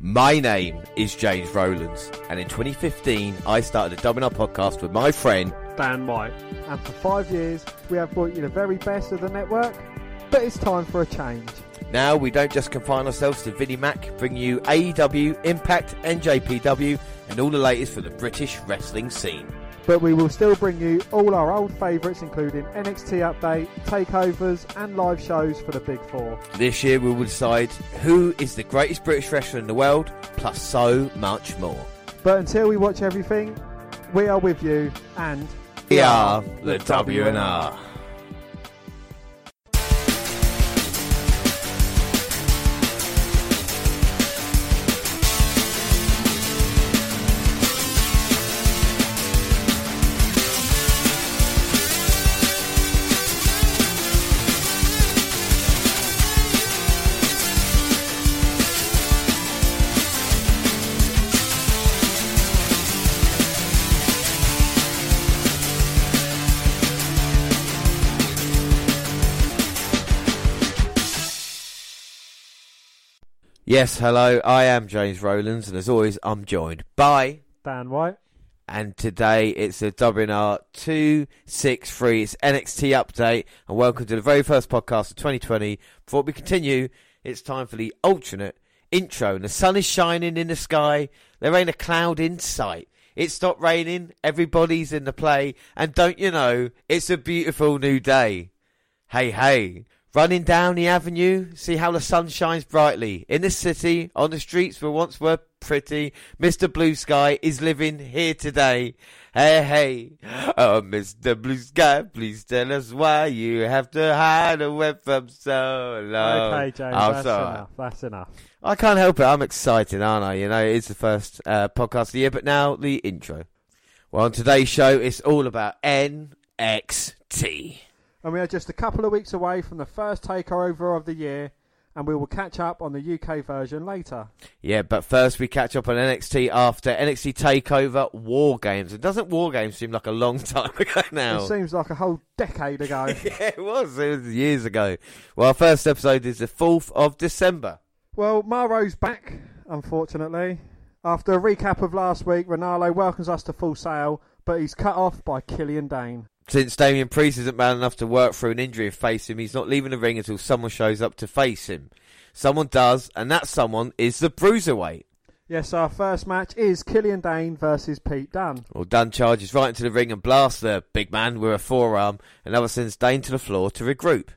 My name is James Rowlands, and in 2015, I started a Domino podcast with my friend. Dan White. And for five years, we have brought you the very best of the network, but it's time for a change. Now, we don't just confine ourselves to Vinnie Mac, bring you AEW, Impact, NJPW, and all the latest for the British wrestling scene. But we will still bring you all our old favourites, including NXT Update, takeovers, and live shows for the Big Four. This year, we will decide who is the greatest British wrestler in the world, plus so much more. But until we watch everything, we are with you, and We are the WNR. Yes, hello, I am James Rowlands, and as always, I'm joined by. Dan White. And today it's a WNR 263. It's NXT update. And welcome to the very first podcast of 2020. Before we continue, it's time for the alternate intro. And the sun is shining in the sky. There ain't a cloud in sight. It stopped raining. Everybody's in the play. And don't you know, it's a beautiful new day. Hey, hey. Running down the avenue, see how the sun shines brightly. In the city, on the streets where once were pretty, Mr. Blue Sky is living here today. Hey, hey, oh, Mr. Blue Sky, please tell us why you have to hide away from so long. Okay, James, Oh, that's sorry. enough. That's enough. I can't help it. I'm excited, aren't I? You know, it's the first uh, podcast of the year, but now the intro. Well, on today's show, it's all about NXT. And we are just a couple of weeks away from the first takeover of the year, and we will catch up on the UK version later. Yeah, but first we catch up on NXT after NXT Takeover War Games. And doesn't War Games seem like a long time ago now? It seems like a whole decade ago. yeah, it was. It was years ago. Well, our first episode is the 4th of December. well, Mauro's back, unfortunately. After a recap of last week, Ranallo welcomes us to full sail, but he's cut off by Killian Dain. Since Damien Priest isn't man enough to work through an injury and face him, he's not leaving the ring until someone shows up to face him. Someone does, and that someone is the Bruiserweight. Yes, our first match is Killian Dain versus Pete Dunne. Well, Dunne charges right into the ring and blasts the big man with a forearm, and Other sends Dain to the floor to regroup.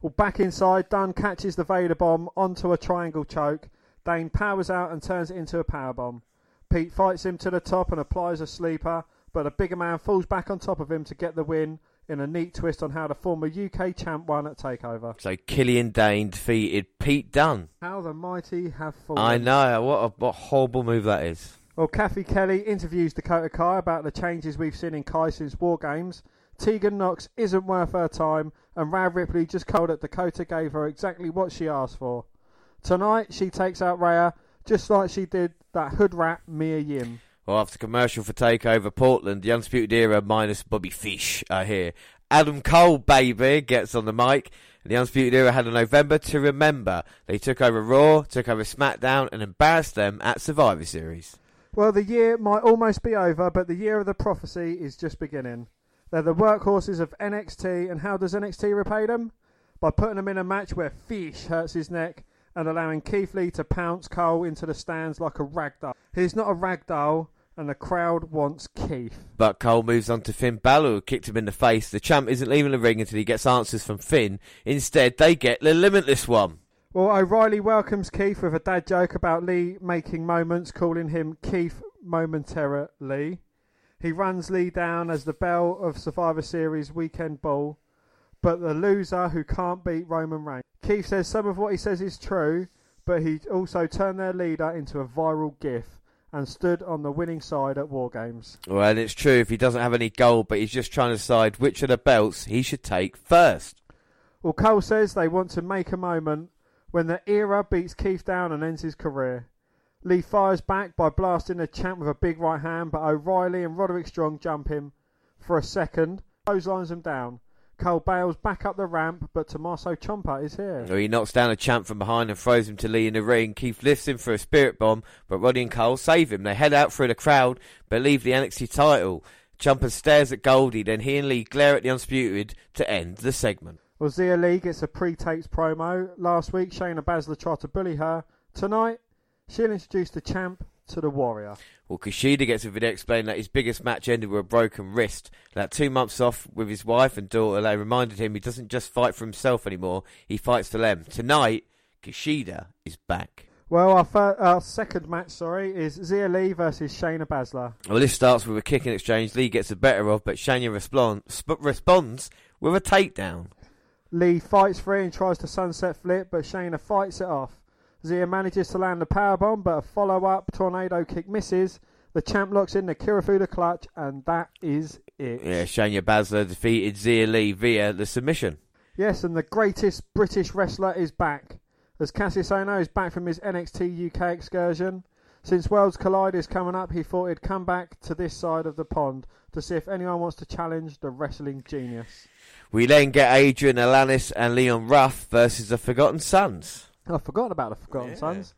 Well, back inside, Dunne catches the Vader bomb onto a triangle choke. Dain powers out and turns it into a power bomb. Pete fights him to the top and applies a sleeper, but a bigger man falls back on top of him to get the win in a neat twist on how the former UK champ won at Takeover. So Killian Dain defeated Pete Dunne. How the mighty have fallen. I know what a what a horrible move that is. Well, Kathy Kelly interviews Dakota Kai about the changes we've seen in Kai since War Games. Tegan Nox isn't worth her time, and Rhea Ripley just called that Dakota gave her exactly what she asked for. Tonight, she takes out Rhea just like she did that hood rat Mia Yim. Well, after commercial for Takeover Portland, the Undisputed Era minus Bobby Fish are here. Adam Cole, baby, gets on the mic. The Undisputed Era had a November to remember. They took over Raw, took over SmackDown, and embarrassed them at Survivor Series. Well, the year might almost be over, but the year of the prophecy is just beginning. They're the workhorses of NXT, and how does NXT repay them? By putting them in a match where Fish hurts his neck and allowing Keith Lee to pounce Cole into the stands like a ragdoll. He's not a ragdoll, and the crowd wants Keith. But Cole moves on to Finn Balor, who kicked him in the face. The champ isn't leaving the ring until he gets answers from Finn. Instead, they get the Limitless one. Well, O'Reilly welcomes Keith with a dad joke about Lee making moments, calling him Keith momentarily. He runs Lee down as the belle of Survivor Series weekend ball, but the loser who can't beat Roman Reigns. Keith says some of what he says is true, but he also turned their leader into a viral gif and stood on the winning side at War Games. Well, and it's true if he doesn't have any gold, but he's just trying to decide which of the belts he should take first. Well, Cole says they want to make a moment when the era beats Keith down and ends his career. Lee fires back by blasting the champ with a big right hand, but O'Reilly and Roderick Strong jump him for a second, clotheslines him down. Cole bails back up the ramp, but Tommaso Ciampa is here. He knocks down a champ from behind and throws him to Lee in the ring. Keith lifts him for a spirit bomb, but Roddy and Cole save him. They head out through the crowd, but leave the NXT title. Ciampa stares at Goldie, then he and Lee glare at the Undisputed to end the segment. Well, Xia Li gets a pre-taped promo. Last week, Shayna Baszler tried to bully her. Tonight, she'll introduce the champ to the Warrior. Well, Kushida gets a video explaining that his biggest match ended with a broken wrist. That two months off with his wife and daughter, they reminded him he doesn't just fight for himself anymore, he fights for them. Tonight, Kushida is back. Well, our, fir- our second match, sorry, is Xia Li versus Shayna Baszler. Well, this starts with a kicking exchange. Li gets the better of, but Shayna respond- sp- responds with a takedown. Li fights free and tries to sunset flip, but Shayna fights it off. Xia manages to land the powerbomb, but a follow-up tornado kick misses. The champ locks in the Kirifuda clutch, and that is it. Yeah, Shayna Baszler defeated Xia Li via the submission. Yes, and the greatest British wrestler is back. As Cassius Ohno is back from his NXT UK excursion. Since Worlds Collide is coming up, he thought he'd come back to this side of the pond to see if anyone wants to challenge the wrestling genius. We then get Adrian Alanis and Leon Ruff versus the Forgotten Sons. I forgot about the Forgotten Yeah. Sons.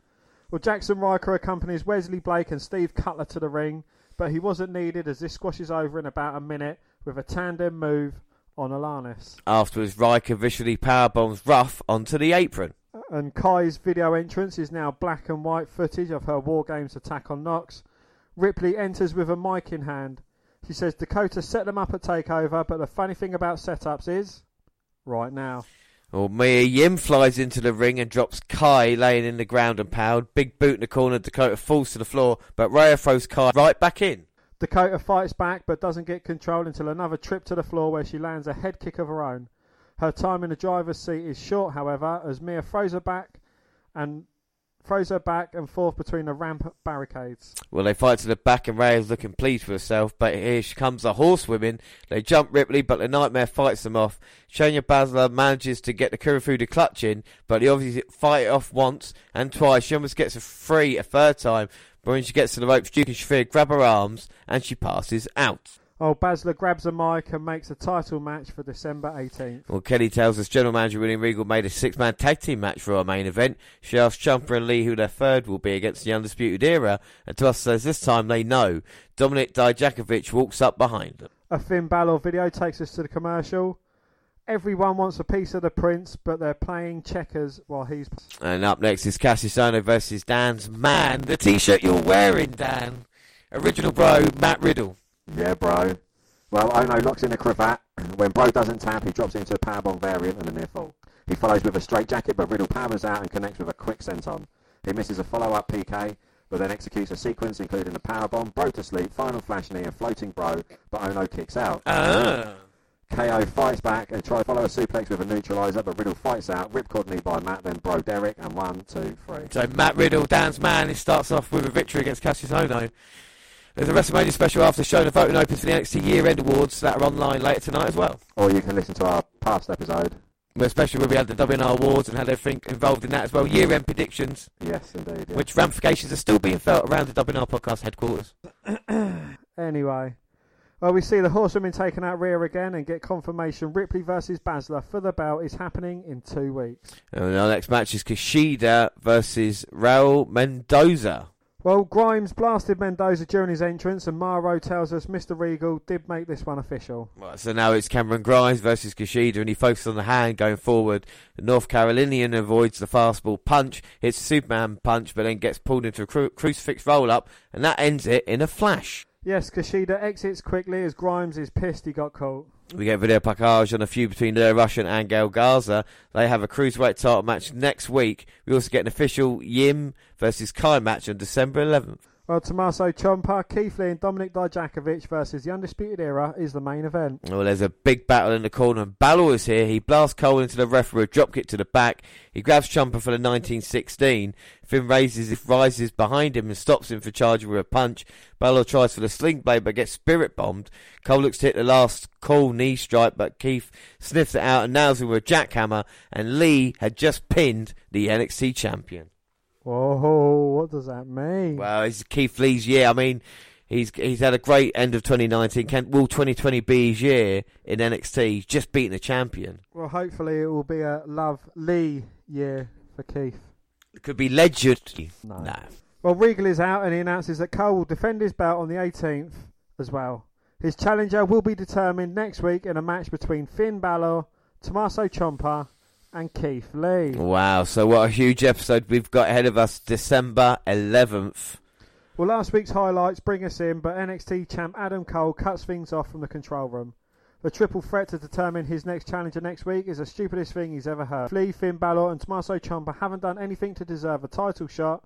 Well, Jaxson Ryker accompanies Wesley Blake and Steve Cutler to the ring, but he wasn't needed as this squashes over in about a minute with a tandem move on Alanis. Afterwards, Ryker visually powerbombs Ruff onto the apron. Uh, and Kai's video entrance is now black and white footage of her War Games attack on Nox. Ripley enters with a mic in hand. She says Dakota set them up at TakeOver, but the funny thing about setups is right now. Well, Mia Yim flies into the ring and drops Kai laying in the ground and powered. Big boot in the corner. Dakota falls to the floor, but Rhea throws Kai right back in. Dakota fights back but doesn't get control until another trip to the floor where she lands a head kick of her own. Her time in the driver's seat is short, however, as Mia throws her back and throws her back and forth between the ramp barricades. Well, they fight to the back and Rhea's looking pleased with herself, but here she comes the horsewomen. They jump Ripley, but the Nightmare fights them off. Shayna Baszler manages to get the Kirifuda clutch in, but he obviously fight it off once and twice. She almost gets a free a third time, but when she gets to the ropes, Duke and Shafir grab her arms and she passes out. Oh, Baszler grabs a mic and makes a title match for December 18th. Well, Kelly tells us General Manager William Regal made a six-man tag team match for our main event. She asks Ciampa and Lee who their third will be against the Undisputed Era, and to us says this time they know. Dominic Dijakovic walks up behind them. A Finn Balor video takes us to the commercial. Everyone wants a piece of the prince, but they're playing checkers while he's. And up next is Cassius Ohno versus Dan's Man. The t-shirt you're wearing, Dan. Original bro, Matt Riddle. Yeah, bro. Well, Ohno locks in a cravat. When Bro doesn't tap, he drops into a powerbomb variant and a near fall. He follows with a straight jacket, but Riddle powers out and connects with a quick senton. He misses a follow-up PK, but then executes a sequence including a powerbomb, Bro to sleep, final flash knee, and floating Bro, but Ohno kicks out. Ah. KO fights back and tries to follow a suplex with a neutralizer, but Riddle fights out, ripcord knee by Matt, then Bro Derek, and one, two, three. So Matt Riddle, Dan's Man, he starts off with a victory against Cassius Ohno. There's a WrestleMania special after the show. The voting opens for the NXT Year End Awards that are online later tonight as well. Or you can listen to our past episode. Especially when we had the WNR Awards and had everything involved in that as well. Year End predictions, Yes, indeed. Yeah. which ramifications are still being felt around the WNR podcast headquarters. Anyway. Well, we see the horsewomen taken out rear again and get confirmation Ripley versus Baszler for the belt is happening in two weeks. And our next match is Kushida versus Raul Mendoza. Well, Grimes blasted Mendoza during his entrance, and Mauro tells us Mr. Regal did make this one official. So now it's Cameron Grimes versus Kushida, and he focuses on the hand going forward. The North Carolinian avoids the fastball punch, hits Superman punch, but then gets pulled into a cru- crucifix roll up, and that ends it in a flash. Yes, Kushida exits quickly as Grimes is pissed he got caught. We get video package on a feud between the Russian and Gail Garza. They have a cruiserweight title match next week. We also get an official Yim versus Kai match on December 11th. Well, Tommaso Ciampa, Keith Lee, and Dominic Dijakovic versus the Undisputed Era is the main event. Well, there's a big battle in the corner, and Balor is here. He blasts Cole into the referee, drop kick to the back. He grabs Ciampa for the 1916. Finn raises, rises behind him and stops him for charging with a punch. Balor tries for the sling blade, but gets spirit bombed. Cole looks to hit the last cool knee strike, but Keith sniffs it out and nails him with a jackhammer. And Lee had just pinned the NXT champion. Whoa, what does that mean? Well, it's Keith Lee's year. I mean, He's he's had a great end of 2019. Can will 2020 be his year in NXT? He's just beaten the champion. Well, hopefully it will be a Love Lee year for Keith. It could be legend. No. Nah. Well, Regal is out and he announces that Cole will defend his belt on the 18th as well. His challenger will be determined next week in a match between Finn Balor, Tommaso Ciampa, and Keith Lee. Wow. So what a huge episode we've got ahead of us. December 11th. Well, last week's highlights bring us in, but NXT champ Adam Cole cuts things off from the control room. The triple threat to determine his next challenger next week is the stupidest thing he's ever heard. Lee, Finn Balor, and Tommaso Ciampa haven't done anything to deserve a title shot.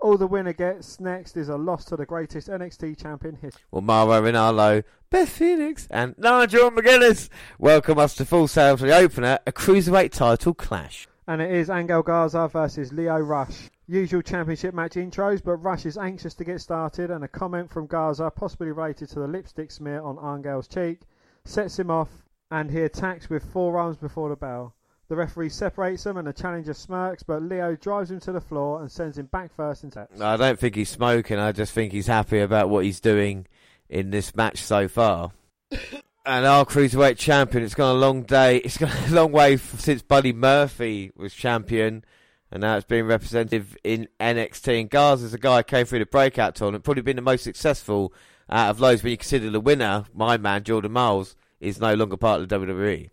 All the winner gets next is a loss to the greatest NXT champion history. Well, Mauro Ranallo, Beth Phoenix, and Nigel McGuinness welcome us to Full Sail for the opener, a cruiserweight title clash. And it is Angel Garza versus Lio Rush. Usual championship match intros, but Rush is anxious to get started, and a comment from Garza, possibly related to the lipstick smear on Angel's cheek, sets him off, and he attacks with forearms before the bell. The referee separates them, and the challenger smirks, but Lio drives him to the floor and sends him back first into. I don't think he's smoking. I just think he's happy about what he's doing in this match so far. and our cruiserweight champion, it's gone a long day. It's gone a long way since Buddy Murphy was champion, and now it's being representative in NXT. And Garza's a guy who came through the breakout tournament, probably been the most successful out of those. When you consider the winner, my man Jordan Myles, is no longer part of the WWE.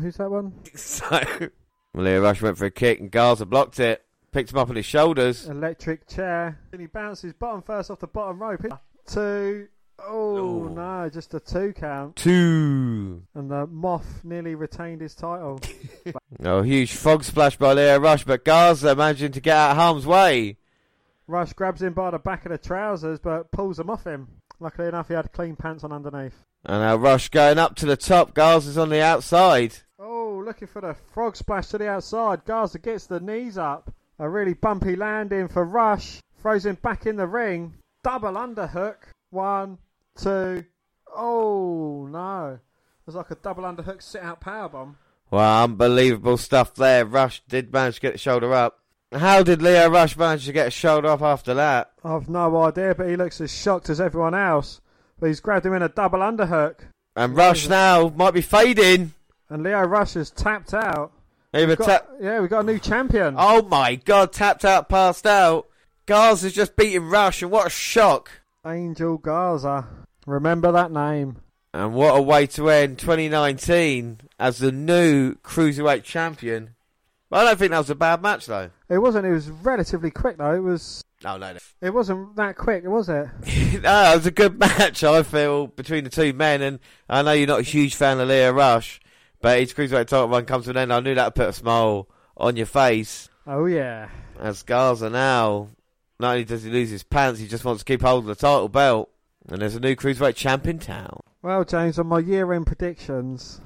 Who's that one? So, Malia Rush went for a kick, and Garza blocked it, picked him up on his shoulders. Electric chair. And he bounces bottom first off the bottom rope. Two. Oh, Oh. no, just a two count. Two. And the Moth nearly retained his title. No, oh, huge frog splash by Lio Rush, but Garza managing to get out of harm's way. Rush grabs him by the back of the trousers but pulls them off him. Luckily enough, he had clean pants on underneath. And now Rush going up to the top. Garza's on the outside. Looking for the frog splash to the outside. Garza gets the knees up. A really bumpy landing for Rush. Throws him back in the ring. Double underhook. One, two. Oh, no. It was like a double underhook sit out powerbomb. Well, unbelievable stuff there. Rush did manage to get the shoulder up. How did Lio Rush manage to get a shoulder up after that? I've no idea, but he looks as shocked as everyone else. But he's grabbed him in a double underhook. And Rush now might be fading. And Lio Rush has tapped out. We've got- tap- yeah, we've got a new champion. oh my god, tapped out, passed out. Garza's just beating Rush, and what a shock. Angel Garza. Remember that name. And what a way to end 2019 as the new Cruiserweight Champion. I don't think that was a bad match, though. It wasn't. It was relatively quick though. It was. No, no, no. It wasn't that quick, was it? no, it was a good match, I feel, between the two men. And I know you're not a huge fan of Lio Rush, but each Cruiserweight title run comes to an end. I knew that would put a smile on your face. Oh yeah. As Garza now, not only does he lose his pants, he just wants to keep hold of the title belt. And there's a new Cruiserweight champ in town. Well, James, on my year-end predictions,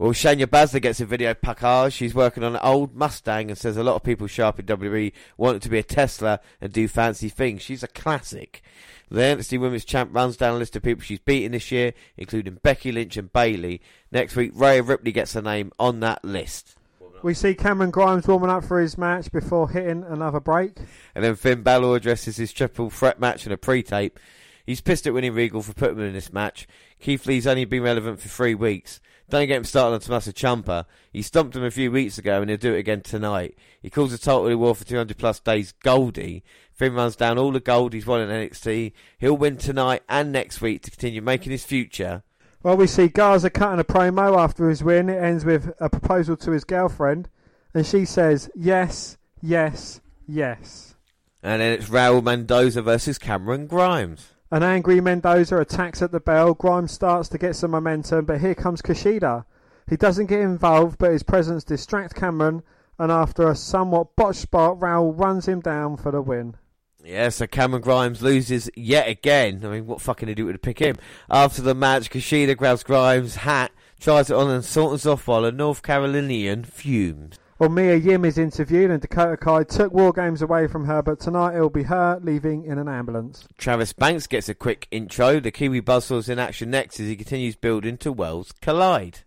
Well, Shayna Baszler gets a video package. She's working on an old Mustang and says a lot of people show up in WWE want it to be a Tesla and do fancy things. She's a classic. The NXT Women's Champ runs down a list of people she's beaten this year, including Becky Lynch and Bayley. Next week, Rhea Ripley gets her name on that list. we see Cameron Grimes warming up for his match before hitting another break. And then Finn Balor addresses his triple threat match in a pre-tape. He's pissed at winning Regal for putting him in this match. Keith Lee's only been relevant for three weeks. Don't get him started on Tommaso Ciampa. He stomped him a few weeks ago and he'll do it again tonight. He calls the title he wore for 200 plus days Goldie. Finn runs down all the gold he's won in NXT. He'll win tonight and next week to continue making his future. Well, we see Garza cutting a promo after his win. It ends with a proposal to his girlfriend, and she says yes, yes, yes. And then it's Raul Mendoza versus Cameron Grimes. An angry Mendoza attacks at the bell. Grimes starts to get some momentum, but here comes Kushida. He doesn't get involved, but his presence distracts Cameron, and after a somewhat botched spot, Raul runs him down for the win. Yeah, so Cameron Grimes loses yet again. I mean, what fucking idiot would pick him? After the match, Kushida grabs Grimes' hat, tries it on and saunters off while a North Carolinian fumes. Well, Mia Yim is interviewed, and Dakota Kai took War Games away from her, but tonight it'll be her leaving in an ambulance. Travis Banks gets a quick intro. The Kiwi Buzzsaw's in action next as he continues building to Worlds Collide.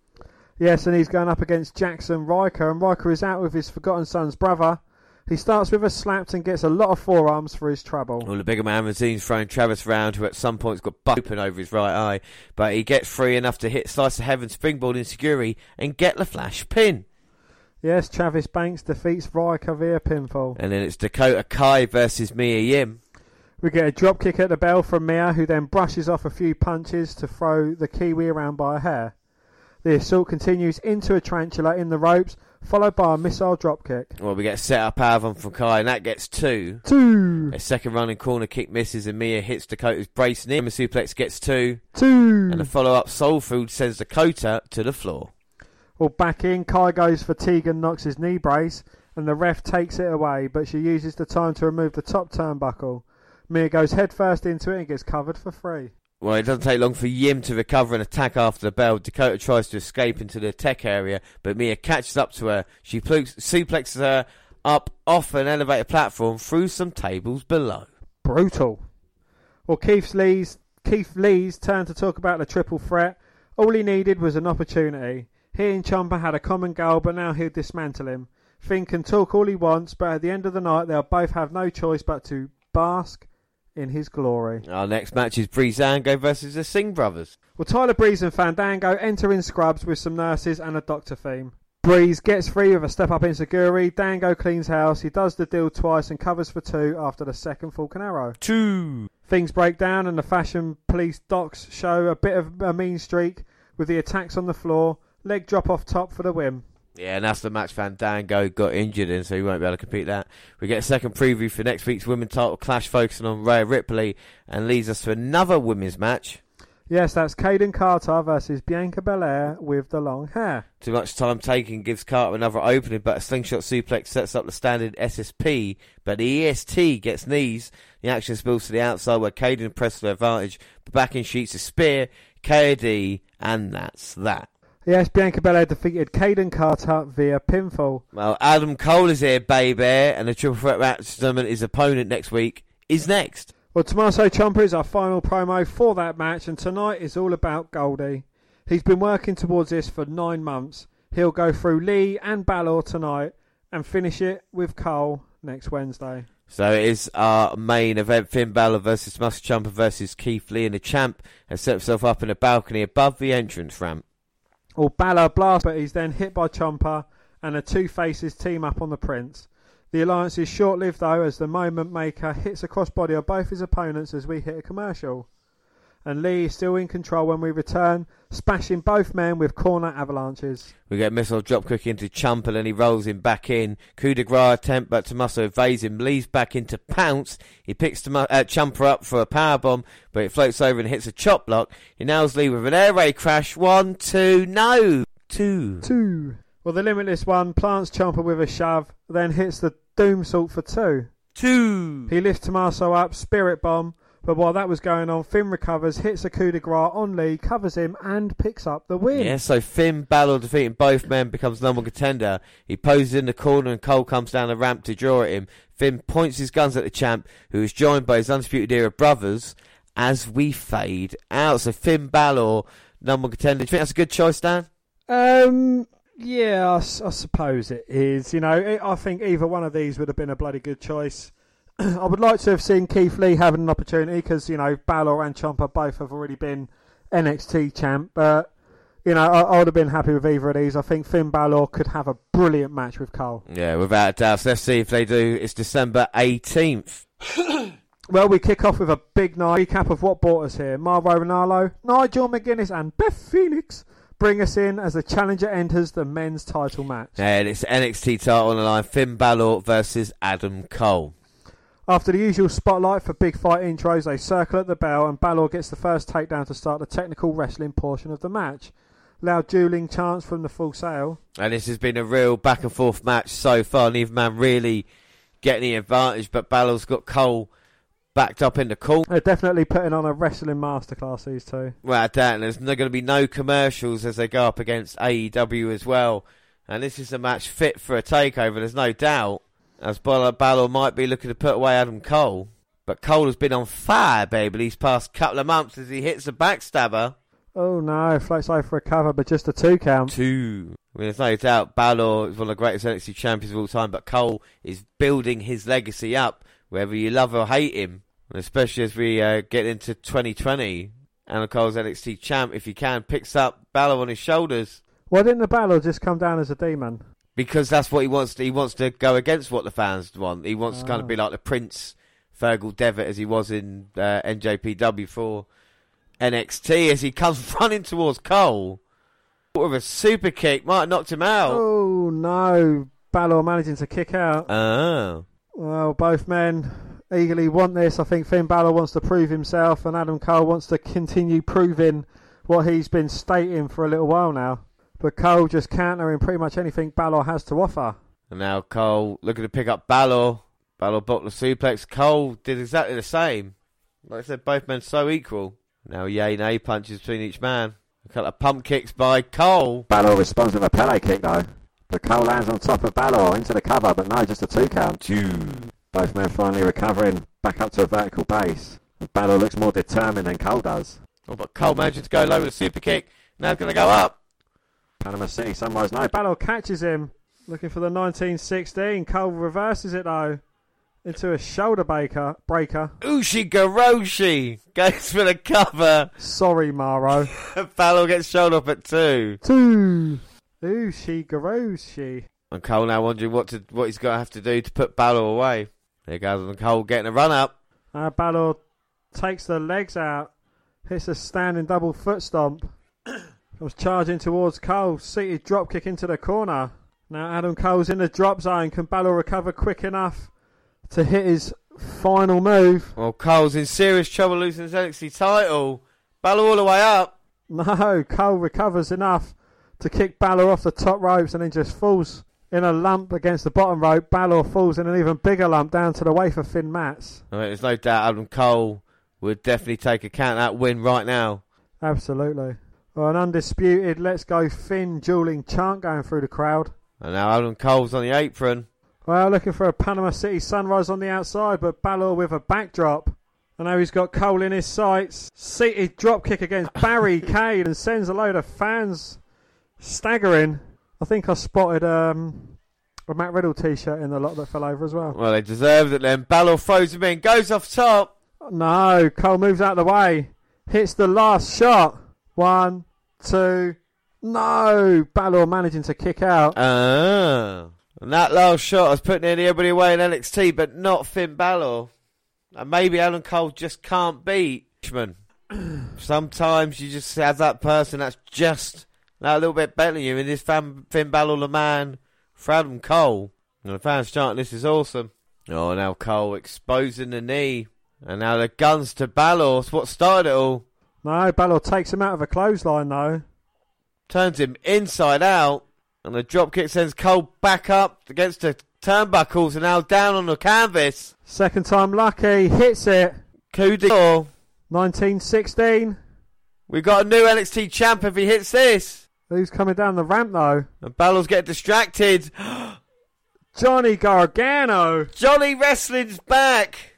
Yes, and he's going up against Jaxson Ryker, and Ryker is out with his Forgotten Son's brother. He starts with a slaps and gets a lot of forearms for his trouble. Well, the bigger man Mazine's throwing Travis round, who at some point's got bug open over his right eye, but he gets free enough to hit Slice of Heaven, springboard Insecurity, and get the flash pin. Yes, Travis Banks defeats Ryker via pinfall. And then it's Dakota Kai versus Mia Yim. We get a drop kick at the bell from Mia, who then brushes off a few punches to throw the Kiwi around by a hair. The assault continues into a tarantula in the ropes, followed by a missile dropkick. Well, we get set up Avon from Kai, and that gets two. Two. A second running corner kick misses, and Mia hits Dakota's brace. Nima suplex gets two. Two. And a follow up Soul Food sends Dakota to the floor. Well, back in, Kai goes for Tegan knocks his knee brace, and the ref takes it away, but she uses the time to remove the top turnbuckle. Mia goes headfirst into it and gets covered for free. Well, it doesn't take long for Yim to recover and attack after the bell. Dakota tries to escape into the tech area, but Mia catches up to her. She suplexes her up off an elevator platform through some tables below. Brutal. Well, Keith Lee's Keith Lee's turn to talk about the triple threat. All he needed was an opportunity. He and Ciampa had a common goal, but now he'll dismantle him. Finn can talk all he wants, but at the end of the night, they'll both have no choice but to bask in his glory. Our next match is Breezango versus the Singh brothers. Well, Tyler Breeze and Fandango enter in scrubs with some nurses and a doctor theme. Breeze gets free with a step up Enzuigiri. Dango cleans house. He does the deal twice and covers for two after the second Falcon Arrow. Two. Things break down and the fashion police docs show a bit of a mean streak with the attacks on the floor. Leg drop off top for the win. Yeah, and that's the match Fandango got injured in, so he won't be able to compete that. We get a second preview for next week's women's title clash focusing on Rhea Ripley and leads us to another women's match. Yes, that's Kayden Carter versus Bianca Belair with the long hair. Too much time taken gives Carter another opening, but a slingshot suplex sets up the standard SSP, but the EST gets knees. The action spills to the outside where Kayden presses the advantage, but back in sheets a spear, KOD, and that's that. Yes, Bianca Belair defeated Kayden Carter via pinfall. Well, Adam Cole is here, baby, and the triple threat match tournament, his opponent next week, is next. Well, Tommaso Ciampa is our final promo for that match, and tonight is all about Goldie. He's been working towards this for nine months. He'll go through Lee and Balor tonight and finish it with Cole next Wednesday. So it is our main event: Finn Balor versus Tommaso Ciampa versus Keith Lee, and the champ has set himself up in a balcony above the entrance ramp. Well, Balor blasts, but he's then hit by Ciampa, and the two faces team up on the Prince. The alliance is short lived though, as the moment maker hits a crossbody of both his opponents as we hit a commercial. And Lee is still in control when we return, smashing both men with corner avalanches. We get missile dropkick into Ciampa and he rolls him back in. Coup de grace attempt, but Tommaso evades him. Lee's back into pounce. He picks Tom- uh, up for a power bomb, but it floats over and hits a chop block. He nails Lee with an air raid crash. One, two, no, two, two. Well, the limitless one plants Ciampa with a shove, then hits the doom salt for two. Two. He lifts Tommaso up, spirit bomb. But while that was going on, Finn recovers, hits a coup de grace on Lee, covers him, and picks up the win. Yeah, so Finn Balor defeating both men becomes number one contender. He poses in the corner and Cole comes down the ramp to draw at him. Finn points his guns at the champ, who is joined by his undisputed era brothers, as we fade out. So Finn Balor, number one contender. Do you think that's a good choice, Dan? Um, yeah, I, I suppose it is. You know, it, I think either one of these would have been a bloody good choice. I would like to have seen Keith Lee having an opportunity because you know Balor and Ciampa both have already been NXT champ, but you know I, I, would have been happy with either of these. I think Finn Balor could have a brilliant match with Cole. Yeah, without a doubt. So let's see if they do. It's December eighteenth. well, we kick off with a big night recap of what brought us here. Mauro Ranallo, Nigel McGuinness, and Beth Phoenix bring us in as the challenger enters the men's title match. Yeah, and it's NXT title on the line: Finn Balor versus Adam Cole. After the usual spotlight for big fight intros, they circle at the bell and Balor gets the first takedown to start the technical wrestling portion of the match. Loud dueling chants from the full sail. And this has been a real back and forth match so far. Neither man really getting the advantage, but Balor's got Cole backed up in the corner. They're definitely putting on a wrestling masterclass, these two. Well, and there's going to be no commercials as they go up against AEW as well. And this is a match fit for a takeover, there's no doubt as Balor might be looking to put away Adam Cole. But Cole has been on fire, baby, these past couple of months as he hits a backstabber. Oh no, floats over a cover, but just a two count. Two. I mean, there's no doubt Balor is one of the greatest NXT champions of all time, but Cole is building his legacy up, whether you love or hate him, and especially as we uh, get into 2020. Adam Cole's NXT champ, if he can, picks up Balor on his shoulders Why didn't the Balor just come down as a demon? Because that's what he wants. To, he wants to go against what the fans want. He wants to kind of Ah. be like the Prince Fergal Devitt as he was in uh, NJPW for NXT as he comes running towards Cole with a super kick, might have knocked him out. Oh no, Balor managing to kick out. Oh. Well, both men eagerly want this. I think Finn Balor wants to prove himself, and Adam Cole wants to continue proving what he's been stating for a little while now. But Cole just countering pretty much anything Balor has to offer. And now Cole looking to pick up Balor. Balor blocked the suplex. Cole did exactly the same. Like I said, both men so equal. Now yay nay punches between each man. A couple of pump kicks by Cole. Balor responds with a Pele kick though. But Cole lands on top of Balor into the cover, but no, just a two count. Two. Both men finally recovering back up to a vertical base. And Balor looks more determined than Cole does. Oh, but Cole managed to go low with a super kick. Now it's going to go up. Panama City, Sunrise no. Balor catches him, looking for the 1916. Cole reverses it though into a shoulder breaker. Breaker. Ushigoroshi goes for the cover. Sorry, Mauro. Balor gets shoulder up at two. Two. Ooh, she Garoshi. And Cole now wondering what to what he's going to have to do to put Balor away. There goes on Cole getting a run up. Uh, Balor takes the legs out, hits a standing double foot stomp. Comes charging towards Cole, seated drop kick into the corner. Now Adam Cole's in the drop zone. Can Balor recover quick enough to hit his final move? Well, Cole's in serious trouble losing his NXT title. Balor all the way up. No, Cole recovers enough to kick Balor off the top ropes and then just falls in a lump against the bottom rope. Balor falls in an even bigger lump down to the wafer thin mats. I mean, there's no doubt Adam Cole would definitely take a count out win right now. Absolutely. Well, an undisputed let's go Finn dueling chant going through the crowd. And now Adam Cole's on the apron. Well, looking for a Panama City sunrise on the outside, but Balor with a backdrop. I know he's got Cole in his sights. Seated dropkick against barricade and sends a load of fans staggering. I think I spotted um, a Matt Riddle t-shirt in the lot that fell over as well. Well, they deserved it then. Balor throws him in, goes off top. No, Cole moves out of the way. Hits the last shot. One, two. No, Balor managing to kick out. Ah. And that last shot was putting anybody away in NXT, but not Finn Balor. And maybe Adam Cole just can't beat Richmond. Sometimes you just have that person that's just that little bit better than you. And this fan, Finn Balor, the man Adam Cole. And the fans chanting, this is awesome. Oh, now Cole exposing the knee. And now the guns to Balor. It's what started it all. No, Balor takes him out of a clothesline though. turns him inside out, and the dropkick sends Cole back up against the turnbuckles and now down on the canvas. Second time lucky, hits it. Coup de grace. 1916. We got a new NXT champ if he hits this. Who's coming down the ramp though? And Balor's getting distracted. Johnny Gargano. Johnny Wrestling's back.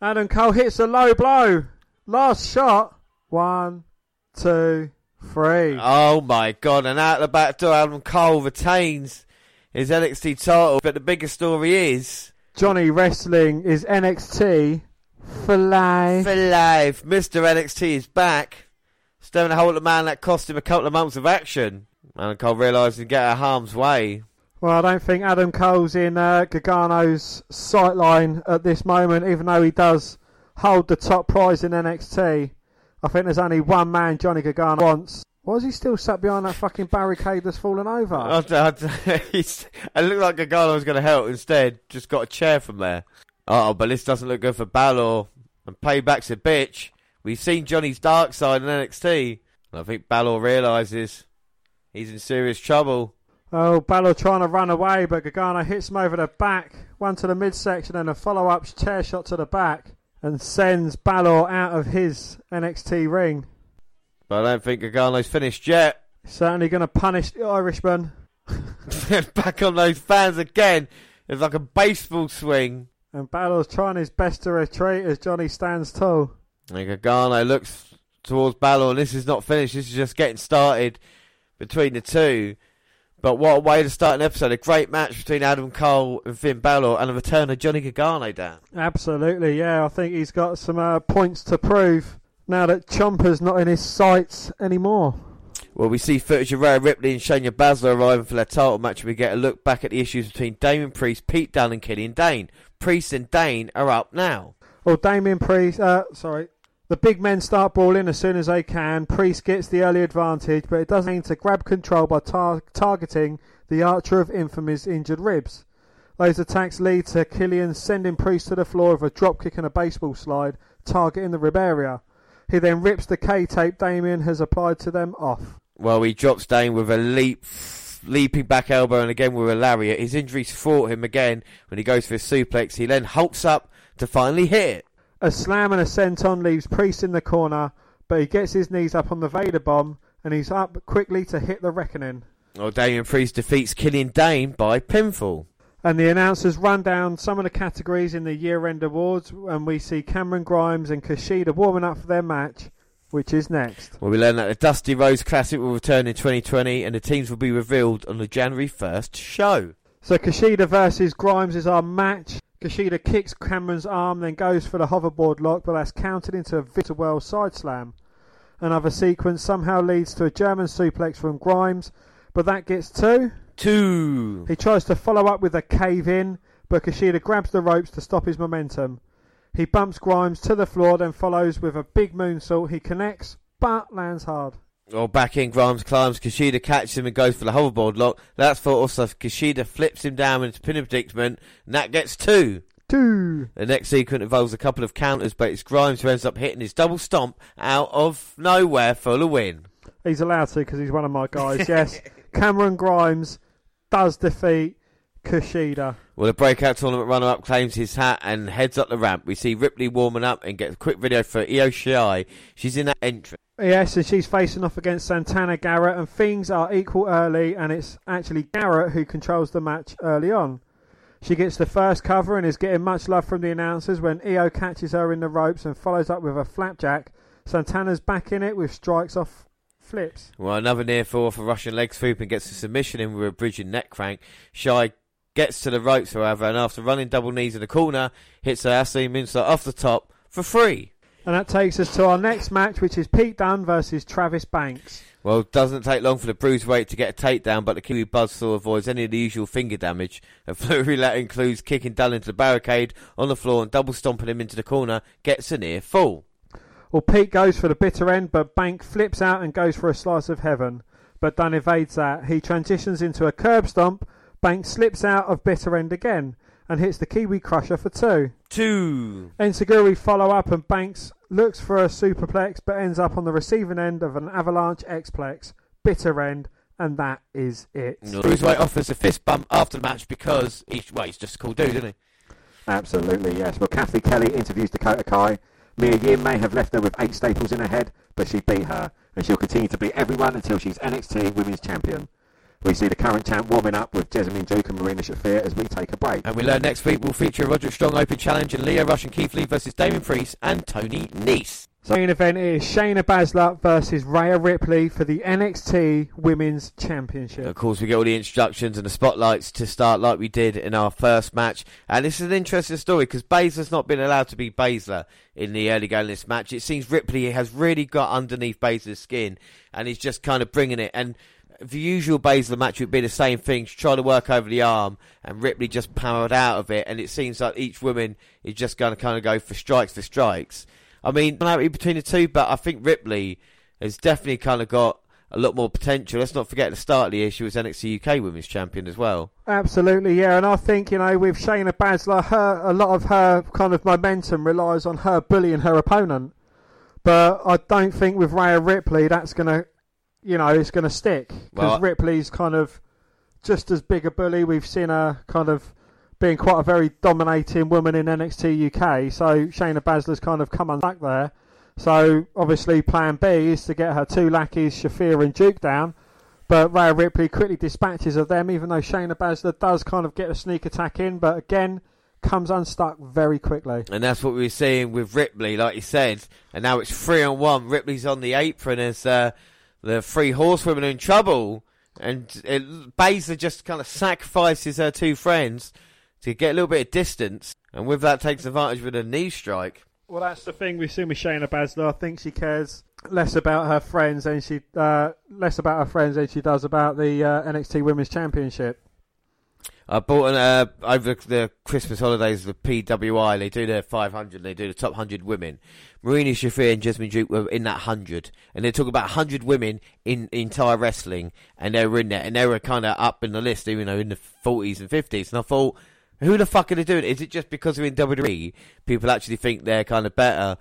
Adam Cole hits a low blow. Last shot. One, two, three. Oh my god, and out the back door, Adam Cole retains his NXT title. But the bigger story is Johnny Wrestling is NXT for life. for life, Mr. NXT is back. Staring a hole at the man that cost him a couple of months of action. Adam Cole realising get out of harm's way. Well, I don't think Adam Cole's in uh, Gargano's sightline at this moment, even though he does hold the top prize in NXT. I think there's only one man Johnny Gargano wants. Why is he still sat behind that fucking barricade that's fallen over? I, I, he's, it looked like Gargano was going to help. Instead, just got a chair from there. Oh, but this doesn't look good for Balor. And Payback's a bitch. We've seen Johnny's dark side in NXT. And I think Balor realises he's in serious trouble. Oh, Balor trying to run away, but Gargano hits him over the back. One to the midsection and a follow up chair shot to the back. And sends Balor out of his NXT ring. But I don't think Gargano's finished yet. Certainly going to punish the Irishman. Back on those fans again. It's like a baseball swing. And Balor's trying his best to retreat as Johnny stands tall. And Gargano looks towards Balor, and this is not finished. This is just getting started between the two. But what a way to start an episode. A great match between Adam Cole and Finn Balor and a return of Johnny Gargano down. Absolutely, yeah. I think he's got some uh, points to prove now that Ciampa's not in his sights anymore. Well, we see footage of Rhea Ripley and Shayna Baszler arriving for their title match, and we get a look back at the issues between Damien Priest, Pete Dunne, and Killian Dain. Priest and Dain are up now. Well, Damien Priest, uh, sorry. The big men start brawling as soon as they can. Priest gets the early advantage, but it doesn't mean to grab control by tar- targeting the Archer of Infamy's injured ribs. Those attacks lead to Killian sending Priest to the floor with a dropkick and a baseball slide, targeting the rib area. He then rips the K tape Damien has applied to them off. Well, he drops Dain with a leap, leaping back elbow, and again with a lariat. His injuries fought him again when he goes for his suplex. He then hulks up to finally hit it. A slam and a senton leaves Priest in the corner, but he gets his knees up on the Vader bomb, and he's up quickly to hit the reckoning. Well, Damien Priest defeats Killian Dain by pinfall. And the announcers run down some of the categories in the year-end awards, and we see Cameron Grimes and Kushida warming up for their match, which is next. Well, we learn that the Dusty Rhodes Classic will return in 2020, and the teams will be revealed on the January 1st show. So Kushida versus Grimes is our match. Kushida kicks Cameron's arm, then goes for the hoverboard lock, but that's counted into a Victor Wells side slam. Another sequence somehow leads to a German suplex from Grimes, but that gets two. Two. He tries to follow up with a cave in, but Kushida grabs the ropes to stop his momentum. He bumps Grimes to the floor, then follows with a big moonsault. He connects, but lands hard. Well, back in, Grimes climbs. Kushida catches him and goes for the hoverboard lock. That's for also Kushida flips him down into pinning predicament, and that gets two. Two. The next sequence involves a couple of counters, but it's Grimes who ends up hitting his double stomp out of nowhere for the win. He's allowed to because he's one of my guys. Yes, Cameron Grimes does defeat Kushida. Well, the breakout tournament runner-up claims his hat and heads up the ramp. We see Ripley warming up and get a quick video for Io Shirai. She's in that entrance. Yes, and she's facing off against Santana Garrett, and things are equal early, and it's actually Garrett who controls the match early on. She gets the first cover and is getting much love from the announcers when Io catches her in the ropes and follows up with a flapjack. Santana's back in it with strikes off flips. Well, another near fall for Russian leg sweep and gets a submission in with a bridging neck crank. Shy gets to the ropes, however, and after running double knees in the corner, hits her Ashley Minster off the top for free. And that takes us to our next match, which is Pete Dunne versus Travis Banks. Well, it doesn't take long for the bruiserweight to get a takedown, but the Kiwi Buzzsaw avoids any of the usual finger damage. A flurry that includes kicking Dunne into the barricade on the floor and double stomping him into the corner, gets a near fall. Well, Pete goes for the bitter end, but Bank flips out and goes for a slice of heaven. But Dunne evades that. He transitions into a curb stomp. Bank slips out of bitter end again and hits the Kiwi Crusher for two. Two. Enziguri follow up and Banks looks for a superplex but ends up on the receiving end of an avalanche Xplex, bitter end, and that is it. Bruiserweight offers a fist bump after the match because he's, well, he's just a cool dude, isn't he? Absolutely, yes. Well, Kathy Kelly interviews Dakota Kai. Mia Yim may have left her with eight staples in her head, but she beat her, and she'll continue to beat everyone until she's NXT Women's Champion. We see the current champ warming up with Jessamyn Duke and Marina Shafir as we take a break. And we learn next week we'll feature a Roderick Strong Open Challenge and Lio Rush and Keith Lee versus Damien Priest and Tony Nese. So main event is Shayna Baszler versus Rhea Ripley for the NXT Women's Championship. Of course, we get all the introductions and the spotlights to start like we did in our first match. And this is an interesting story because Baszler's not been allowed to be Baszler in the early going of this match. It seems Ripley has really got underneath Baszler's skin and he's just kind of bringing it. And the usual Baszler match would be the same thing. She tried to work over the arm, and Ripley just powered out of it. And it seems like each woman is just going to kind of go for strikes for strikes. I mean, similarity between the two, but I think Ripley has definitely kind of got a lot more potential. Let's not forget at the start of the year she was NXT UK Women's Champion as well. Absolutely, yeah. And I think you know with Shayna Baszler, her a lot of her kind of momentum relies on her bullying her opponent. But I don't think with Rhea Ripley that's going to you know, it's going to stick because Well- Ripley's kind of just as big a bully. We've seen her kind of being quite a very dominating woman in NXT UK. So Shayna Baszler's kind of come unstuck there. So obviously, Plan B is to get her two lackeys, Shafir and Duke, down. But Rhea Ripley quickly dispatches of them, even though Shayna Baszler does kind of get a sneak attack in. But again, comes unstuck very quickly. And that's what we were seeing with Ripley, like you said. And now it's three on one. Ripley's on the apron as uh, the three horsewomen are in trouble. And it, Baszler just kind of sacrifices her two friends to get a little bit of distance. And with that, takes advantage with a knee strike. Well, that's the thing we've seen with Shayna Baszler. I think she cares less about her friends than she uh, less about her friends than she does about the uh, NXT Women's Championship. I bought an, uh, over the Christmas holidays the PWI. They do their 500. They do the top 100 women. Marina Shafir and Jessamyn Duke were in that 100, and they talk about 100 women in, in entire wrestling, and they were in there, and they were kind of up in the list, even though in the 40s and 50s. And I thought, who the fuck are they doing? Is it just because they're in WWE? People actually think they're kind of better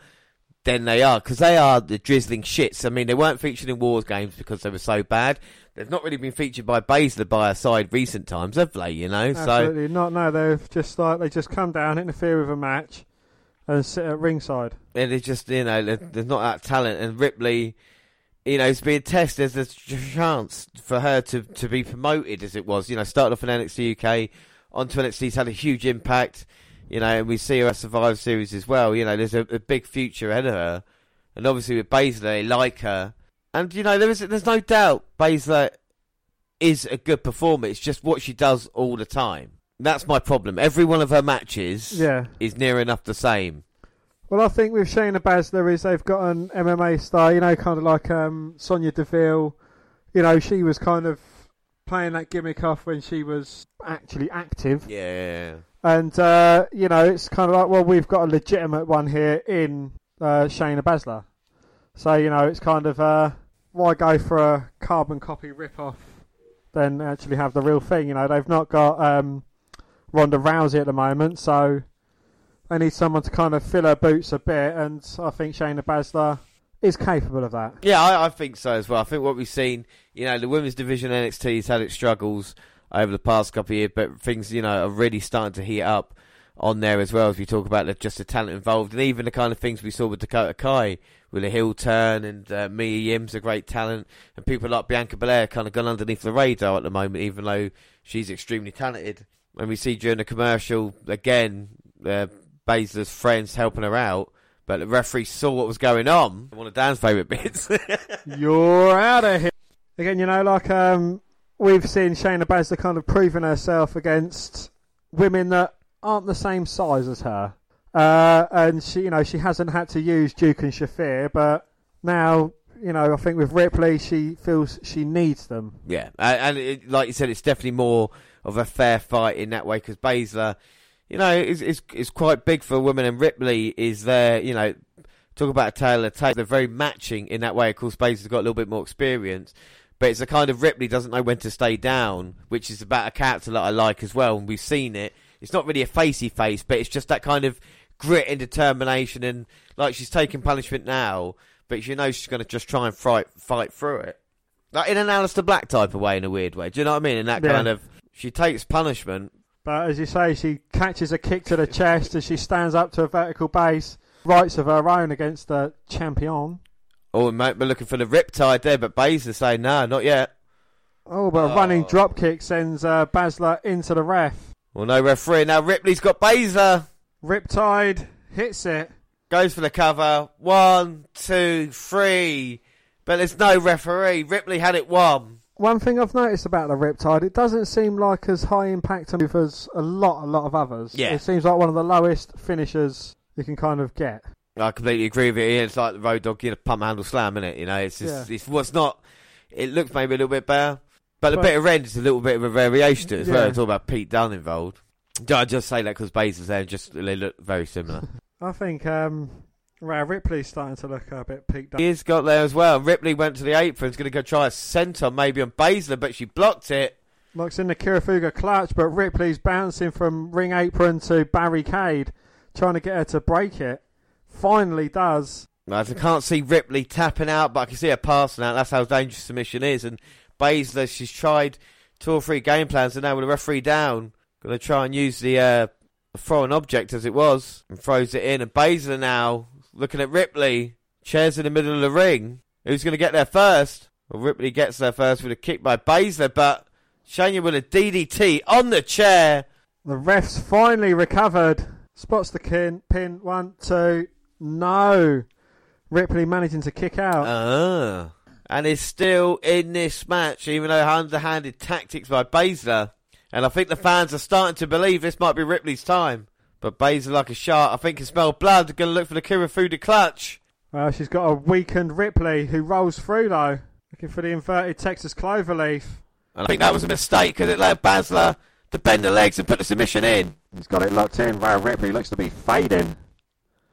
than they are because they are the drizzling shits. I mean, they weren't featured in Wars games because they were so bad. They've not really been featured by Baszler by her side recent times, have they? You know, Absolutely not. No, they've just like they just come down, interfere with a match, and sit at ringside. and it's just you know there's not that talent. And Ripley, you know, is being tested. There's a chance for her to to be promoted as it was. You know, started off in NXT UK, onto NXT's had a huge impact. You know, and we see her at Survivor Series as well. You know, there's a, a big future ahead of her. And obviously with Baszler, they like her. And, you know, there is, there's no doubt Baszler is a good performer. It's just what she does all the time. That's my problem. Every one of her matches Yeah. is near enough the same. Well, I think with Shayna Baszler is they've got an MMA star, you know, kind of like um, Sonya Deville. You know, she was kind of playing that gimmick off when she was actually active. Yeah. And, uh, you know, it's kind of like, well, we've got a legitimate one here in uh, Shayna Baszler. So, you know, it's kind of, uh, why go for a carbon copy rip-off than actually have the real thing? You know, they've not got um, Ronda Rousey at the moment, so they need someone to kind of fill her boots a bit, and I think Shayna Baszler is capable of that. Yeah, I, I think so as well. I think what we've seen, you know, the women's division NXT has had its struggles over the past couple of years, but things, you know, are really starting to heat up on there as well. As we talk about the, just the talent involved, and even the kind of things we saw with Dakota Kai with a heel turn, and uh, Mia Yim's a great talent, and people like Bianca Belair kind of gone underneath the radar at the moment, even though she's extremely talented. And we see during the commercial again, uh, Baszler's friends helping her out. But the referee saw what was going on. One of Dan's favourite bits. You're out of here. Again, you know, like um, we've seen Shayna Baszler kind of proving herself against women that aren't the same size as her. Uh, and she, you know, she hasn't had to use Duke and Shafir, but now, you know, I think with Ripley, she feels she needs them. Yeah, and, and it, like you said, it's definitely more of a fair fight in that way because Baszler, you know, is, is is quite big for a woman, and Ripley is there. You know, talk about a tale of tape. They're very matching in that way. Of course, Baszler's got a little bit more experience, but it's a kind of Ripley doesn't know when to stay down, which is about a character that I like as well, and we've seen it. It's not really a facey face, but it's just that kind of grit and determination, and like she's taking punishment now, but she knows she's going to just try and fight fight through it. Like in an Aleister Black type of way, in a weird way. Do you know what I mean? In that Yeah. kind of, she takes punishment. But as you say, she catches a kick to the chest as she stands up to a vertical base, rights of her own against the champion. Oh, we might be looking for the riptide there, but Baszler saying, no, not yet. Oh, but a Oh. running drop kick sends uh, Baszler into the ref. Well, no referee. Now Ripley's got Baszler. Riptide hits it. Goes for the cover. One, two, three. But there's no referee. Ripley had it won. One thing I've noticed about the Riptide, it doesn't seem like as high impact a move as a lot, a lot of others. Yeah. It seems like one of the lowest finishers you can kind of get. I completely agree with you. It's like the Road Dogg, you know, pump handle slam, isn't it? You know, it's just, it's what's not. It looks maybe a little bit better, but the But- bit of red is a little bit of a variation to it as well. It's all about Pete Dunne involved. I just say that because Baszler's there, and just they look very similar. I think um, well, Ripley's starting to look a bit peaked up. He's got there as well. Ripley went to the apron, is going to go try a senton maybe on Baszler, but she blocked it. Looks in the Kirifuda clutch, but Ripley's bouncing from ring apron to barricade, trying to get her to break it. Finally does. I can't see Ripley tapping out, but I can see her passing out. That's how dangerous submission is. And Baszler, she's tried two or three game plans, and now with the referee down, going to try and use the uh, throw object as it was, and throws it in. And Baszler now looking at Ripley, chairs in the middle of the ring. Who's going to get there first? Well, Ripley gets there first with a kick by Baszler, but Shayna with a DDT on the chair. The ref's finally recovered. Spots the kin, pin, one, two. No. Ripley managing to kick out. Ah. And is still in this match, even though underhanded tactics by Baszler. And I think the fans are starting to believe this might be Ripley's time. But Baszler, like a shark, I think can smell blood. Going to look for the Kirifuda clutch. Well, she's got a weakened Ripley who rolls through though, looking for the inverted Texas cloverleaf. And I think that was a mistake because it allowed Baszler to bend the legs and put the submission in. He's got it locked in. Rhea Ripley looks to be fading.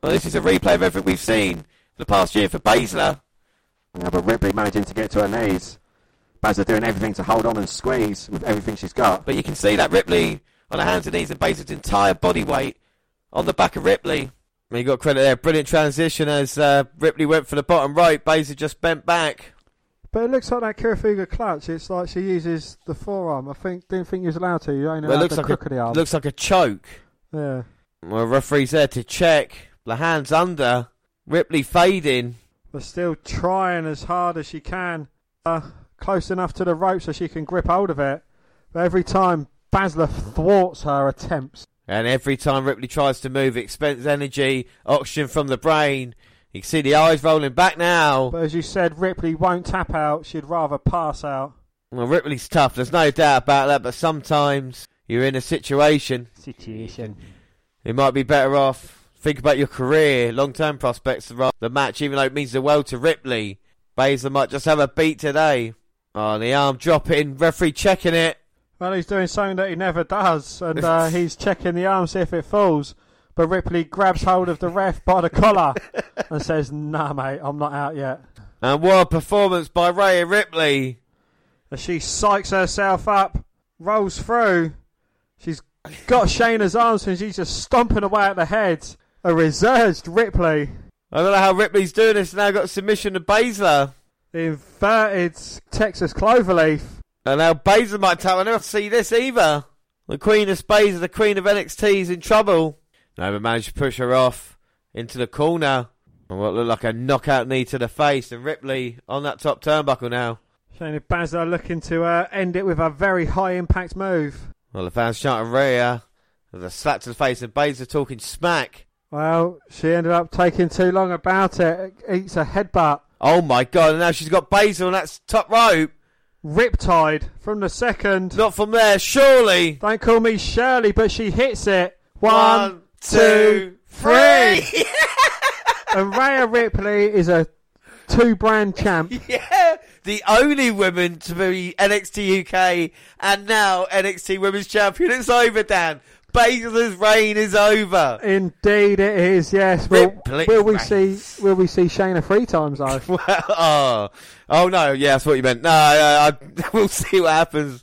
Well, this is a replay of everything we've seen the past year for Baszler. Yeah, but Ripley managing to get to her knees. Baszler doing everything to hold on and squeeze with everything she's got. But you can see that Ripley on her hands and knees and Baszler's entire body weight on the back of Ripley. You got credit there. Brilliant transition as uh, Ripley went for the bottom rope. Baszler just bent back. But it looks like that Kirifuda clutch. It's like she uses the forearm. I think didn't think you was allowed to. You only Well, it looks the like crook of the a, arm. looks like a choke. yeah. Well, referee's there to check. The hands under. Ripley fading. But still trying as hard as she can. Uh, close enough to the rope so she can grip hold of it. But every time Baszler thwarts her attempts. And every time Ripley tries to move, it expends energy, oxygen from the brain. You can see the eyes rolling back now. But as you said, Ripley won't tap out. She'd rather pass out. Well, Ripley's tough. There's no doubt about that. But sometimes you're in a situation. Situation. It might be better off. Think about your career, long-term prospects, the match, even though it means the world to Ripley. Baszler might just have a beat today. Oh, the arm dropping, referee checking it. Well, he's doing something that he never does, and uh, he's checking the arm, see if it falls. But Ripley grabs hold of the ref by the collar and says, "Nah, mate, I'm not out yet." And what a performance by Rhea Ripley. As she psychs herself up, rolls through. She's got Shayna's arms and she's just stomping away at the head. A resurged Ripley. I don't know how Ripley's doing this. Now got submission to Baszler. Inverted Texas cloverleaf. And now Baszler might tap. I never see this either. The Queen of Spades, the Queen of NXT, is in trouble. Nova managed to push her off into the corner. And what looked like a knockout knee to the face. And Ripley on that top turnbuckle now. Shayna Baszler looking to uh, end it with a very high impact move. Well, the fans chanting Rhea. With a slap to the face. And Baszler talking smack. Well, she ended up taking too long about it. Eats a headbutt. Oh my god. And now she's got Basil on that top rope. Riptide from the second. Not from there, surely. Don't call me Shirley, but she hits it. One, One, two, three. and Rhea Ripley is a two brand champ. Yeah, the only woman to be NXT UK and now NXT Women's Champion. It's over, Dan. Baszler's reign is over. Indeed, it is. Yes. Will, will we see? Will we see Shayna three times though? Well, oh, oh no, yeah, that's what you meant. No, uh, I, we'll see what happens.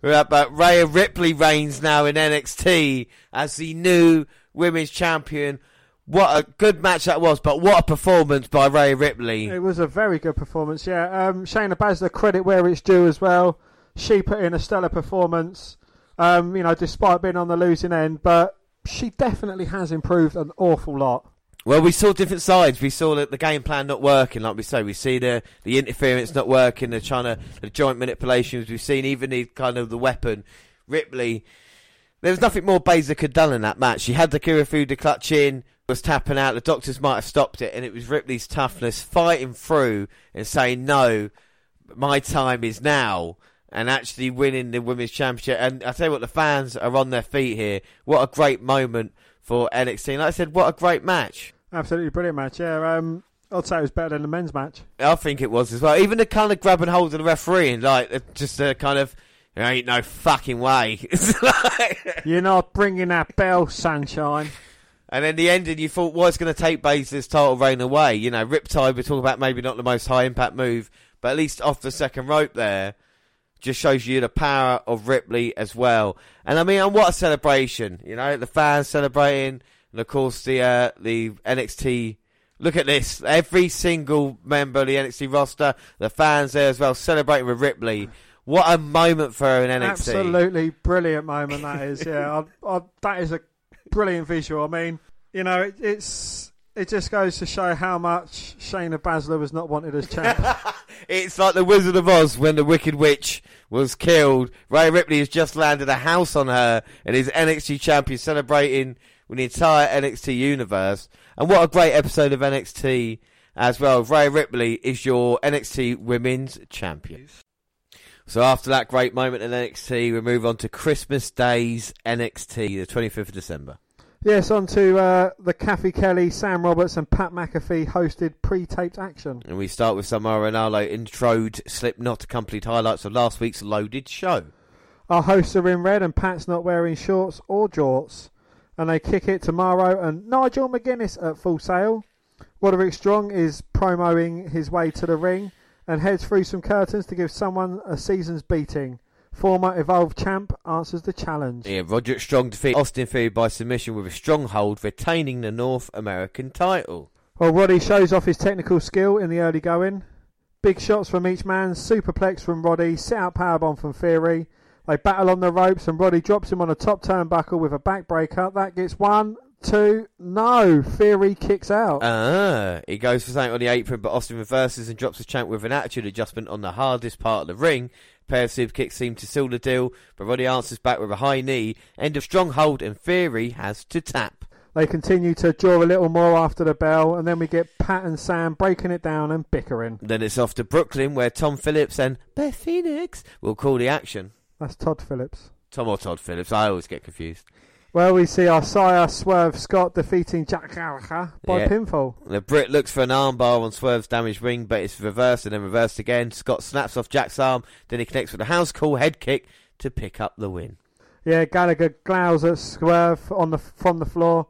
But Rhea Ripley reigns now in NXT as the new Women's Champion. What a good match that was, but what a performance by Rhea Ripley. It was a very good performance. Yeah. Um, Shayna Baszler credit where it's due as well. She put in a stellar performance. Um, you know, despite being on the losing end, but she definitely has improved an awful lot. Well, we saw different sides. We saw that the game plan not working, like we say. We see the the interference not working, the trying to the joint manipulations. We've seen even the kind of the weapon, Ripley. There was nothing more Baszler could done in that match. She had the Kirifuda clutch in, was tapping out. The doctors might have stopped it, and it was Ripley's toughness fighting through and saying no, my time is now. And actually winning the women's championship, and I tell you what, the fans are on their feet here. What a great moment for NXT. And like I said, what a great match. Absolutely brilliant match. Yeah. Um, I'd say it was better than the men's match. I think it was as well. Even the kind of grabbing hold of the referee, and like uh, just a kind of there ain't no fucking way. Like- You're not bringing that bell, sunshine. and then the ending, you thought was going to take Baszler's title reign away. You know, Riptide. We're talking about maybe not the most high impact move, but at least off the second rope there, just shows you the power of Ripley as well. And I mean, and what a celebration! You know, the fans celebrating, and of course the uh, the NXT. Look at this! Every single member of the NXT roster, the fans there as well, celebrating with Ripley. What a moment for her in NXT! Absolutely brilliant moment that is. Yeah, I, I, that is a brilliant visual. I mean, you know, it, it's it just goes to show how much Shayna Baszler was not wanted as champ. It's like the Wizard of Oz when the Wicked Witch was killed. Rhea Ripley has just landed a house on her and is NXT champion, celebrating with the entire NXT universe. And what a great episode of NXT as well. Rhea Ripley is your NXT Women's Champion. So after that great moment in NXT, we move on to Christmas Day's NXT, the 25th of December. Yes, on to uh, the Kathy Kelly, Sam Roberts, and Pat McAfee hosted pre-taped action. And we start with some Ranallo introed Slipknot to complete highlights of last week's loaded show. Our hosts are in red, and Pat's not wearing shorts or jorts. And they kick it to Mauro and Nigel McGuinness at full sail. Roderick Strong is promoing his way to the ring and heads through some curtains to give someone a season's beating. Former Evolve champ answers the challenge. Yeah, Roderick Strong defeats Austin Theory by submission with a stronghold, retaining the North American title. Well, Roddy shows off his technical skill in the early going. Big shots from each man, superplex from Roddy, set out powerbomb from Theory. They battle on the ropes and Roddy drops him on a top turnbuckle with a backbreaker. That gets one, two, no. Theory kicks out. Ah, he goes for something on the apron, but Austin reverses and drops his champ with an attitude adjustment on the hardest part of the ring. A pair of super kicks seem to seal the deal, but Roddy answers back with a high knee. End of stronghold, and Theory has to tap. They continue to draw a little more after the bell, and then we get Pat and Sam breaking it down and bickering. Then it's off to Brooklyn, where Tom Phillips and Beth Phoenix will call the action. That's Todd Phillips. Tom or Todd Phillips, I always get confused. Well, we see Isaiah Swerve Scott defeating Jack Gallagher by Yeah. pinfall. The Brit looks for an armbar on Swerve's damaged ring, but it's reversed and then reversed again. Scott snaps off Jack's arm, then he connects with a house call head kick to pick up the win. Yeah, Gallagher glows at Swerve on the from the floor,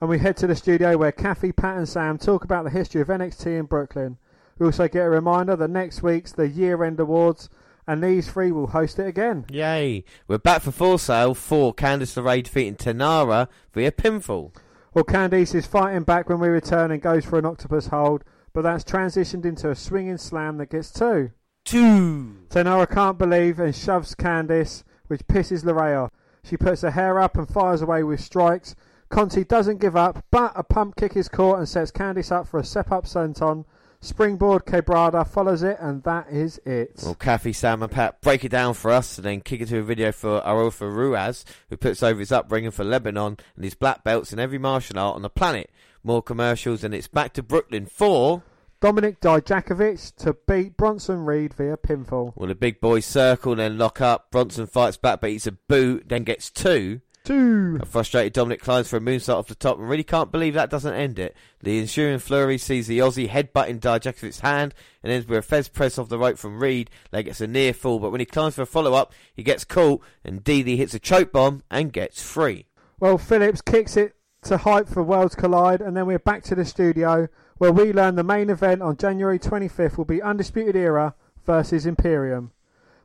and we head to the studio where Kathy, Pat, and Sam talk about the history of NXT in Brooklyn. We also get a reminder that next week's the year-end awards, and these three will host it again. Yay! We're back for Full Sail for Candice LeRae defeating Taynara via pinfall. Well, Candice is fighting back when we return and goes for an octopus hold, but that's transitioned into a swinging slam that gets two. Two! Taynara can't believe and shoves Candice, which pisses Lorraine off. She puts her hair up and fires away with strikes. Conti doesn't give up, but a pump kick is caught and sets Candice up for a step up senton. Springboard Quebrada follows it, and that is it. Well, Kathy, Sam, and Pat break it down for us and then kick it to a video for Arturo Ruas, who puts over his upbringing for Lebanon and his black belts in every martial art on the planet. More commercials, and it's back to Brooklyn for. Dominik Dijakovic to beat Bronson Reed via pinfall. Well, the big boys circle, then lock up. Bronson fights back, but eats a boot, then gets two. Two. A frustrated Dominik climbs for a moonsault off the top and really can't believe that doesn't end it. The ensuing flurry sees the Aussie headbutting Dijakovic's hand and ends with a Fez press off the rope from Reed. Leg gets a near fall, but when he climbs for a follow up, he gets caught and Dee hits a choke bomb and gets free. Well, Phillips kicks it to hype for Worlds Collide, and then we're back to the studio where we learn the main event on January 25th will be Undisputed Era versus Imperium.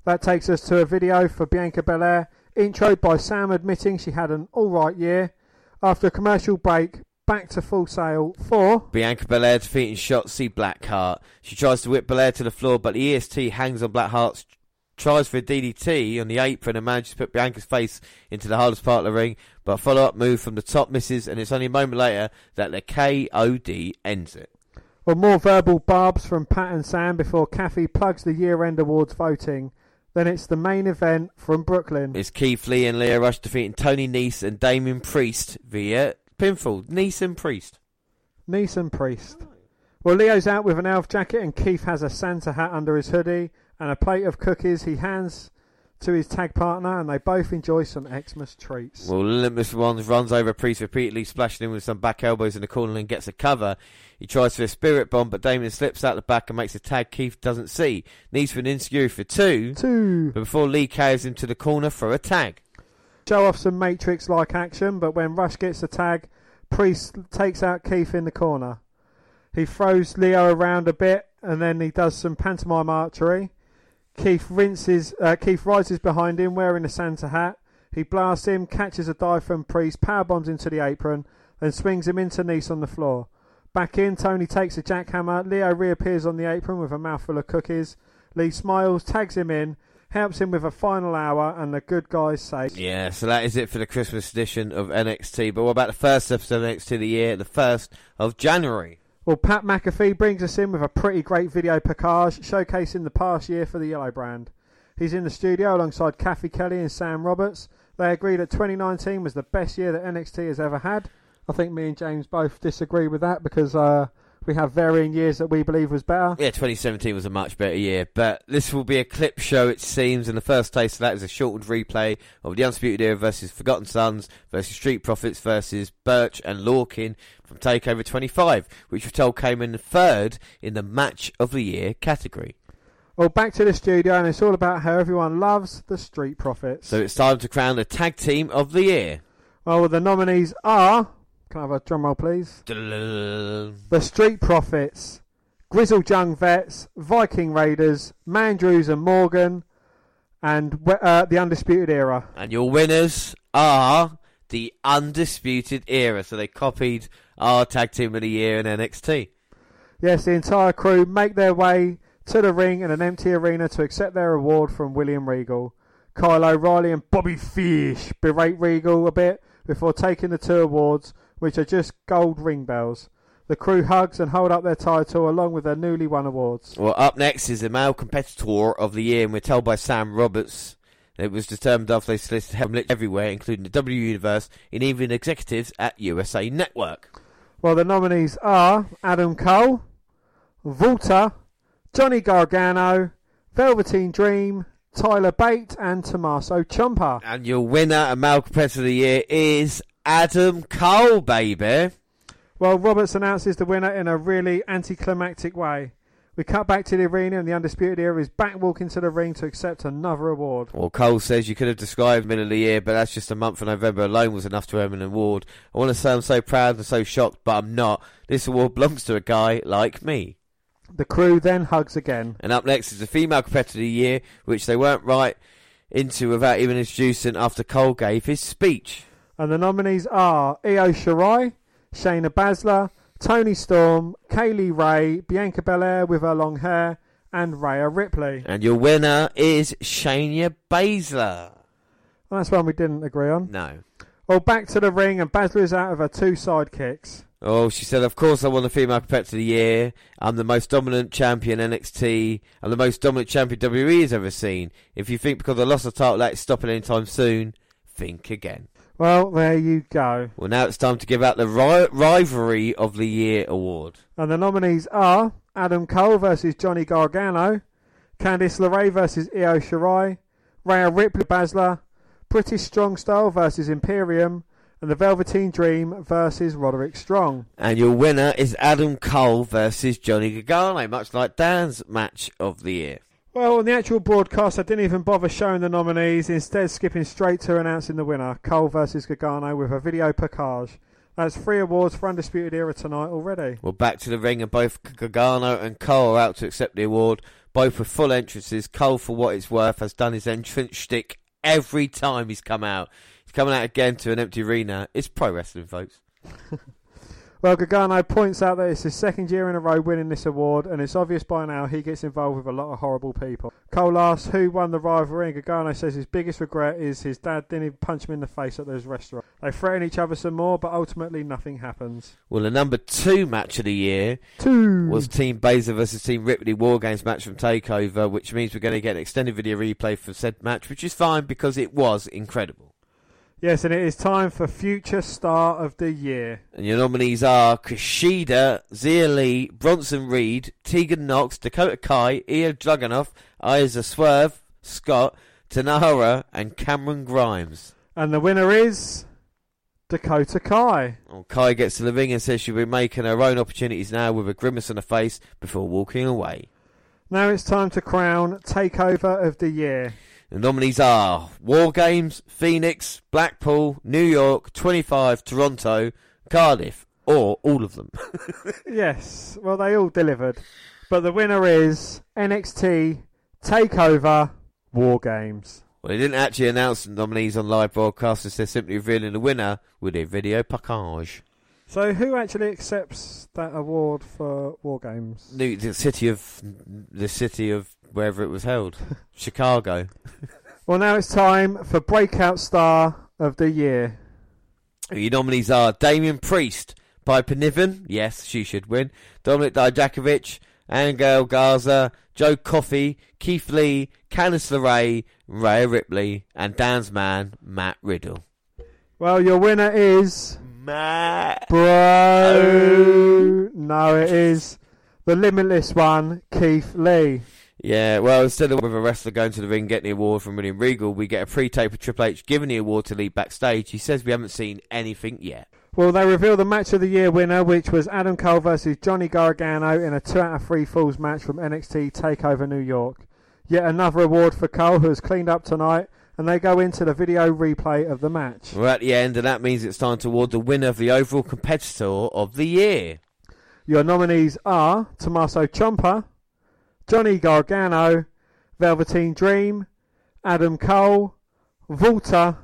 That takes us to a video for Bianca Belair, introed by Sam admitting she had an alright year. After a commercial break, back to full sail for. Bianca Belair defeating Shotzi Blackheart. She tries to whip Belair to the floor, but the EST hangs on Blackheart's tries for a DDT on the apron and manages to put Bianca's face into the hardest part of the ring, but a follow-up move from the top misses, and it's only a moment later that the KOD ends it. Well, more verbal barbs from Pat and Sam before Kathy plugs the year end awards voting. Then it's the main event from Brooklyn. It's Keith Lee and Lio Rush defeating Tony Nese and Damien Priest via pinfall. Nese and Priest. Niece and Priest. Well, Lio's out with an elf jacket, and Keith has a Santa hat under his hoodie and a plate of cookies he hands to his tag partner, and they both enjoy some Xmas treats. Well, Limitless Ones runs over Priest repeatedly, splashing him with some back elbows in the corner and gets a cover. He tries for a spirit bomb, but Damien slips out the back and makes a tag Keith doesn't see. Needs for an insecure for two, Two. but before Lee carries him to the corner for a tag. Show off some Matrix like action, but when Rush gets the tag, Priest takes out Keith in the corner. He throws Lio around a bit, and then he does some pantomime archery. Keith rinses. Uh, Keith rises behind him wearing a Santa hat. He blasts him, catches a dive from Priest, power bombs into the apron, then swings him into Nice on the floor. Back in, Tony takes a jackhammer. Lio reappears on the apron with a mouthful of cookies. Lee smiles, tags him in, helps him with a final hour, and the good guys say, Yeah, so that is it for the Christmas edition of NXT. But what about the first episode of NXT of the year, the 1st of January? Well, Pat McAfee brings us in with a pretty great video package showcasing the past year for the Yellow brand. He's in the studio alongside Kathy Kelly and Sam Roberts. They agree that 2019 was the best year that NXT has ever had. I think me and James both disagree with that because uh, we have varying years that we believe was better. Yeah, 2017 was a much better year, but this will be a clip show, it seems, and the first taste of that is a shortened replay of the Undisputed Era versus Forgotten Sons versus Street Profits versus Burch and Lorcan from Takeover 25, which we're told came in third in the Match of the Year category. Well, back to the studio, and it's all about how everyone loves the Street Profits. So it's time to crown the Tag Team of the Year. well, the nominees are. Can I have a drum roll, please? The Street Profits, Grizzled Young Vets, Viking Raiders, Mandrews and Morgan, and uh, the Undisputed Era. And your winners are the Undisputed Era. So they copied our Tag Team of the Year in NXT. Yes, the entire crew make their way to the ring in an empty arena to accept their award from William Regal. Kyle O'Reilly and Bobby Fish berate Regal a bit before taking the two awards, which are just gold ring bells. The crew hugs and hold up their title along with their newly won awards. Well, up next is the male competitor of the year, and we're told by Sam Roberts that it was determined after they solicited help everywhere, including the W Universe, and even executives at USA Network. Well, the nominees are Adam Cole, Walter, Johnny Gargano, Velveteen Dream, Tyler Bate, and Tommaso Ciampa. And your winner and male competitor of the year is Adam Cole, baby. Well, Roberts announces the winner in a really anticlimactic way. We cut back to the arena, and the Undisputed Era is back walking to the ring to accept another award. Well, Cole says you could have described middle of the year, but that's just a month of November alone was enough to earn an award. I want to say I'm so proud and so shocked, but I'm not. This award belongs to a guy like me. The crew then hugs again. And up next is the female competitor of the year, which they weren't right into without even introducing after Cole gave his speech. And the nominees are Io Shirai, Shayna Baszler, Toni Storm, Kay Lee Ray, Bianca Belair with her long hair, and Rhea Ripley. And your winner is Shayna Baszler. Well, that's one we didn't agree on. No. Well, back to the ring, and Baszler is out of her two sidekicks. Oh, she said, of course I won the female competitor of the year. I'm the most dominant champion NXT. I'm the most dominant champion WWE has ever seen. If you think because I lost the title that's stopping anytime soon, think again. Well, there you go. Well, now it's time to give out the ri- Rivalry of the Year award. And the nominees are Adam Cole versus Johnny Gargano, Candice LeRae versus Io Shirai, Rhea Ripley Baszler, British Strong Style versus Imperium, and the Velveteen Dream versus Roderick Strong. And your winner is Adam Cole versus Johnny Gargano, much like Dan's match of the year. Well, on the actual broadcast, I didn't even bother showing the nominees, instead skipping straight to announcing the winner, Cole versus Gargano, with a video package. That's three awards for Undisputed Era tonight already. Well, back to the ring, and both Gargano and Cole are out to accept the award. Both with full entrances. Cole, for what it's worth, has done his entrance shtick every time he's come out. He's coming out again to an empty arena. It's pro wrestling, folks. Well, Gargano points out that it's his second year in a row winning this award, and it's obvious by now he gets involved with a lot of horrible people. Cole asks who won the rivalry, and Gargano says his biggest regret is his dad didn't even punch him in the face at those restaurants. They threaten each other some more, but ultimately nothing happens. Well, the number two match of the year Two was Team Baszler versus Team Ripley War Games match from Takeover, which means we're going to get an extended video replay for said match, which is fine because it was incredible. Yes, and it is time for future star of the year. And your nominees are Kushida, Xia Li, Bronson Reed, Tegan Nox, Dakota Kai, Ilja Dragunov, Isa Swerve, Scott, Taynara, and Cameron Grimes. And the winner is Dakota Kai. Well, Kai gets to the ring and says she'll be making her own opportunities now with a grimace on her face before walking away. Now it's time to crown Takeover of the Year. The nominees are War Games, Phoenix, Blackpool, New York, 25, Toronto, Cardiff, or all of them. Yes, well, they all delivered. But the winner is NXT Takeover War Games. well, they didn't actually announce the nominees on live broadcast, as they're simply revealing the winner with a video package. So, who actually accepts that award for War Games? The, the city of the city of wherever it was held, Chicago. Well, now it's time for Breakout Star of the Year. Your nominees are Damien Priest, Piper Niven, yes, she should win. Dominik Dijakovic, Angel Garza, Joe Coffey, Keith Lee, Candice LeRae, Rhea Ripley, and Dan's man, Matt Riddle. Well, your winner is Matt. Bro. No, it is the limitless one, Keith Lee. Yeah, well, instead of with a wrestler going to the ring getting the award from William Regal, we get a pre-tape of Triple H giving the award to Lee backstage. He says we haven't seen anything yet. Well, they reveal the match of the year winner, which was Adam Cole versus Johnny Gargano in a two out of three falls match from NXT Takeover New York. Yet another award for Cole, who has cleaned up tonight, and they go into the video replay of the match. We're at the end, and that means it's time to award the winner of the overall competitor of the year. Your nominees are Tommaso Ciampa, Johnny Gargano, Velveteen Dream, Adam Cole, Walter,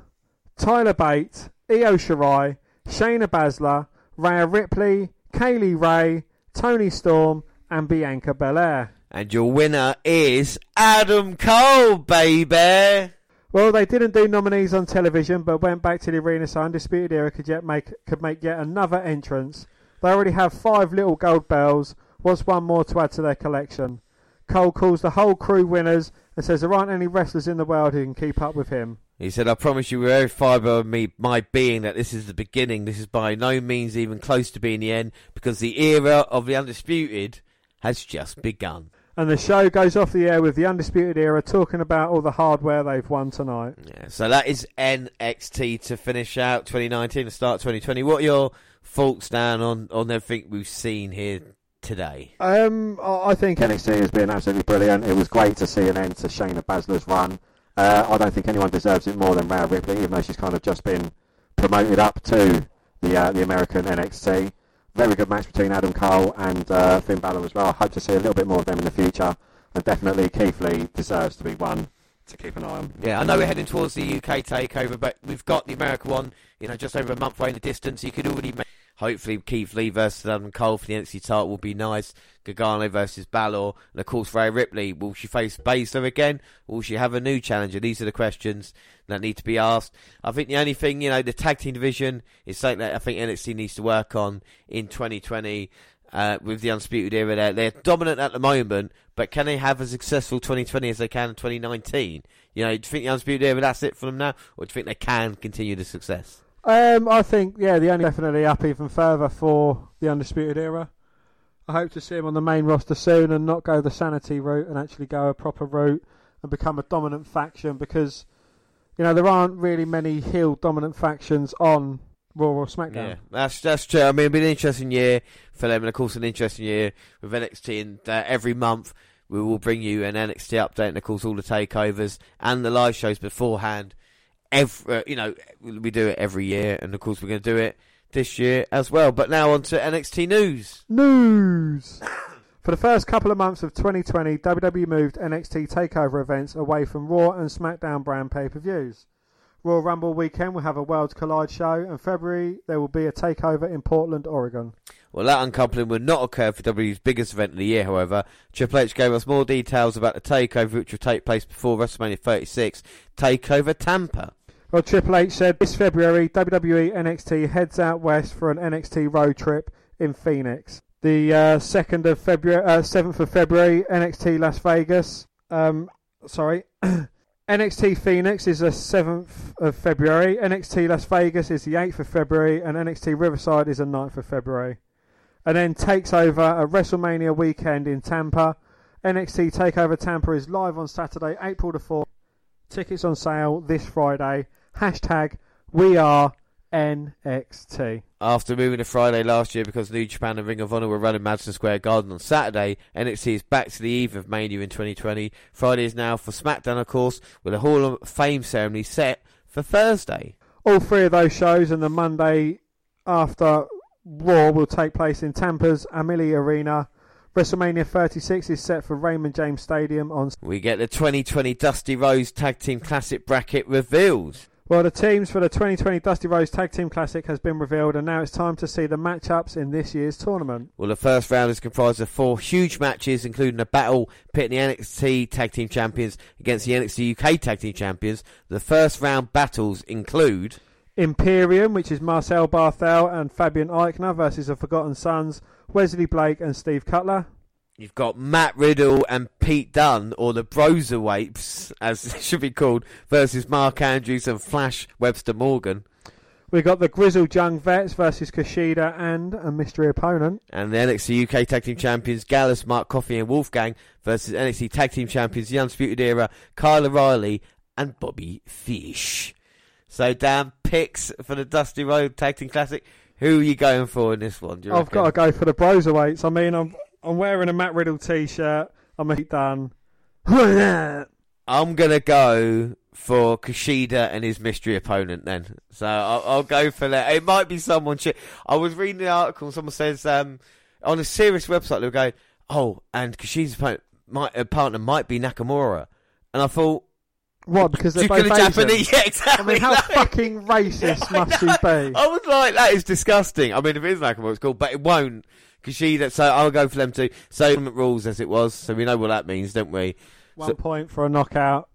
Tyler Bate, Io Shirai, Shayna Baszler, Rhea Ripley, Kay Lee Ray, Toni Storm, and Bianca Belair. And your winner is Adam Cole, baby. Well, they didn't do nominees on television, but went back to the arena so Undisputed Era could yet make could make yet another entrance. They already have five little gold bells. What's one more to add to their collection? Cole calls the whole crew winners and says there aren't any wrestlers in the world who can keep up with him. He said, I promise you with every fibre of me, my being that this is the beginning. This is by no means even close to being the end because the era of the Undisputed has just begun. And the show goes off the air with the Undisputed Era talking about all the hardware they've won tonight. Yeah, so that is NXT to finish out 2019 and start 2020. What are your thoughts, Dan, on, on everything we've seen here today? Um, I think NXT has been absolutely brilliant. It was great to see an end to Shayna Baszler's run. Uh, I don't think anyone deserves it more than Rhea Ripley, even though she's kind of just been promoted up to the uh, the American NXT. Very good match between Adam Cole and uh, Finn Balor as well. I hope to see a little bit more of them in the future. And definitely Keith Lee deserves to be one to keep an eye on. Yeah, I know we're heading towards the UK takeover, but we've got the American one, you know, just over a month away in the distance. You could already make. Hopefully, Keith Lee versus Adam Cole for the NXT title will be nice. Gargano versus Balor, and of course, Rhea Ripley. Will she face Baszler again? Will she have a new challenger? These are the questions that need to be asked. I think the only thing, you know, the tag team division is something that I think NXT needs to work on in 2020. Uh, with the Undisputed Era there. They're dominant at the moment, but can they have a successful 2020 as they can in 2019? You know, do you think the Undisputed Era, that's it for them now? Or do you think they can continue the success? Um, I think yeah, the only definitely up even further for the undisputed era. I hope to see him on the main roster soon and not go the sanity route and actually go a proper route and become a dominant faction because you know there aren't really many heel dominant factions on Raw or SmackDown. Yeah, that's that's true. I mean, it'll be an interesting year for them, and of course, an interesting year with NXT. And uh, every month, we will bring you an NXT update, and of course, all the takeovers and the live shows beforehand. Every, uh, you know, we do it every year, and of course, we're going to do it this year as well. But now on to NXT news. News. For the first couple of months of 2020, WWE moved NXT takeover events away from Raw and SmackDown brand pay-per-views. Royal Rumble weekend will have a Worlds Collide show, and February there will be a takeover in Portland, Oregon. Well, that uncoupling would not occur for WWE's biggest event of the year, however. Triple H gave us more details about the takeover, which will take place before WrestleMania 36, Takeover Tampa. Well, Triple H said this February, WWE NXT heads out west for an NXT road trip in Phoenix. The uh, second of February, uh, seventh of February, NXT Las Vegas. Um, sorry, NXT Phoenix is the seventh of February. NXT Las Vegas is the eighth of February, and NXT Riverside is the 9th of February. And then takes over a WrestleMania weekend in Tampa. NXT Takeover Tampa is live on Saturday, April the 4th. Tickets on sale this Friday. Hashtag we are NXT. After moving to Friday last year because New Japan and Ring of Honor were running Madison Square Garden on Saturday, NXT is back to the eve of Mania in 2020. Friday is now for SmackDown, of course, with a Hall of Fame ceremony set for Thursday. All three of those shows and the Monday after Raw will take place in Tampa's Amalie Arena. WrestleMania 36 is set for Raymond James Stadium on. We get the 2020 Dusty Rhodes Tag Team Classic bracket revealed. Well, the teams for the 2020 Dusty Rhodes Tag Team Classic has been revealed, and now it's time to see the matchups in this year's tournament. Well, the first round is comprised of four huge matches, including a battle pitting the NXT Tag Team Champions against the NXT UK Tag Team Champions. The first round battles include Imperium, which is Marcel Barthel and Fabian Aichner versus the Forgotten Sons, Wesley Blake and Steve Cutler. You've got Matt Riddle and Pete Dunne, or the Broserweights, as it should be called, versus Mark Andrews and Flash Webster Morgan. We've got the Grizzled Young Vets versus Kushida and a mystery opponent. And the NXT UK Tag Team Champions Gallus, Mark Coffey, and Wolfgang versus NXT Tag Team Champions The Undisputed Era, Kyle O'Reilly, and Bobby Fish. So, Dan, picks for the Dusty Rhodes Tag Team Classic. Who are you going for in this one? I've got to go for the Broserweights. I mean, I'm I'm wearing a Matt Riddle t-shirt. I'm a done. I've I'm gonna go for Kushida and his mystery opponent then. So I'll, I'll go for that. It might be someone. I was reading the article. And someone says um, on a serious website they were going, "Oh, and Kushida's opponent, my, uh, partner might be Nakamura," and I thought, What? Because they're "Because both Asian? Japanese, yeah, exactly. I mean, how like- fucking racist I must he be? I was like, "That is disgusting." I mean, if it is Nakamura, it's cool, but it won't. Kushida, so I'll go for them too. So tournament rules as it was, so we know what that means, don't we? One So- point for a knockout.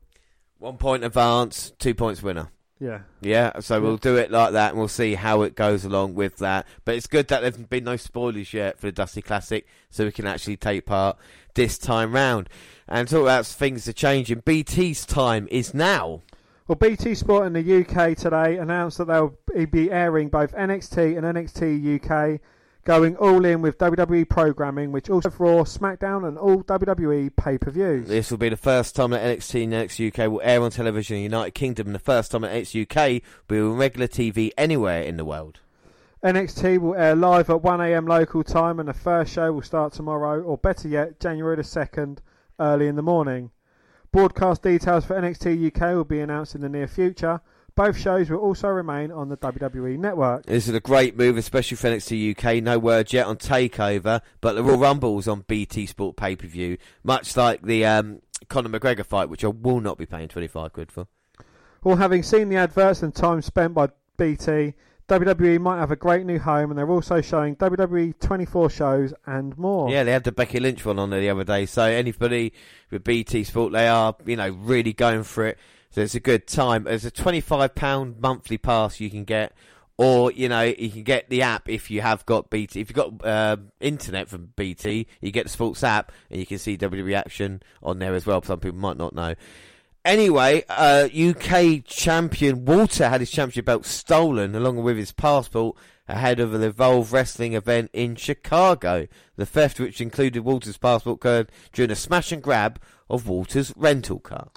One point advance, two points winner. Yeah. Yeah, so we'll do it like that and we'll see how it goes along with that. But it's good that there's been no spoilers yet for the Dusty Classic, so we can actually take part this time round. And talk about things are changing. BT's time is now. Well, BT Sport in the UK today announced that they'll be airing both NXT and NXT UK, going all in with WWE programming, which also for SmackDown, and all WWE pay per views. This will be the first time that NXT and NXT UK will air on television in the United Kingdom, and the first time that NXT UK will be on regular TV anywhere in the world. NXT will air live at 1am local time, and the first show will start tomorrow, or better yet, January the 2nd, early in the morning. Broadcast details for NXT UK will be announced in the near future. Both shows will also remain on the WWE network. This is a great move, especially for NXT UK. No word yet on Takeover, but the Royal Rumble's on BT Sport pay per view, much like the um, Conor McGregor fight, which I will not be paying twenty five quid for. Well, having seen the adverts and time spent by BT, WWE might have a great new home, and they're also showing WWE 24 shows and more. Yeah, they had the Becky Lynch one on there the other day. So anybody with BT Sport, they are you know really going for it. So it's a good time. There's a twenty five pound monthly pass you can get. Or you know you can get the app if you have got BT. If you've got uh, internet from BT, you get the sports app and you can see WWE action on there as well. Some people might not know. Anyway, uh, UK champion Walter had his championship belt stolen along with his passport ahead of an Evolve Wrestling event in Chicago. The theft, which included Walter's passport, occurred during a smash and grab of Walter's rental car.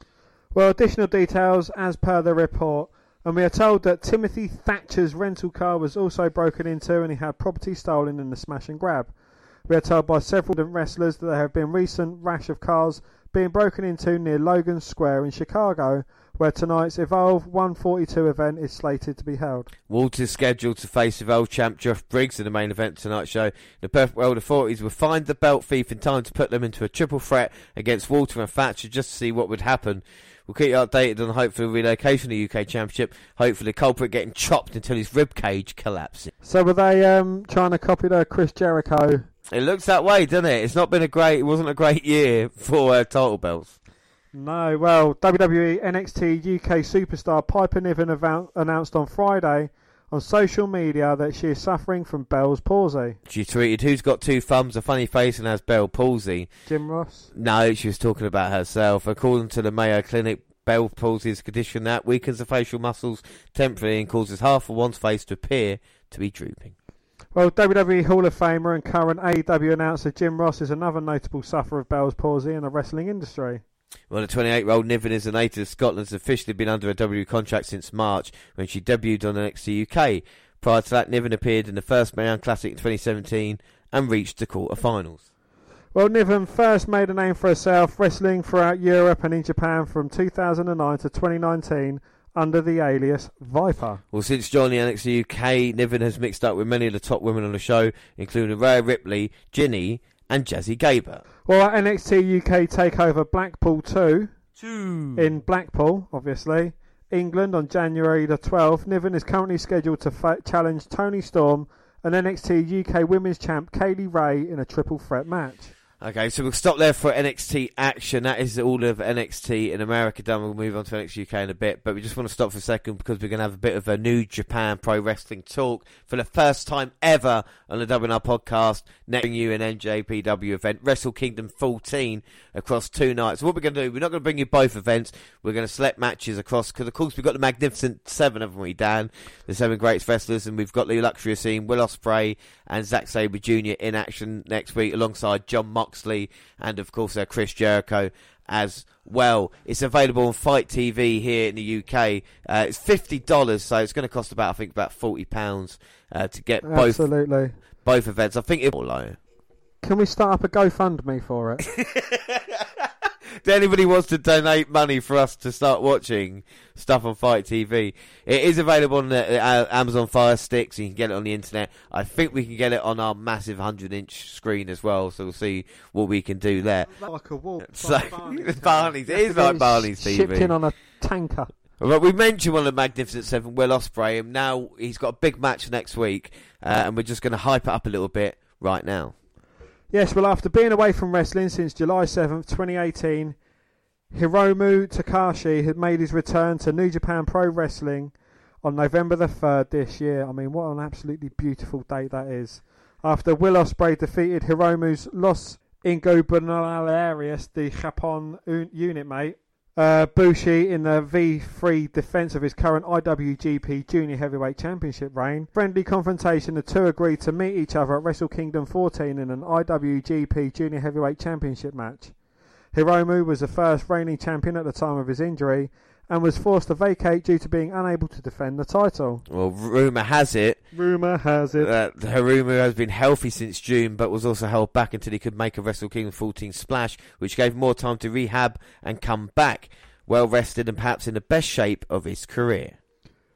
Well, additional details as per the report, and we are told that Timothy Thatcher's rental car was also broken into and he had property stolen in the smash and grab. We are told by several wrestlers that there have been recent rash of cars being broken into near Logan Square in Chicago, where tonight's Evolve 142 event is slated to be held. Walter's scheduled to face Evolve champ Jeff Briggs in the main event tonight's show. The perfect world authorities will find the belt thief in time to put them into a triple threat against Walter and Thatcher just to see what would happen. We'll keep you updated on the hopeful relocation of the UK Championship. Hopefully, the culprit getting chopped until his rib cage collapses. So were they um, trying to copy the Chris Jericho? It looks that way, doesn't it? It's not been a great. It wasn't a great year for uh, title belts. No, well, WWE NXT UK superstar Piper Niven announced on Friday on social media that she is suffering from Bell's palsy. She tweeted, "Who's got two thumbs, a funny face, and has Bell palsy?" Jim Ross. No, she was talking about herself. According to the Mayo Clinic, Bell palsy is a condition that weakens the facial muscles temporarily and causes half of one's face to appear to be drooping. Well, WWE Hall of Famer and current AEW announcer Jim Ross is another notable sufferer of Bell's palsy in the wrestling industry. Well, the 28-year-old Niven is a native of Scotland. Has officially been under a W contract since March when she debuted on NXT UK. Prior to that, Niven appeared in the first Mae Young Classic in 2017 and reached the quarter-finals. Well, Niven first made a name for herself wrestling throughout Europe and in Japan from 2009 to 2019 under the alias Viper. Well, since joining NXT UK, Niven has mixed up with many of the top women on the show, including Rhea Ripley, Jinny, and Jazzy Gabert. Well, at NXT UK Takeover Blackpool 2 Two. in Blackpool, obviously, England on January the 12th, Niven is currently scheduled to fa- challenge Toni Storm and NXT UK Women's Champ Kay Lee Ray in a triple threat match. Okay, so we'll stop there for NXT action. That is all of NXT in America done. We'll move on to NXT UK in a bit, but we just want to stop for a second because we're going to have a bit of a new Japan Pro Wrestling talk for the first time ever on the WNR podcast. Next you an NJPW event, Wrestle Kingdom 14 across two nights. So What we're going to do, we're not going to bring you both events. We're going to select matches across because, of course, we've got the Magnificent Seven, haven't we, Dan? The seven greatest wrestlers, and we've got the Luxury Scene, Will Ospreay and Zack Sabre Jr. in action next week alongside Jon Moxley and, of course, uh, Chris Jericho as well. It's available on FITE TV here in the UK. Uh, it's fifty dollars, so it's going to cost about I think about forty pounds uh, to get both Absolutely. both events. I think it will low. Can we start up a GoFundMe for it? If anybody wants to donate money for us to start watching stuff on FITE TV, it is available on the uh, Amazon Fire Stick, so you can get it on the internet. I think we can get it on our massive 100 inch screen as well, so we'll see what we can do there. like a wall. So, Barney's, it is like Barney's TV. Shipped in on a tanker. But we mentioned one of the Magnificent Seven, Will Ospreay, and now he's got a big match next week, uh, and we're just going to hype it up a little bit right now. Yes, well, after being away from wrestling since July 7th, 2018, Hiromu Takahashi had made his return to New Japan Pro Wrestling on November the 3rd this year. I mean, what an absolutely beautiful date that is. After Will Ospreay defeated Hiromu's Los Ingobernables de Japón un- unit mate, uh, Bushi in the V3 defense of his current IWGP Junior Heavyweight Championship reign. Friendly confrontation, the two agreed to meet each other at Wrestle Kingdom 14 in an IWGP Junior Heavyweight Championship match. Hiromu was the first reigning champion at the time of his injury and was forced to vacate due to being unable to defend the title. Well, rumour has it Rumour has it. that Hiromu has been healthy since June, but was also held back until he could make a Wrestle Kingdom 14 splash, which gave more time to rehab and come back, well rested and perhaps in the best shape of his career.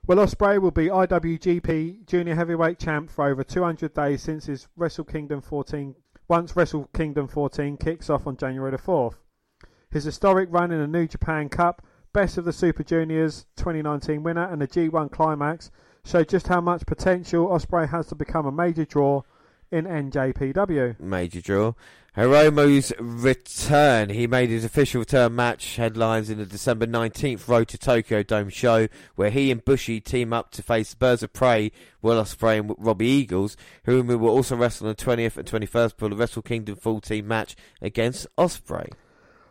Well, Ospreay will be IWGP Junior Heavyweight Champ for over 200 days since his Wrestle Kingdom 14. Once Wrestle Kingdom 14 kicks off on January the 4th. His historic run in the New Japan Cup, Best of the Super Juniors 2019 winner, and the G1 Climax show just how much potential Ospreay has to become a major draw in NJPW. Major draw. Hiromu's return. He made his official return match headlines in the December 19th Road to Tokyo Dome show, where he and Bushi team up to face Birds of Prey, Will Ospreay and Robbie Eagles. Hiromu will also wrestle on the 20th and 21st for the Wrestle Kingdom 14 match against Ospreay.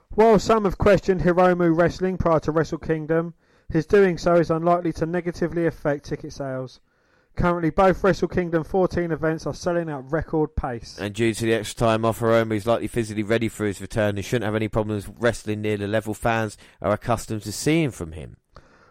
While some have questioned Hiromu wrestling prior to Wrestle Kingdom, his doing so is unlikely to negatively affect ticket sales. Currently, both Wrestle Kingdom 14 events are selling at record pace. And due to the extra time off, Hiromu is likely physically ready for his return and shouldn't have any problems wrestling near the level fans are accustomed to seeing from him.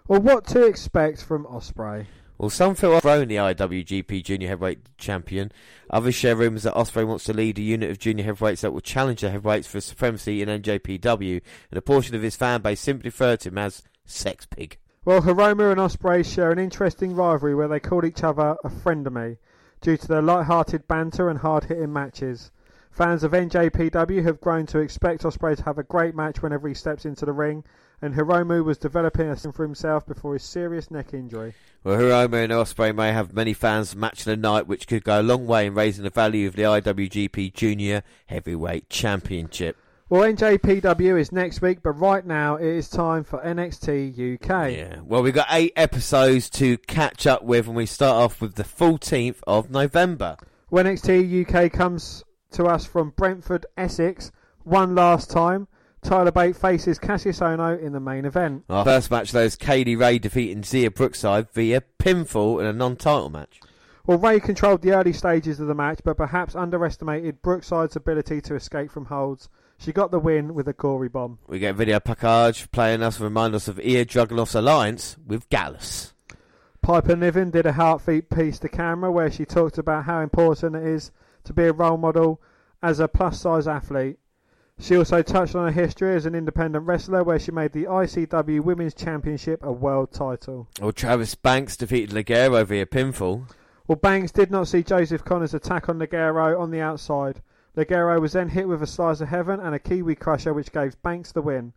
Well, what to expect from Ospreay? Well, some feel Ospreay the IWGP Junior Heavyweight Champion. Others share rumours that Ospreay wants to lead a unit of junior heavyweights that will challenge the heavyweights for supremacy in NJPW, and a portion of his fan base simply refer to him as Sex Pig. Well, Hiromu and Ospreay share an interesting rivalry where they call each other a friend of me due to their light-hearted banter and hard-hitting matches. Fans of NJPW have grown to expect Ospreay to have a great match whenever he steps into the ring, and Hiromu was developing a for himself before his serious neck injury. Well, Hiromu and Ospreay may have many fans match the night, which could go a long way in raising the value of the IWGP Junior Heavyweight Championship. Well, NJPW is next week, but right now it is time for NXT UK. Yeah. Well, we've got eight episodes to catch up with, and we start off with the 14th of November. When NXT UK comes to us from Brentford, Essex, one last time. Tyler Bate faces Cassius Ohno in the main event. Our first match, though, is Kay Lee Ray defeating Xia Brookside via pinfall in a non-title match. Well, Ray controlled the early stages of the match, but perhaps underestimated Brookside's ability to escape from holds. She got the win with a gory bomb. We get video package playing us to remind us of Ilja Dragunov's alliance with Gallus. Piper Niven did a heartbeat piece to camera where she talked about how important it is to be a role model as a plus size athlete. She also touched on her history as an independent wrestler where she made the ICW Women's Championship a world title. Well, Travis Banks defeated Ligero via pinfall. Well, Banks did not see Joseph Connor's attack on Ligero on the outside. Ligero was then hit with a slice of heaven and a Kiwi crusher which gave Banks the win.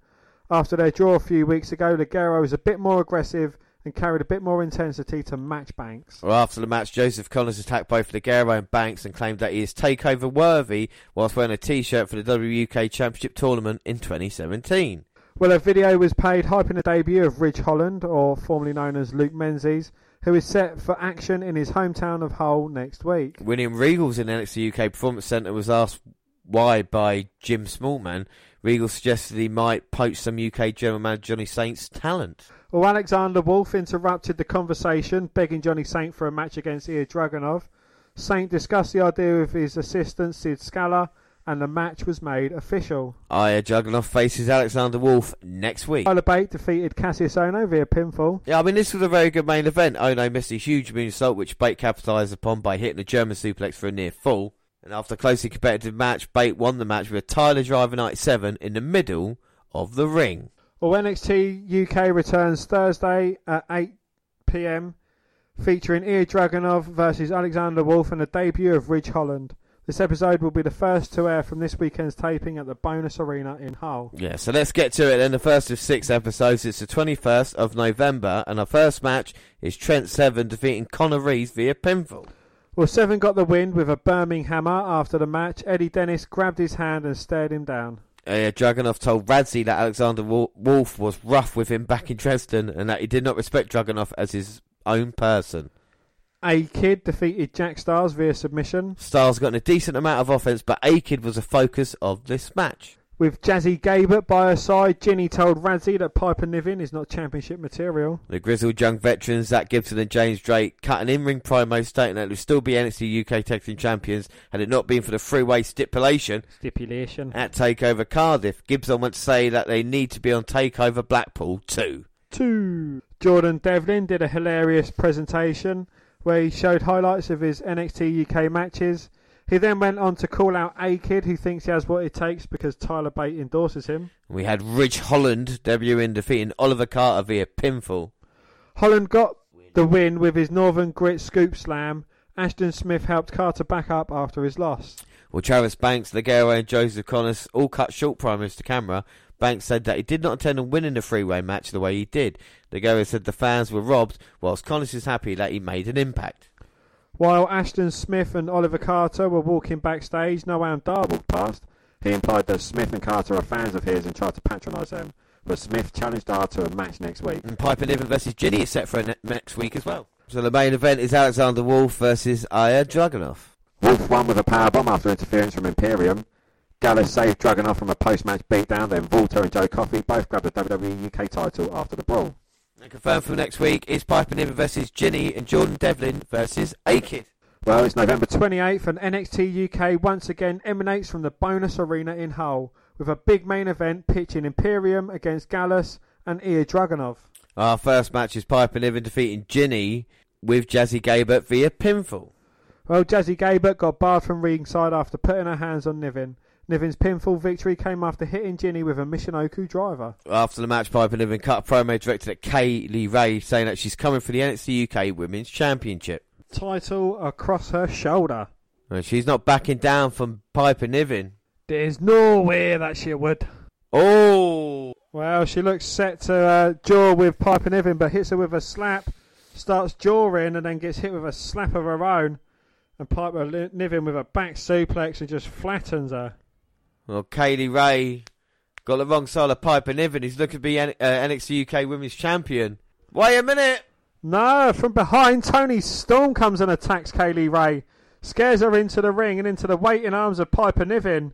After their draw a few weeks ago, Ligero was a bit more aggressive and carried a bit more intensity to match Banks. Well, after the match, Joseph Connors attacked both Ligero and Banks and claimed that he is takeover worthy whilst wearing a t-shirt for the WUK Championship tournament in 2017. Well, a video was paid hyping the debut of Ridge Holland, or formerly known as Luke Menzies, who is set for action in his hometown of Hull next week. William Regals in the NXT UK Performance Centre was asked why by Jim Smallman. Regal suggested he might poach some UK general manager Johnny Saint's talent. Well, Alexander Wolf interrupted the conversation, begging Johnny Saint for a match against Ilja Dragunov. Saint discussed the idea with his assistant Sid Scala, and the match was made official. Aya Juggernaut faces Alexander Wolf next week. Tyler Bate defeated Cassius Ohno via pinfall. Yeah, I mean, this was a very good main event. Ohno missed a huge moonsault, which Bate capitalised upon by hitting a German suplex for a near fall. And after a closely competitive match, Bate won the match with a Tyler Driver 97 in the middle of the ring. Well, NXT UK returns Thursday at 8 pm, featuring Ilja Dragunov versus Alexander Wolf and the debut of Ridge Holland. This episode will be the first to air from this weekend's taping at the Bonus Arena in Hull. Yeah, so let's get to it then. The first of six episodes. It's the 21st of November, and our first match is Trent Seven defeating Connor Reeves via pinfall. Well, Seven got the win with a Birmingham hammer after the match. Eddie Dennis grabbed his hand and stared him down. Uh, Dragunov told Radzi that Alexander Wolf was rough with him back in Dresden and that he did not respect Dragunov as his own person. A Kid defeated Jack Starz via submission. Starz got a decent amount of offense, but A Kid was the focus of this match. With Jazzy Gabert by her side, Jinny told Radzi that Piper Niven is not championship material. The grizzled young veterans, Zach Gibson and James Drake, cut an in-ring promo stating that they would still be NXT UK Tag Team Champions had it not been for the three-way stipulation. Stipulation. At TakeOver Cardiff, Gibson went to say that they need to be on TakeOver Blackpool too. Two. Jordan Devlin did a hilarious presentation where he showed highlights of his NXT UK matches. He then went on to call out A Kid, who thinks he has what it takes because Tyler Bate endorses him. We had Ridge Holland debuting, defeating Oliver Carter via pinfall. Holland got the win with his Northern Grit scoop slam. Ashton Smith helped Carter back up after his loss. Well, Travis Banks, Ligero, and Joseph Connors all cut short promos to camera. Banks said that he did not intend on winning the three-way match the way he did. Ligero said the fans were robbed, whilst Connors is happy that he made an impact. While Ashton Smith and Oliver Carter were walking backstage, Noam Dar walked past. He implied that Smith and Carter are fans of his and tried to patronise them. But Smith challenged Dar to a match next week. And Piper Niven versus Jinny is set for ne- next week as well. So the main event is Alexander Wolf versus Ilja Dragunov. Wolf won with a powerbomb after interference from Imperium. Gallus saved Dragunov from a post-match beatdown. Then Walter and Joe Coffey both grabbed the WWE UK title after the brawl. And confirmed for next week is Piper Niven versus Jinny and Jordan Devlin versus A-Kid. Well, it's November 28th and NXT UK once again emanates from the bonus arena in Hull with a big main event pitching Imperium against Gallus and Ilja Dragunov. Our first match is Piper Niven defeating Jinny with Jazzy Gabert via pinfall. Well, Jazzy Gabert got barred from ringside after putting her hands on Niven. Niven's pinfall victory came after hitting Jinny with a Michinoku driver. After the match, Piper Niven cut a promo directed at Kay Lee Ray, saying that she's coming for the NXT UK Women's Championship. Title across her shoulder. And she's not backing down from Piper Niven. There's no way that she would. Oh! Well, she looks set to uh, jaw with Piper Niven, but hits her with a slap, starts jawing, and then gets hit with a slap of her own. And Piper Niven with a back suplex and just flattens her. Well, Kay Lee Ray got the wrong side of Piper Niven. He's looking to be N- uh, NXT UK Women's Champion. Wait a minute! No, from behind, Toni Storm comes and attacks Kay Lee Ray. Scares her into the ring and into the waiting arms of Piper Niven,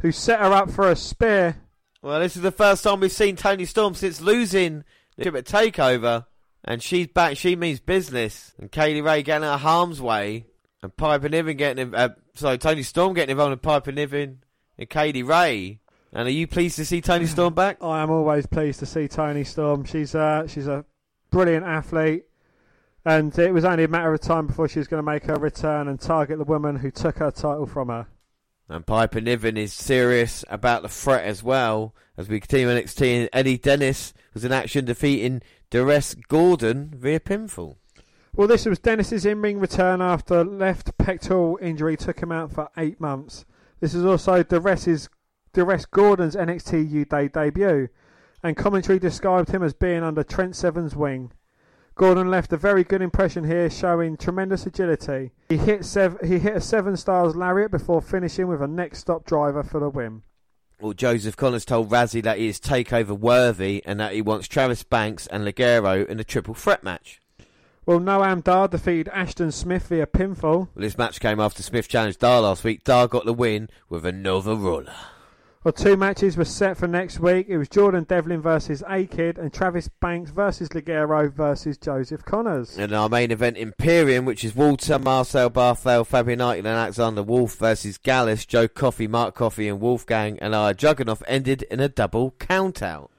who set her up for a spear. Well, this is the first time we've seen Toni Storm since losing the takeover. And she's back. She means business. And Kay Lee Ray getting out of harm's way. And Piper Niven getting... Uh, sorry, Toni Storm getting involved in Piper Niven and Kay Lee Ray. And are you pleased to see Toni Storm back? I am always pleased to see Toni Storm. She's uh, she's a brilliant athlete, and it was only a matter of time before she was going to make her return and target the woman who took her title from her. And Piper Niven is serious about the threat as well. As we continue NXT, and Eddie Dennis was in action defeating Dores Gordon via pinfall. Well, this was Dennis's in-ring return after left pectoral injury took him out for eight months. This is also Dores' Dores Gordon's NXT UK debut, and commentary described him as being under Trent Seven's wing. Gordon left a very good impression here, showing tremendous agility. He hit sev- he hit a seven stars lariat before finishing with a next stop driver for the win. Well, Joseph Connors told Radzi that he is takeover worthy and that he wants Travis Banks and Ligero in a triple threat match. Well, Noam Dar defeated Ashton Smith via pinfall. Well, this match came after Smith challenged Dar last week. Dar got the win with another roller. Well, two matches were set for next week. It was Jordan Devlin versus A-Kid and Travis Banks versus Ligero versus Joseph Connors. And our main event, Imperium, which is Walter, Marcel Barthel, Fabian Knight and Alexander Wolf versus Gallus, Joe Coffey, Mark Coffey and Wolfgang. And our Juggernaut ended in a double countout.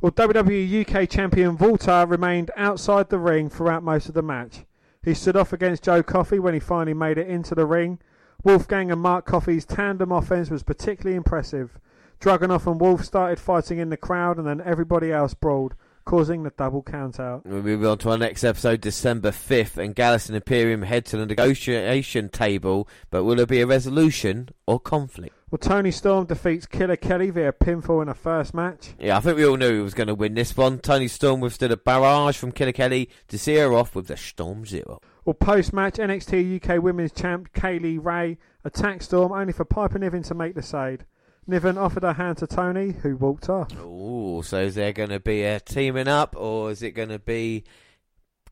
Well, WWE UK champion Walter remained outside the ring throughout most of the match. He stood off against Joe Coffey when he finally made it into the ring. Wolfgang and Mark Coffey's tandem offense was particularly impressive. Dragunov and Wolf started fighting in the crowd and then everybody else brawled, causing the double countout. We'll move on to our next episode, December 5th, and Gallus and Imperium head to the negotiation table, but will there be a resolution or conflict? Well, Toni Storm defeats Killer Kelly via pinfall in a first match. Yeah, I think we all knew he was going to win this one. Toni Storm withstood a barrage from Killer Kelly to see her off with the Storm Zero. Well, post match, NXT UK Women's Champ Kay Lee Ray attacked Storm only for Piper Niven to make the save. Niven offered her hand to Toni, who walked off. Oh, so is there going to be a teaming up, or is it going to be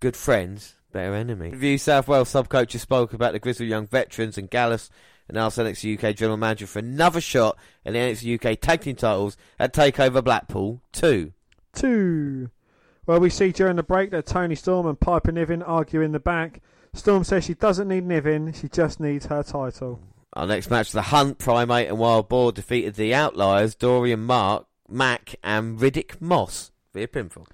good friends, better enemy? View South Wales sub coaches spoke about the Grizzly Young veterans and Gallus and asked NXT UK General Manager for another shot at the NXT UK Tag Team titles at Takeover Blackpool 2. Two. Well, we see during the break that Toni Storm and Piper Niven argue in the back. Storm says she doesn't need Niven, she just needs her title. Our next match, The Hunt, Primate and Wild Boar defeated the Outliers, Dorian Mark, Mac and Riddick Moss via pinfall.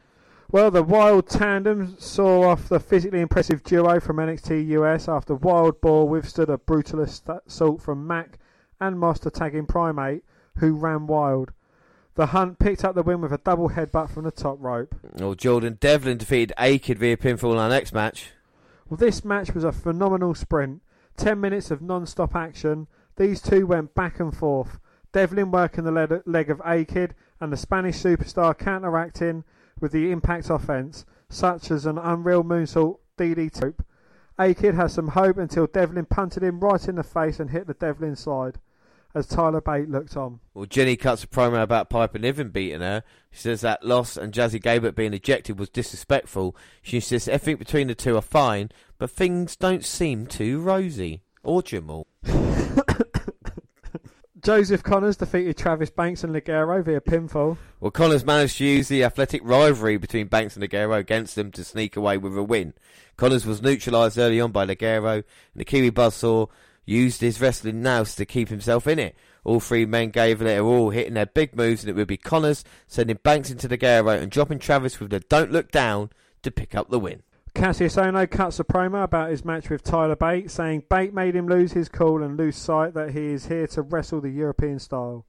Well, the Wild Tandem saw off the physically impressive duo from NXT US after Wild Boar withstood a brutal assault from Mack and Moss tagging Primate, who ran wild. The Hunt picked up the win with a double headbutt from the top rope. Well, Jordan Devlin defeated Akid via pinfall in our next match. Well, this match was a phenomenal sprint. Ten minutes of non-stop action. These two went back and forth. Devlin working the leg, leg of A-Kid and the Spanish superstar counteracting with the impact offense, such as an unreal moonsault DD DDT. A-Kid has some hope until Devlin punted him right in the face and hit the Devlin slide as Tyler Bate looked on. Well, Jinny cuts a promo about Piper Niven beating her. She says that Loss and Jazzy Gabert being ejected was disrespectful. She says everything between the two are fine, but things don't seem too rosy. Or Jamal. Joseph Connors defeated Travis Banks and Ligero via pinfall. Well, Connors managed to use the athletic rivalry between Banks and Ligero against them to sneak away with a win. Connors was neutralised early on by Ligero, and the Kiwi Buzzsaw used his wrestling nous to keep himself in it. All three men gave it their all, hitting their big moves, and it would be Connors sending Banks into Ligero and dropping Travis with the Don't Look Down to pick up the win. Cassius Ohno cuts a promo about his match with Tyler Bate, saying Bate made him lose his cool and lose sight that he is here to wrestle the European style.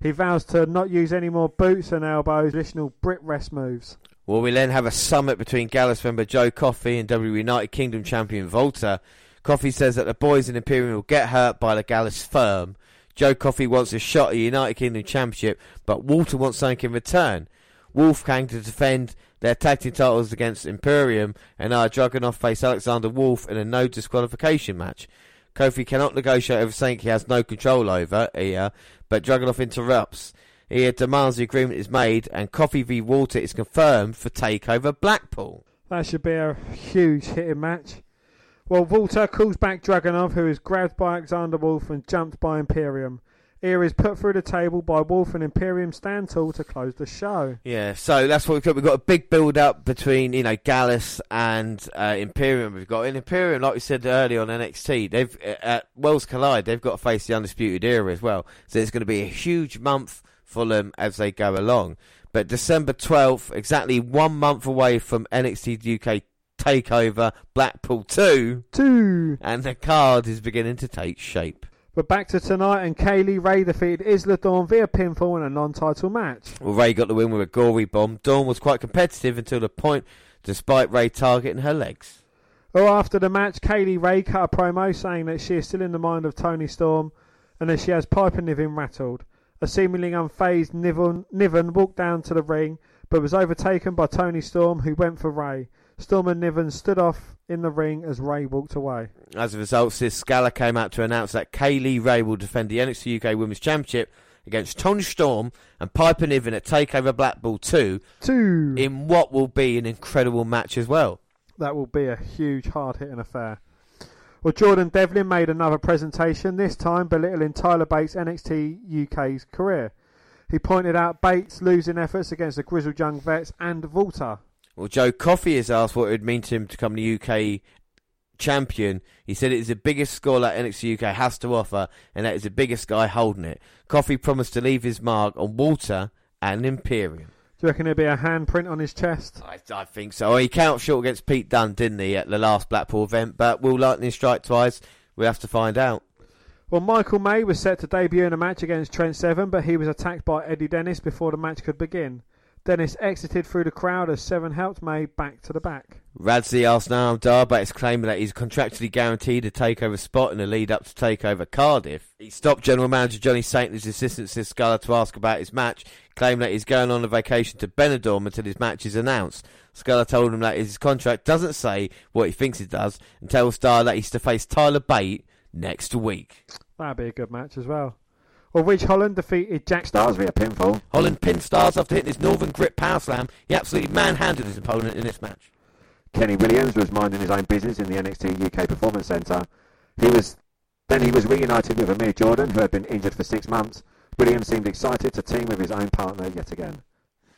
He vows to not use any more boots and elbows, traditional Brit rest moves. Well, we then have a summit between Gallus member Joe Coffey and W United Kingdom champion Walter. Coffey says that the boys in Imperium will get hurt by the Gallus firm. Joe Coffey wants a shot at the United Kingdom Championship, but Walter wants something in return. Wolfgang to defend their tag team titles against Imperium, and our Dragunov face Alexander Wolf in a no disqualification match. Coffey cannot negotiate over something he has no control over here, but Dragunov interrupts. He demands the agreement is made, and Coffey v Walter is confirmed for Takeover Blackpool. That should be a huge hitting match. Well, Walter calls back Dragunov, who is grabbed by Alexander Wolf and jumped by Imperium. Here is put through the table by Wolf and Imperium stand tall to close the show. Yeah, so that's what we've got. We've got a big build up between you know Gallus and uh, Imperium. We've got in Imperium, like we said earlier on NXT, they've uh, at Worlds Collide, they've got to face the Undisputed Era as well. So it's going to be a huge month for them as they go along. But December twelfth, exactly one month away from NXT UK Takeover Blackpool two, Two. and the card is beginning to take shape. But back to tonight, and Kay Lee Ray defeated Isla Dawn via pinfall in a non-title match. Well, Ray got the win with a gory bomb. Dawn was quite competitive until the point, despite Ray targeting her legs. Well, after the match, Kay Lee Ray cut a promo saying that she is still in the mind of Toni Storm and that she has Piper Niven rattled. A seemingly unfazed Niven, Niven walked down to the ring but was overtaken by Toni Storm, who went for Ray. Storm and Niven stood off in the ring as Ray walked away. As a result, Sid Scala came out to announce that Kay Lee Ray will defend the NXT UK Women's Championship against Toni Storm and Piper Niven at TakeOver Blackpool 2 Two. in what will be an incredible match as well. That will be a huge, hard hitting affair. Well, Jordan Devlin made another presentation, this time belittling Tyler Bates' NXT UK's career. He pointed out Bates' losing efforts against the Grizzled Young Vets and Walter. Well, Joe Coffey has asked what it would mean to him to become the UK champion. He said it is the biggest score that NXT UK has to offer, and that is the biggest guy holding it. Coffey promised to leave his mark on Walter and Imperium. Do you reckon there'll be a handprint on his chest? I, I think so. He came out short against Pete Dunne, didn't he, at the last Blackpool event? But will Lightning strike twice? We have to find out. Well, Michael May was set to debut in a match against Trent Seven, but he was attacked by Eddie Dennis before the match could begin. Dennis exited through the crowd as Seven helped May back to the back. Radzi asked but is claiming that he's contractually guaranteed a takeover spot in the lead up to takeover Cardiff. He stopped General Manager Johnny Saintly's assistant Sid Scala to ask about his match, claiming that he's going on a vacation to Benidorm until his match is announced. Scala told him that his contract doesn't say what he thinks it does, and tells Dar that he's to face Tyler Bate next week. That'd be a good match as well. Well, Ridge Holland defeated Jack Starz via pinfall. Holland pinned Starz after hitting his Northern Grit Power Slam. He absolutely manhandled his opponent in this match. Kenny Williams was minding his own business in the NXT UK Performance Centre. He was then he was reunited with Amir Jordan, who had been injured for six months. Williams seemed excited to team with his own partner yet again.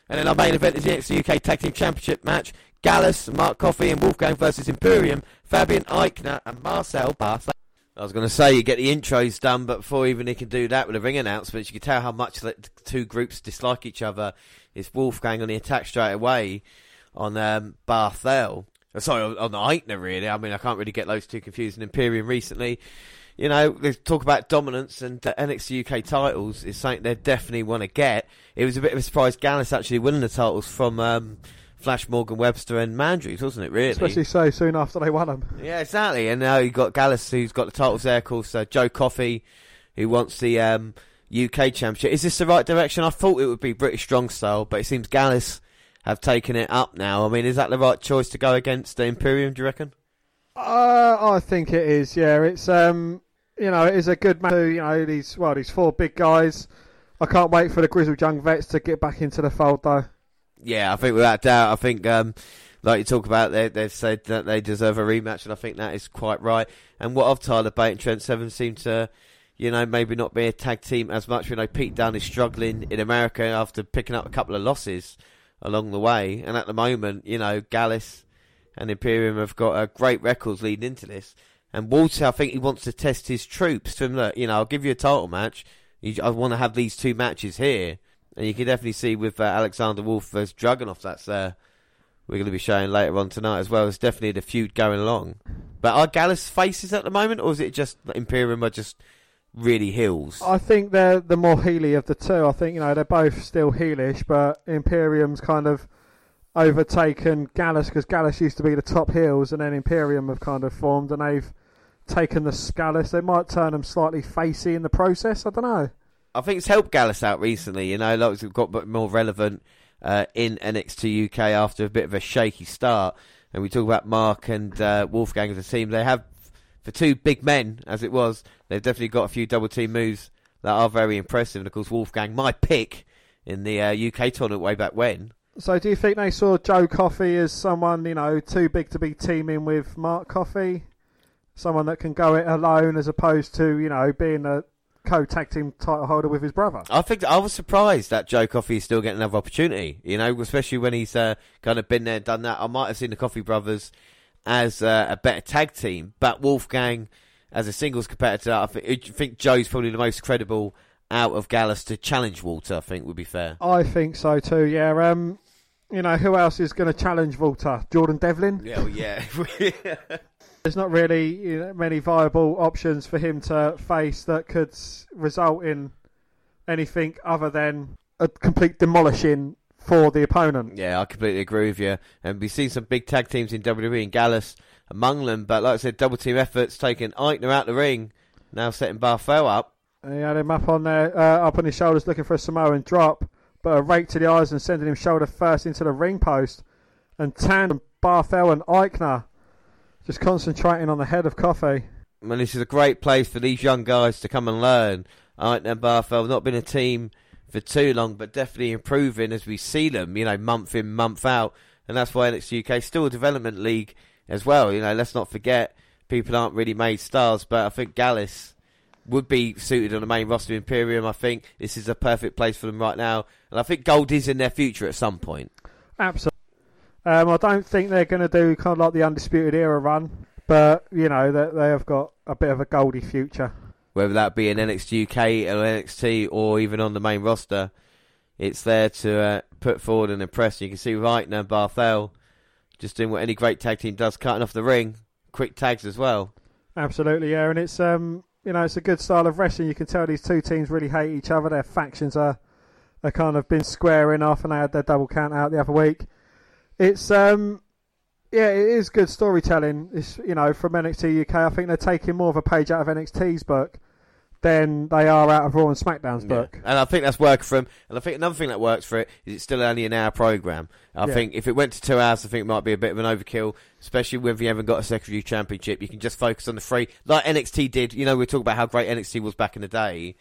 And then our main event is the NXT UK Tag Team Championship match. Gallus, Mark Coffey and Wolfgang versus Imperium, Fabian Aichner and Marcel Barth. I was going to say you get the intros done, but before even he can do that with the ring announcements, you can tell how much the two groups dislike each other. It's Wolfgang on the attack straight away on um, Barthel. Uh, Sorry, on Aichner, really. I mean, I can't really get those two confused. And Imperium recently, you know, they talk about dominance and the NXT UK titles is something they definitely want to get. It was a bit of a surprise Gallus actually winning the titles from um, Flash Morgan Webster and Mandrews, wasn't it, really? especially so soon after they won them. Yeah, exactly. And now you've got Gallus, who's got the titles there, of course, uh, Joe Coffey, who wants the um, UK Championship. Is this the right direction? I thought it would be British Strong Style, but it seems Gallus have taken it up now. I mean, is that the right choice to go against the Imperium, do you reckon? Uh, I think it is. Yeah, it's um, you know, it is a good match. You know, these well, these four big guys. I can't wait for the grizzled young vets to get back into the fold, though. Yeah, I think without doubt, I think, um, like you talk about, they, they've said that they deserve a rematch, and I think that is quite right. And what of Tyler Bate and Trent Seven seem to, you know, maybe not be a tag team as much. We know Pete Dunne is struggling in America after picking up a couple of losses along the way, and at the moment, you know, Gallus and Imperium have got great records leading into this. And Walter, I think he wants to test his troops. To him, look, you know, I'll give you a title match. I want to have these two matches here, and you can definitely see with uh, Alexander Wolf versus Dragunov. That's uh, we're going to be showing later on tonight as well. It's definitely the feud going along. But are Gallus faces at the moment, or is it just Imperium are just really heels? I think they're the more heely of the two. I think you know they're both still heelish, but Imperium's kind of overtaken Gallus because Gallus used to be the top heels, and then Imperium have kind of formed, and they've taken the Scallus. They might turn them slightly facey in the process. I don't know. I think it's helped Gallus out recently. You know, like we've got more relevant uh, in NXT UK after a bit of a shaky start. And we talk about Mark and uh, Wolfgang as a team. They have, for two big men as it was, they've definitely got a few double team moves that are very impressive. And of course, Wolfgang, my pick in the uh, UK tournament way back when. So, do you think they saw Joe Coffey as someone you know too big to be teaming with Mark Coffey, someone that can go it alone as opposed to you know being a co-tag team title holder with his brother? I think I was surprised that Joe Coffey is still getting another opportunity. You know, especially when he's uh, kind of been there, and done that. I might have seen the Coffey brothers as uh, a better tag team, but Wolfgang as a singles competitor, I think, I think Joe's probably the most credible out of Gallus to challenge Walter. I think would be fair. I think so too. Yeah. Um, you know who else is going to challenge Walter? Jordan Devlin. Yeah, well, yeah. There's not really you know, many viable options for him to face that could result in anything other than a complete demolishing for the opponent. Yeah, I completely agree with you. And we've seen some big tag teams in WWE and Gallus among them, but like I said, double team efforts taking Aichner out the ring, now setting Barthel up. And he had him up on there, uh, up on his shoulders, looking for a Samoan drop, but a rake to the eyes and sending him shoulder first into the ring post. And Tandem Barthel and Aichner just concentrating on the head of Coffey. Well, this is a great place for these young guys to come and learn. Barthel have not been a team for too long, but definitely improving as we see them, you know, month in, month out. And that's why NXT UK is still a development league as well. You know, let's not forget people aren't really made stars, but I think Gallus would be suited on the main roster of Imperium. I think this is a perfect place for them right now. And I think Gold is in their future at some point. Absolutely. Um, I don't think they're going to do kind of like the Undisputed Era run, but, you know, they, they have got a bit of a goldy future. Whether that be in NXT UK or NXT or even on the main roster, it's there to uh, put forward and impress. You can see Reitner now Barthel just doing what any great tag team does, cutting off the ring, quick tags as well. Absolutely, yeah, and it's um, you know, it's a good style of wrestling. You can tell these two teams really hate each other. Their factions are, are kind of been squaring off, and they had their double count out the other week. It's um, yeah, it is good storytelling. It's you know from NXT UK. I think they're taking more of a page out of NXT's book than they are out of Raw and SmackDown's Yeah. book. And I think that's working for them. And I think another thing that works for it is it's still only an hour program. I Yeah. think if it went to two hours, I think it might be a bit of an overkill, especially when you haven't got a secondary championship. You can just focus on the three, like NXT did. You know, we talk about how great NXT was back in the day,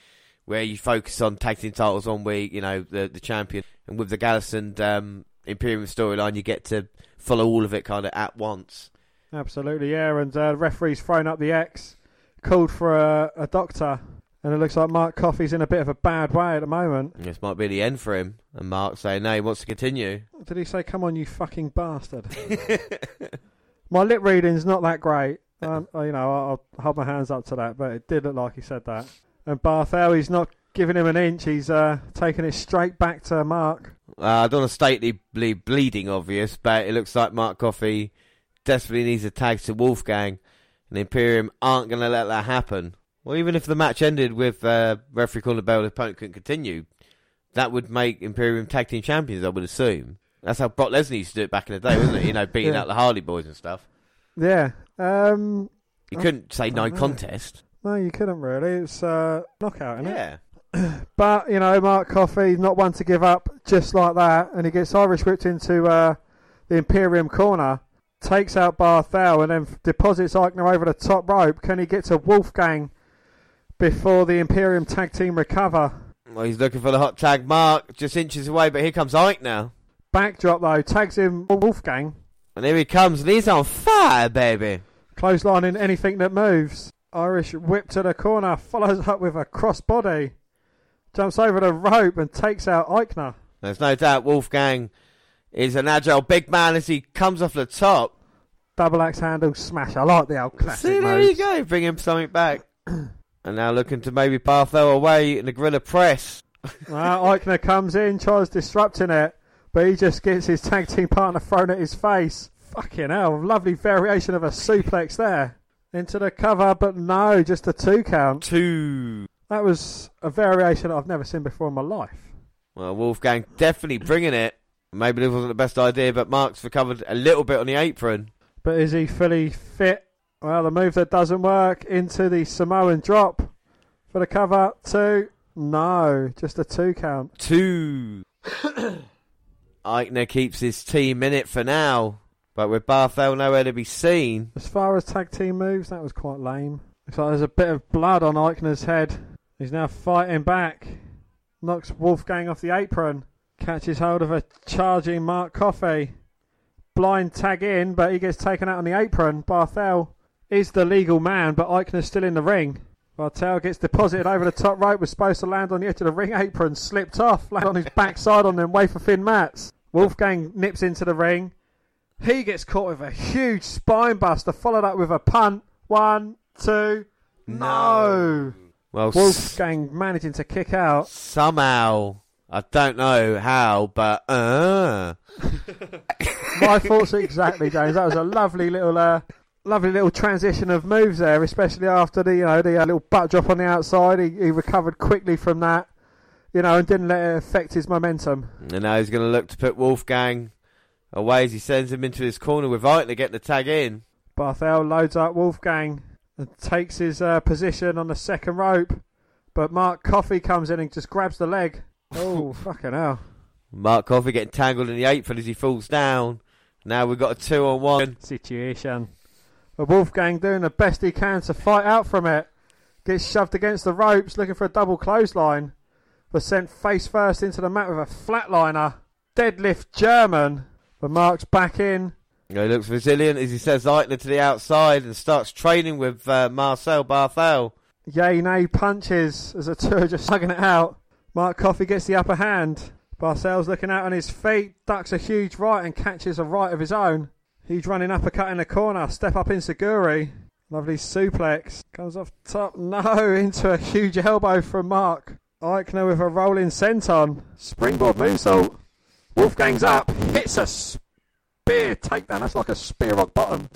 where you focus on tag team titles one week, you know, the the champion, and with the Gallus and um, Imperium storyline, you get to follow all of it kind of at once. Absolutely, yeah. And uh, referee's thrown up the X, called for a, a doctor, and it looks like Mark Coffey's in a bit of a bad way at the moment. This might be the end for him. And Mark saying, no, he wants to continue. Did he say, "Come on, you fucking bastard"? My lip reading's not that great. Um, you know, I'll, I'll hold my hands up to that, but it did look like he said that. And Barthel, he's not giving him an inch. He's uh, taking it straight back to Mark. Uh, I don't want to state the ble- bleeding obvious, but it looks like Mark Coffey desperately needs a tag to Wolfgang, and Imperium aren't going to let that happen. Well, even if the match ended with uh, referee calling the bell, the opponent couldn't continue, that would make Imperium tag team champions, I would assume. That's how Brock Lesnar used to do it back in the day, wasn't it? You know, beating Yeah. out the Hardy Boys and stuff. Yeah. Um, You couldn't say no contest. no, you couldn't really. It's uh, knockout, isn't it? Yeah. But you know, Mark Coffey not one to give up just like that, and he gets Irish whipped into uh, the Imperium corner, takes out Barthel, and then deposits Aichner over the top rope. Can he get to Wolfgang before the Imperium tag team recover? Well, he's looking for the hot tag. Mark just inches away, but here comes Ike now. Backdrop though tags in Wolfgang, And here he comes, and he's on fire, baby. clotheslining anything that moves. Irish whip to the corner, follows up with a crossbody, jumps over the rope and takes out Aichner. There's no doubt Wolfgang is an agile big man as he comes off the top. Double axe handle smash. I like the old classic See, there moves. you go, bring him something back. and now looking to maybe Barthel away in the gorilla press. Well, uh, Aichner comes in, tries disrupting it, but he just gets his tag team partner thrown at his face. Fucking hell, lovely variation of a suplex there. Into the cover, but no, just a two count. Two. That was a variation I've never seen before in my life. Well, Wolfgang definitely bringing it. Maybe this wasn't the best idea, but Mark's recovered a little bit on the apron. But is he fully fit? Well, the move that doesn't work into the Samoan drop for the cover. Two. No, just a two count. Two. Aichner keeps his team in it for now, but with Barthel nowhere to be seen. As far as tag team moves, that was quite lame. Looks like there's a bit of blood on Aichner's head. He's now fighting back. Knocks Wolfgang off the apron. Catches hold of a charging Mark Coffey. Blind tag in, but he gets taken out on the apron. Barthel is the legal man, but Aichner's still in the ring. Barthel gets deposited over the top rope, was supposed to land on the edge of the ring apron, slipped off, landed on his backside on them wafer thin mats. Wolfgang nips into the ring. He gets caught with a huge spine buster, followed up with a punt. One, two, no. Well, Wolfgang managing to kick out. somehow, I don't know how, but uh, My thoughts exactly, James. That was a lovely little, uh, lovely little transition of moves there, especially after the, you know, the uh, little butt drop on the outside. He, he recovered quickly from that, you know, and didn't let it affect his momentum. and now he's going to look to put Wolfgang away as he sends him into his corner with Aichner getting the tag in. Barthel loads up Wolfgang and takes his uh, position on the second rope, but Mark Coffey comes in and just grabs the leg. Oh, fucking hell. Mark Coffey getting tangled in the apron as he falls down. Now we've got a two on one. situation. But Wolfgang doing the best he can to fight out from it. Gets shoved against the ropes looking for a double clothesline. But sent face first into the mat with a flatliner. Deadlift German. But Mark's back in. He looks resilient as he says Aichner to the outside and starts training with uh, Marcel Barthel. Yay, nay punches as the two are just slugging it out. Mark Coffey gets the upper hand. Barcel's looking out on his feet, ducks a huge right and catches a right of his own. He's running uppercut in the corner, step up in Seguri. Lovely suplex. Comes off top, no, into a huge elbow from Mark. Aichner with a rolling senton. Springboard moonsault. Wolfgang's up. Hits a spear takedown. That's like a spear rock bottom.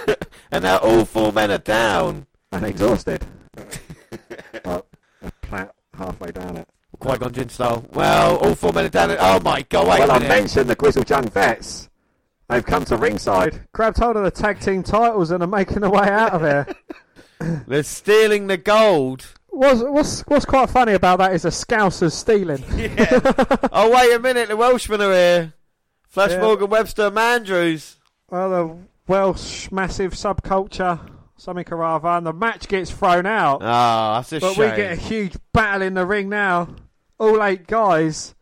and now all four men are down. And exhausted. well, a plat halfway down it. Qui-Gon Jinn style. Well, all four men are down. It. Oh my god! Wait well, a I minute. mentioned the Grizzled Young Vets. They've come to ringside. Grabbed hold of the tag team titles and are making their way out of here. They're stealing the gold. What's, what's, what's quite funny about that is the Scousers stealing. oh wait a minute, the Welshmen are here. Flash Yeah. Morgan Webster Mandrews. Well, the Welsh massive subculture, something or other, and the match gets thrown out. Ah, that's a but shame. But we get a huge battle in the ring now. All eight guys.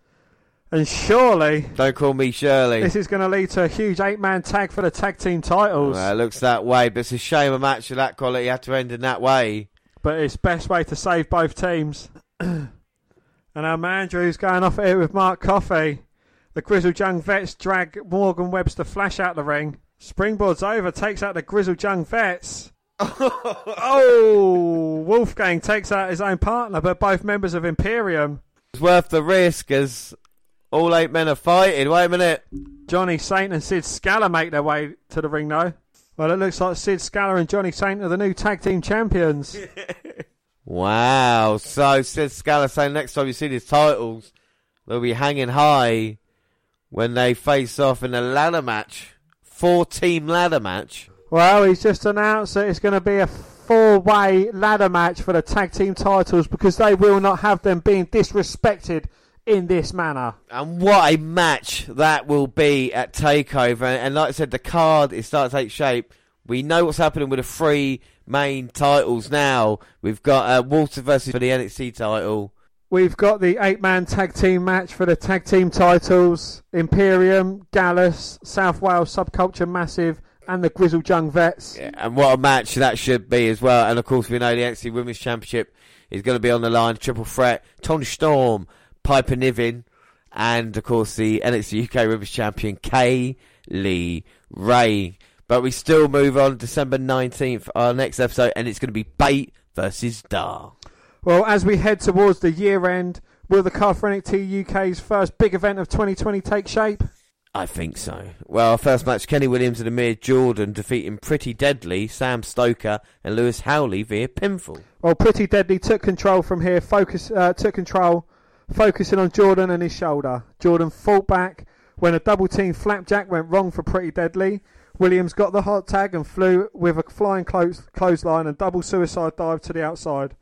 And surely Don't call me Shirley. this is going to lead to a huge eight man tag for the tag team titles. Well, it looks that way, but it's a shame a match of that quality had to end in that way. But it's best way to save both teams. and our Andrews going off here with Mark Coffey. The Grizzled Young Vets drag Morgan Webster Flash out the ring. Springboard's over, takes out the Grizzled Young Vets. oh, Wolfgang takes out his own partner, but both members of Imperium. It's worth the risk as all eight men are fighting. Wait a minute. Johnny Saint and Sid Scala make their way to the ring though. Well, it looks like Sid Scala and Johnny Saint are the new tag team champions. Wow. So Sid Scala saying next time you see these titles, they'll be hanging high when they face off in a ladder match. Four team ladder match. Well, he's just announced that it's going to be a four way ladder match for the tag team titles because they will not have them being disrespected in this manner. And what a match that will be at TakeOver. And like I said, the card is starting to take shape. We know what's happening with the three main titles now. We've got uh, Walter versus for the NXT title. We've got the eight man tag team match for the tag team titles Imperium, Gallus, South Wales Subculture Massive, and the Grizzled Young Vets. Yeah, and what a match that should be as well. And of course, we know the NXT Women's Championship is going to be on the line. Triple threat: Toni Storm, Piper Niven, and of course the NXT UK Women's Champion Kay Lee Ray. But we still move on December nineteenth, our next episode, and it's going to be Bate versus Dar. Well, as we head towards the year end, will the card for NXT UK's first big event of 2020 take shape? I think so. Well, our first match: Kenny Williams and Amir Jordan defeating Pretty Deadly, Sam Stoker, and Lewis Howley via pinfall. Well, Pretty Deadly took control from here, focus, uh, took control, focusing on Jordan and his shoulder. Jordan fought back when a double team flapjack went wrong for Pretty Deadly. Williams got the hot tag and flew with a flying close, clothesline and double suicide dive to the outside.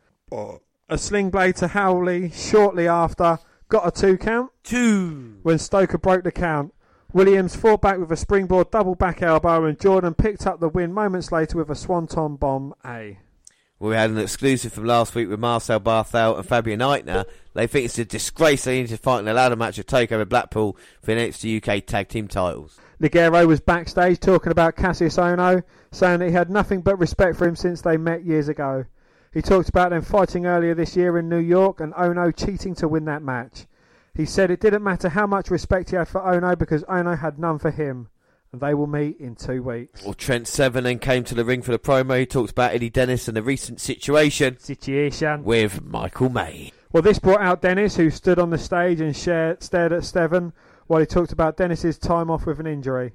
A sling blade to Howley shortly after got a two count Two. when Stoker broke the count. Williams fought back with a springboard double back elbow and Jordan picked up the win moments later with a swanton bomb A. Well, we had an exclusive from last week with Marcel Barthel and Fabian Aichner. They think it's a disgrace they need to fight in a ladder match at TakeOver Blackpool for the NXT UK Tag Team titles. Ligero was backstage talking about Cassius Ohno, saying that he had nothing but respect for him since they met years ago. He talked about them fighting earlier this year in New York and Ohno cheating to win that match. He said it didn't matter how much respect he had for Ohno because Ohno had none for him. And they will meet in two weeks. Well, Trent Seven then came to the ring for the promo. He talked about Eddie Dennis and the recent situation Situation. with Michael May. Well, this brought out Dennis, who stood on the stage and shared, stared at Steven while he talked about Dennis's time off with an injury.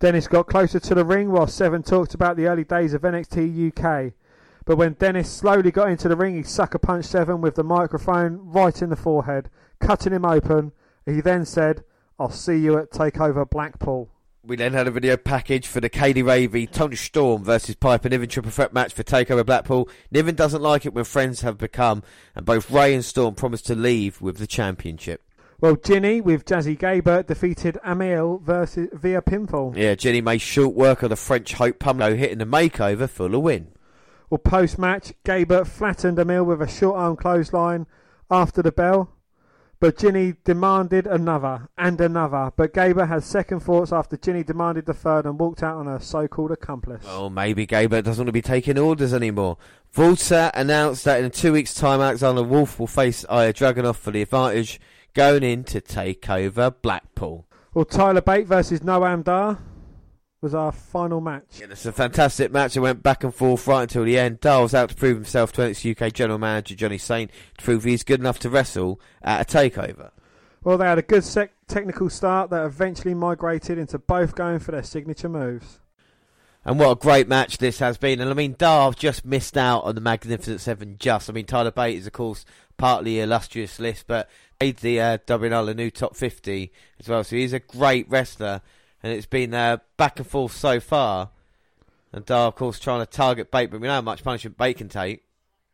Dennis got closer to the ring while Seven talked about the early days of NXT UK. But when Dennis slowly got into the ring, he sucker punched Seven with the microphone right in the forehead, cutting him open. He then said, I'll see you at TakeOver Blackpool. We then had a video package for the Katie Ravy Toni Storm versus Piper Niven triple threat match for TakeOver Blackpool. Niven doesn't like it when friends have become, and both Ray and Storm promised to leave with the championship. Well, Jinny with Jazzy Gabert defeated Amil versus via pinfall. Yeah, Jinny made short work of the French Hope Pumlo hitting the makeover for the win. Well, post match, Gabert flattened Emil with a short arm clothesline after the bell. But Jinny demanded another and another. But Gabert had second thoughts after Jinny demanded the third and walked out on her so called accomplice. Well, maybe Gabert doesn't want to be taking orders anymore. Walter announced that in two weeks' time, Alexander Wolf will face Ilja Dragunov for the advantage going in to take over Blackpool. Well, Tyler Bate versus Noam Dar was our final match. Yeah, it's a fantastic match. It went back and forth right until the end. Was out to prove himself to NXT UK general manager Johnny Saint to prove he's good enough to wrestle at a takeover. Well, they had a good sec- technical start that eventually migrated into both going for their signature moves. And what a great match this has been. And I mean, Darv just missed out on the Magnificent Seven just. I mean, Tyler Bate is, of course, partly illustrious list, but made the uh, WNL the new top 50 as well. So he's a great wrestler. And it's been uh, back and forth so far. And Dar, of course, trying to target Bate, but we know how much punishment Bate can take.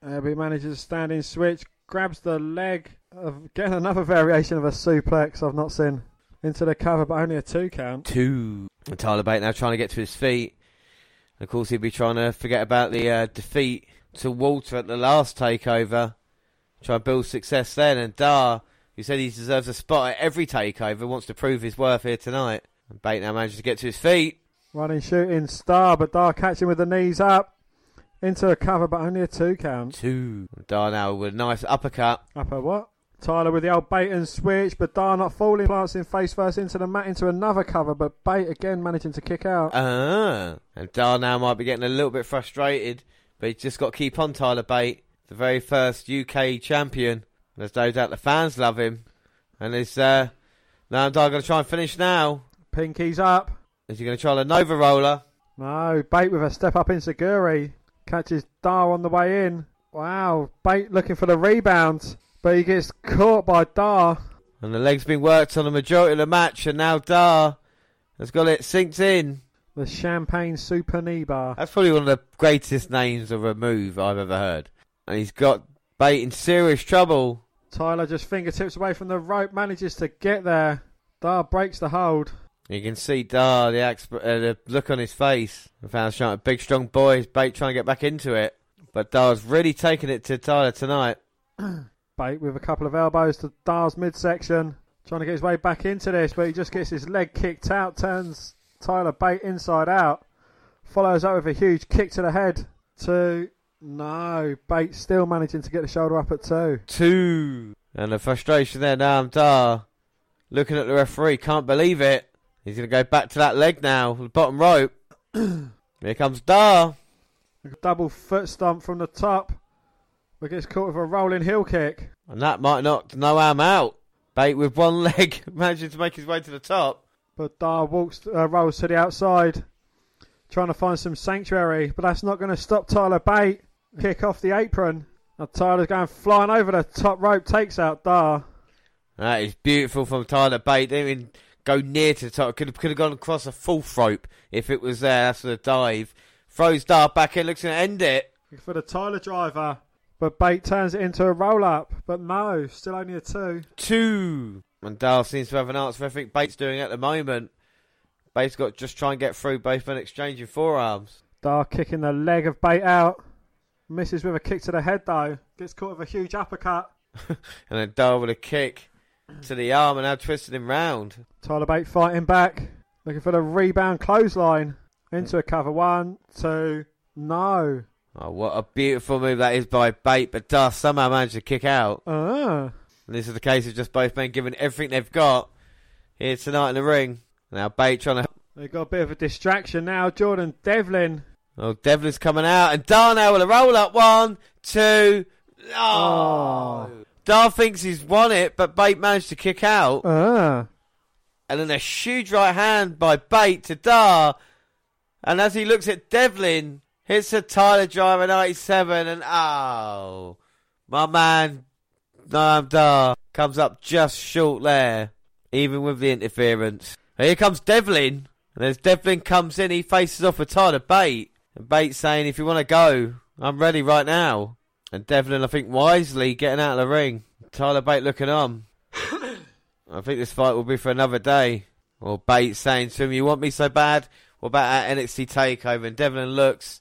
Uh, but he manages a standing switch, grabs the leg of getting another variation of a suplex I've not seen into the cover, but only a two count. Two. And Tyler Bate now trying to get to his feet. And of course, he'd be trying to forget about the uh, defeat to Walter at the last takeover. Try and build success then. And Dar, who said he deserves a spot at every takeover, wants to prove his worth here tonight. And Bate now manages to get to his feet. Running, shooting star, but Dar catching with the knees up into a cover, but only a two count. Two. Dar now with a nice uppercut. Upper what? Tyler with the old bait and switch, but Dar not falling, glancing face first into the mat into another cover, but Bate again managing to kick out. Ah. And Dar now might be getting a little bit frustrated, but he's just got to keep on Tyler Bate, the very first UK champion. There's no doubt the fans love him. And is uh, now Dar going to try and finish now. Pinky's up. Is he going to try the Nova Roller? No, Bate with a step up enziguri. Catches Dar on the way in. Wow, Bate looking for the rebound, but he gets caught by Dar. And the leg's been worked on the majority of the match, and now Dar has got it synced in. The Champagne Super Knee Bar. That's probably one of the greatest names of a move I've ever heard. And he's got Bate in serious trouble. Tyler just fingertips away from the rope, manages to get there. Dar breaks the hold. You can see Dar, the, exp- uh, the look on his face. Shouting, a big strong boy, Bate trying to get back into it. But Dar's really taking it to Tyler tonight. Bate with a couple of elbows to Dar's midsection, trying to get his way back into this, but he just gets his leg kicked out, turns Tyler Bate inside out, follows up with a huge kick to the head. Two, no, Bate still managing to get the shoulder up at two. Two. And the frustration there now, Dar looking at the referee, can't believe it. He's going to go back to that leg now, the bottom rope. Here comes Dar. A double foot stomp from the top, but gets caught with a rolling heel kick. And that might knock Noam out. Bate with one leg, managing to make his way to the top. But Dar walks, uh, rolls to the outside, trying to find some sanctuary. But that's not going to stop Tyler Bate. Kick off the apron. Now Tyler's going flying over the top rope, takes out Dar. That is beautiful from Tyler Bate. Even go near to the top. Could have, could have gone across a fourth rope if it was there. That's the dive. Throws Dar back in, looks to end it. For the Tyler driver. But Bate turns it into a roll up. But no, still only a two. Two. And Dar seems to have an answer for everything Bate's doing at the moment. Bate's got to just try and get through both men exchanging forearms. Dar kicking the leg of Bate out. Misses with a kick to the head though. Gets caught with a huge uppercut. and then Dar with a kick to the arm and now twisting him round. Tyler Bate fighting back. Looking for the rebound clothesline. Into a cover. One, two, no. Oh, what a beautiful move that is by Bate, but Dar somehow managed to kick out. Ah. And this is the case of just both men giving everything they've got here tonight in the ring. Now Bate trying to. They've got a bit of a distraction now. Jordan Devlin. Oh, Devlin's coming out, and Dar now with a roll up. One, two. Oh. Oh. Dar thinks he's won it, but Bate managed to kick out. Ah. And then a huge right hand by Bate to Dar. And as he looks at Devlin, hits a Tyler Driver 97, and oh, my man, Noam Dar, comes up just short there, even with the interference. And here comes Devlin, and as Devlin comes in, he faces off with Tyler Bate. And Bate saying, if you want to go, I'm ready right now. And Devlin, I think, wisely getting out of the ring. Tyler Bate looking on. I think this fight will be for another day. Or Bate saying to him, "You want me so bad? What about that NXT takeover?" And Devlin looks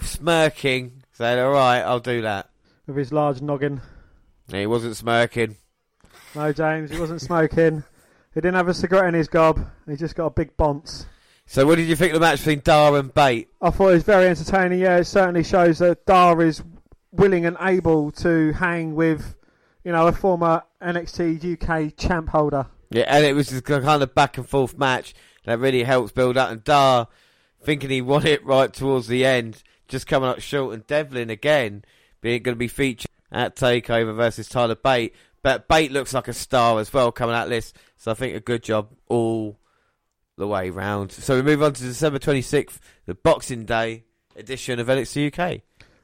smirking, saying, "All right, I'll do that." with his large noggin. He wasn't smirking. No, James, he wasn't smoking. He didn't have a cigarette in his gob. He just got a big bonce. So, what did you think of the match between Dar and Bate? I thought it was very entertaining. Yeah, it certainly shows that Dar is willing and able to hang with, you know, a former NXT UK champ holder. Yeah, and it was this kind of back and forth match that really helps build up. And Dar, thinking he won it right towards the end, just coming up short. And Devlin again being going to be featured at Takeover versus Tyler Bate. But Bate looks like a star as well coming out this. So I think a good job all the way round. So we move on to December 26th, the Boxing Day edition of NXT UK.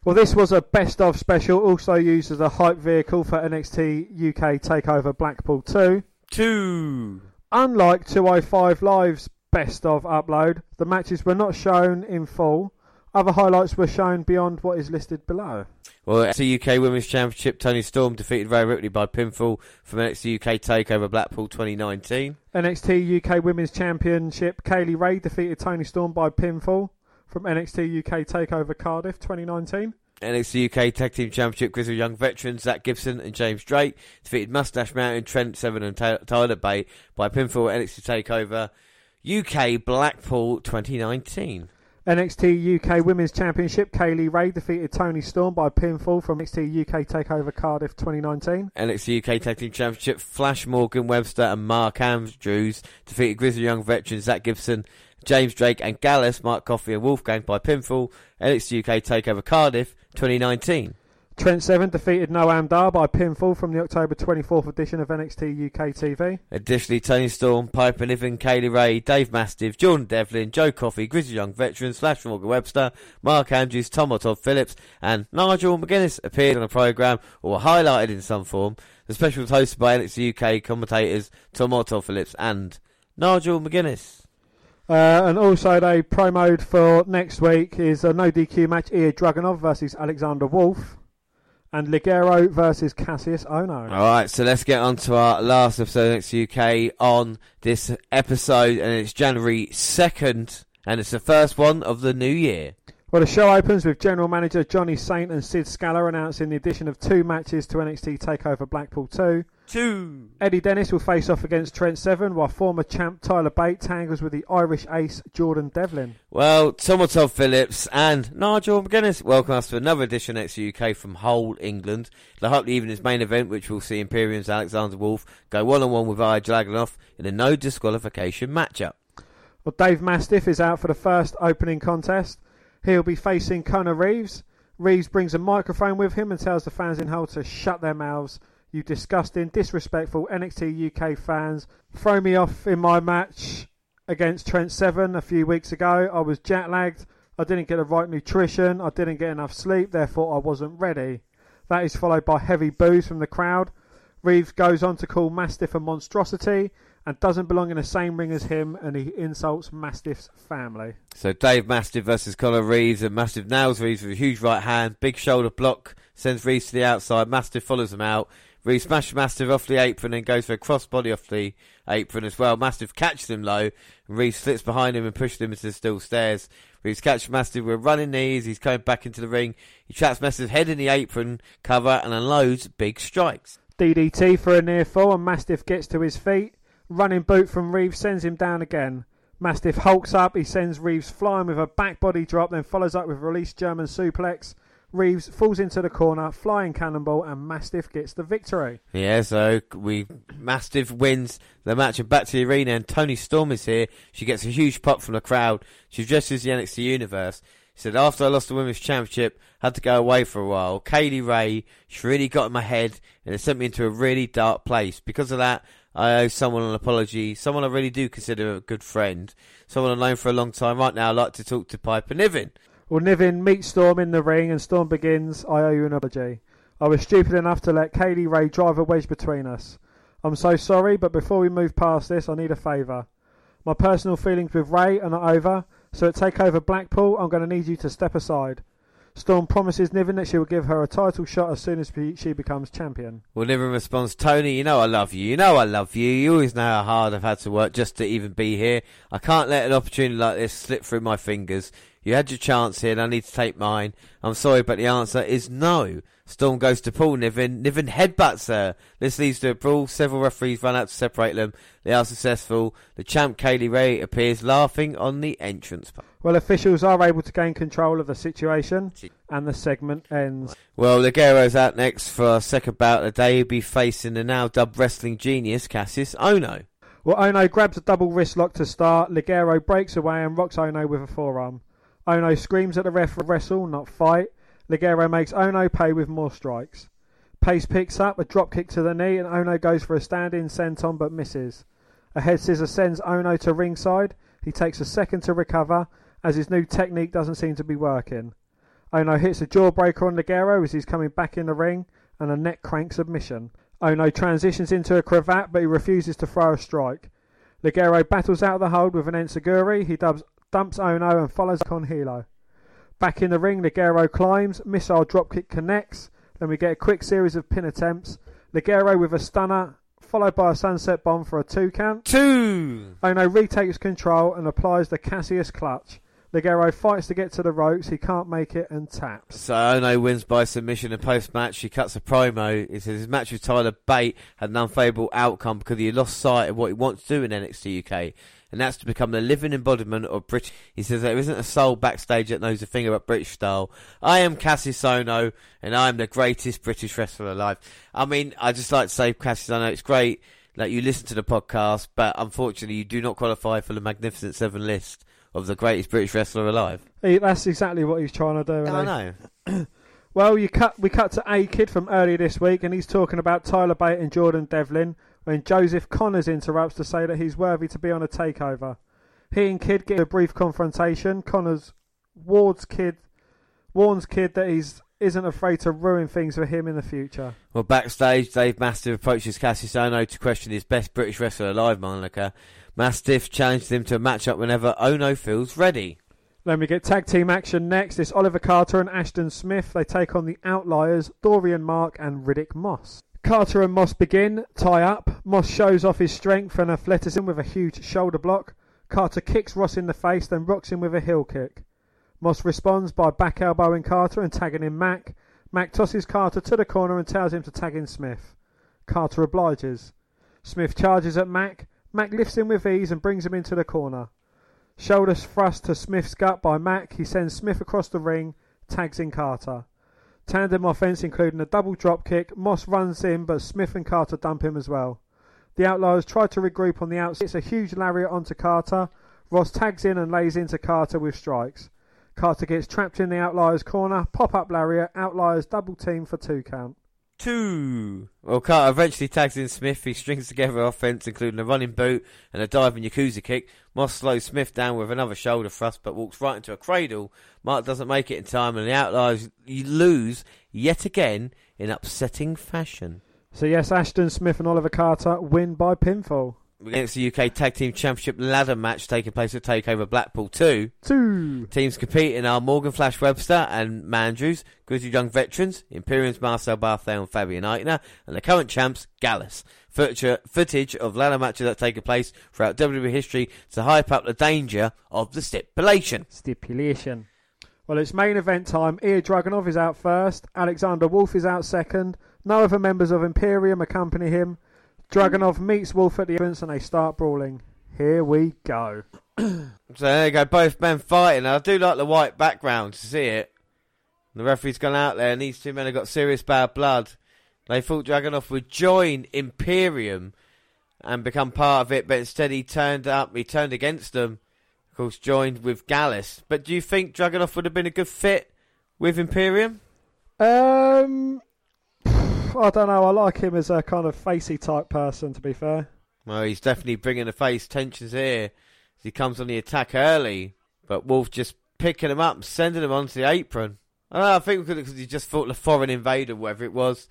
Well, this was a best of special, also used as a hype vehicle for NXT UK Takeover Blackpool 2. Two. Unlike 205 Live's best of upload, the matches were not shown in full. Other highlights were shown beyond what is listed below. Well, NXT UK Women's Championship, Toni Storm defeated Rhea Ripley by pinfall from NXT UK Takeover Blackpool 2019. NXT UK Women's Championship, Kay Lee Ray defeated Toni Storm by pinfall from NXT UK Takeover Cardiff 2019. NXT UK Tag Team Championship, Grizzled Young Veterans Zach Gibson and James Drake defeated Mustache Mountain, Trent Seven and Tyler Bate by pinfall NXT Takeover UK Blackpool 2019. NXT UK Women's Championship, Kay Lee Ray defeated Toni Storm by pinfall from NXT UK Takeover Cardiff 2019. NXT UK Tag Team Championship, Flash Morgan Webster and Mark Andrews defeated Grizzled Young Veterans Zach Gibson, James Drake and Gallus, Mark Coffey and Wolfgang by pinfall. NXT UK Takeover Cardiff 2019. Trent Seven defeated Noam Dar by pinfall from the October 24th edition of NXT UK TV. Additionally, Toni Storm, Piper Niven, Kay Lee Ray, Dave Mastiff, Jordan Devlin, Joe Coffey, Grizzly Young Veteran, Flash Morgan Webster, Mark Andrews, Tom or Todd Phillips, and Nigel McGuinness appeared on the programme or were highlighted in some form. The special was hosted by NXT UK commentators Tom or Todd Phillips and Nigel McGuinness. Uh, and also they promoed for next week is a no DQ match: Ilja Dragunov versus Alexander Wolf, and Ligero versus Kassius Ohno. All right, so let's get on to our last episode of UK on this episode, and it's January 2nd, and it's the first one of the new year. Well, the show opens with General Manager Johnny Saint and Sid Scala announcing the addition of two matches to NXT Takeover Blackpool 2. Two. Eddie Dennis will face off against Trent Seven, while former champ Tyler Bate tangles with the Irish ace Jordan Devlin. Well, Tom or Todd Phillips and Nigel McGuinness welcome us to another edition of UK from Hull, England. The Hutley Evening's main event, which will see Imperium's Alexander Wolf go one on one with Ilja Dragunov in a no disqualification matchup. Well, Dave Mastiff is out for the first opening contest. He'll be facing Connor Reeves. Reeves brings a microphone with him and tells the fans in Hull to shut their mouths. You disgusting, disrespectful NXT UK fans. Throw me off in my match against Trent Seven a few weeks ago. I was jet lagged. I didn't get the right nutrition. I didn't get enough sleep. Therefore, I wasn't ready. That is followed by heavy boos from the crowd. Reeves goes on to call Mastiff a monstrosity and doesn't belong in the same ring as him, and he insults Mastiff's family. So Dave Mastiff versus Connor Reeves, and Mastiff nails Reeves with a huge right hand, big shoulder block, sends Reeves to the outside. Mastiff follows him out. Reeves smashes Mastiff off the apron and goes for a crossbody off the apron as well. Mastiff catches him low, and Reeves slips behind him and pushes him into the steel stairs. Reeves catches Mastiff with running knees. He's coming back into the ring. He traps Mastiff's head in the apron cover and unloads big strikes. DDT for a near fall, and Mastiff gets to his feet. Running boot from Reeves sends him down again. Mastiff hulks up, he sends Reeves flying with a back body drop, then follows up with released German suplex. Reeves falls into the corner, flying cannonball, and Mastiff gets the victory. Yeah, so we Mastiff wins the match and back to the arena and Toni Storm is here. She gets a huge pop from the crowd. She addresses the NXT universe. She said, after I lost the women's championship, had to go away for a while. Kay Lee Ray, she really got in my head and it sent me into a really dark place. Because of that, I owe someone an apology. Someone I really do consider a good friend. Someone I've known for a long time. Right now, I'd like to talk to Piper Niven. Well, Niven meets Storm in the ring, and Storm begins, I owe you an apology. I was stupid enough to let Kay Lee Ray drive a wedge between us. I'm so sorry, but before we move past this, I need a favour. My personal feelings with Ray are not over, so at Takeover Blackpool, I'm going to need you to step aside. Storm promises Niven that she will give her a title shot as soon as she becomes champion. Well, Niven responds, Toni, you know I love you. You know I love you. You always know how hard I've had to work just to even be here. I can't let an opportunity like this slip through my fingers. You had your chance here and I need to take mine. I'm sorry, but the answer is no. Storm goes to Paul Niven. Niven headbutts her. This leads to a brawl. Several referees run out to separate them. They are successful. The champ Kay Lee Ray appears laughing on the entrance. Well, officials are able to gain control of the situation, and the segment ends. Well, Ligero's out next for a second bout of the day. He'll be facing the now dubbed wrestling genius Kassius Ohno. Well, Ohno grabs a double wrist lock to start. Ligero breaks away and rocks Ohno with a forearm. Ohno screams at the ref for wrestle, not fight. Ligero makes Ohno pay with more strikes. Pace picks up a drop kick to the knee, and Ohno goes for a stand-in senton but misses. A head scissor sends Ohno to ringside. He takes a second to recover, as his new technique doesn't seem to be working. Ohno hits a jawbreaker on Ligero as he's coming back in the ring, and a neck crank submission. Ohno transitions into a cravat, but he refuses to throw a strike. Ligero battles out of the hold with an enziguri. He dubs, dumps Ohno and follows on Hilo. Back in the ring, Ligero climbs, missile dropkick connects, then we get a quick series of pin attempts. Ligero with a stunner, followed by a sunset bomb for a two count. Two! Ohno retakes control and applies the Cassius clutch. Ligero fights to get to the ropes, he can't make it and taps. So Ohno wins by submission and post match. He cuts a promo. He says his match with Tyler Bate had an unfavourable outcome because he lost sight of what he wants to do in NXT UK and that's to become the living embodiment of British. He says there isn't a soul backstage that knows a thing about British style. I am Kassius Ohno, and I am the greatest British wrestler alive. I mean, I just like to say, Kassius Ohno, it's great that you listen to the podcast, but unfortunately, you do not qualify for the Magnificent Seven list of the greatest British wrestler alive. He, that's exactly what he's trying to do. I know. well, you cut. We cut to A Kid from earlier this week, and he's talking about Tyler Bate and Jordan Devlin when Joseph Connors interrupts to say that he's worthy to be on a takeover. He and Kid get a brief confrontation. Connors warns Kid, warns Kid that he's isn't afraid to ruin things for him in the future. Well, backstage, Dave Mastiff approaches Kassius Ohno to question his best British wrestler alive moniker. Mastiff challenges him to a matchup whenever Ohno feels ready. Then we get tag team action next. It's Oliver Carter and Ashton Smith. They take on the Outliers, Dorian Mack and Riddick Moss. Carter and Moss begin, tie up. Moss shows off his strength and athleticism with a huge shoulder block. Carter kicks Moss in the face, then rocks him with a heel kick. Moss responds by back elbowing Carter and tagging in Mac. Mac tosses Carter to the corner and tells him to tag in Smith. Carter obliges. Smith charges at Mac. Mac lifts him with ease and brings him into the corner. Shoulder thrust to Smith's gut by Mac. He sends Smith across the ring, tags in Carter. Tandem offense including a double drop kick. Moss runs in, but Smith and Carter dump him as well. The Outlaws try to regroup on the outside. It's a huge lariat onto Carter. Moss tags in and lays into Carter with strikes. Carter gets trapped in the Outliers corner. Pop up lariat. Outliers double team for two count two. Well, Carter eventually tags in Smith. He strings together offense, including a running boot and a diving Yakuza kick. Moss slows Smith down with another shoulder thrust, but walks right into a cradle. Mark doesn't make it in time, and the Outliers lose yet again in upsetting fashion. So, yes, Ashton Smith and Oliver Carter win by pinfall against the UK Tag Team Championship ladder match taking place at Takeover Blackpool 2. Two. Teams competing are Morgan Flash Webster and Mandrews, Grizzly Young Veterans, Imperium's Marcel Barthel and Fabian Aichner, and the current champs, Gallus. Footage of ladder matches that take place throughout WWE history to hype up the danger of the stipulation. Stipulation. Well, it's main event time. Ilja Dragunov is out first. Alexander Wolf is out second. No other members of Imperium accompany him. Dragunov meets Wolf at the entrance and they start brawling. Here we go. so there you go, both men fighting. I do like the white background to see it. The referee's gone out there and these two men have got serious bad blood. They thought Dragunov would join Imperium and become part of it, but instead he turned up, he turned against them. Of course, joined with Gallus. But do you think Dragunov would have been a good fit with Imperium? Um, I don't know. I like him as a kind of facey type person. To be fair. Well, he's definitely bringing the face tensions here he comes on the attack early, but Wolf just picking him up sending him onto the apron. I, know, I think because he just thought the foreign invader, whether it was,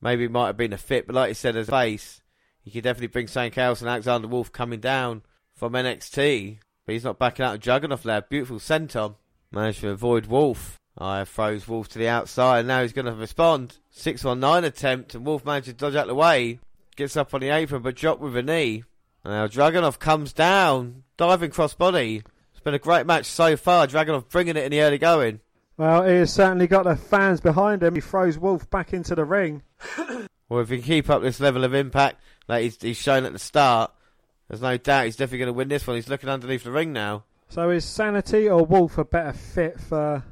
maybe it might have been a fit, but like you said, as a face, he could definitely bring something else. And Alexander Wolf coming down from NXT, but he's not backing out of Dragunov there. Beautiful senton. Managed to avoid Wolf. I throws Wolf to the outside. And now he's going to respond. 619 attempt, and Wolf manages to dodge out the way. Gets up on the apron, but dropped with a knee. And now Dragunov comes down, diving crossbody. It's been a great match so far. Dragunov bringing it in the early going. Well, he has certainly got the fans behind him. He throws Wolf back into the ring. Well, if he can keep up this level of impact that he's, he's shown at the start, there's no doubt he's definitely going to win this one. He's looking underneath the ring now. So is Sanity or Wolf a better fit for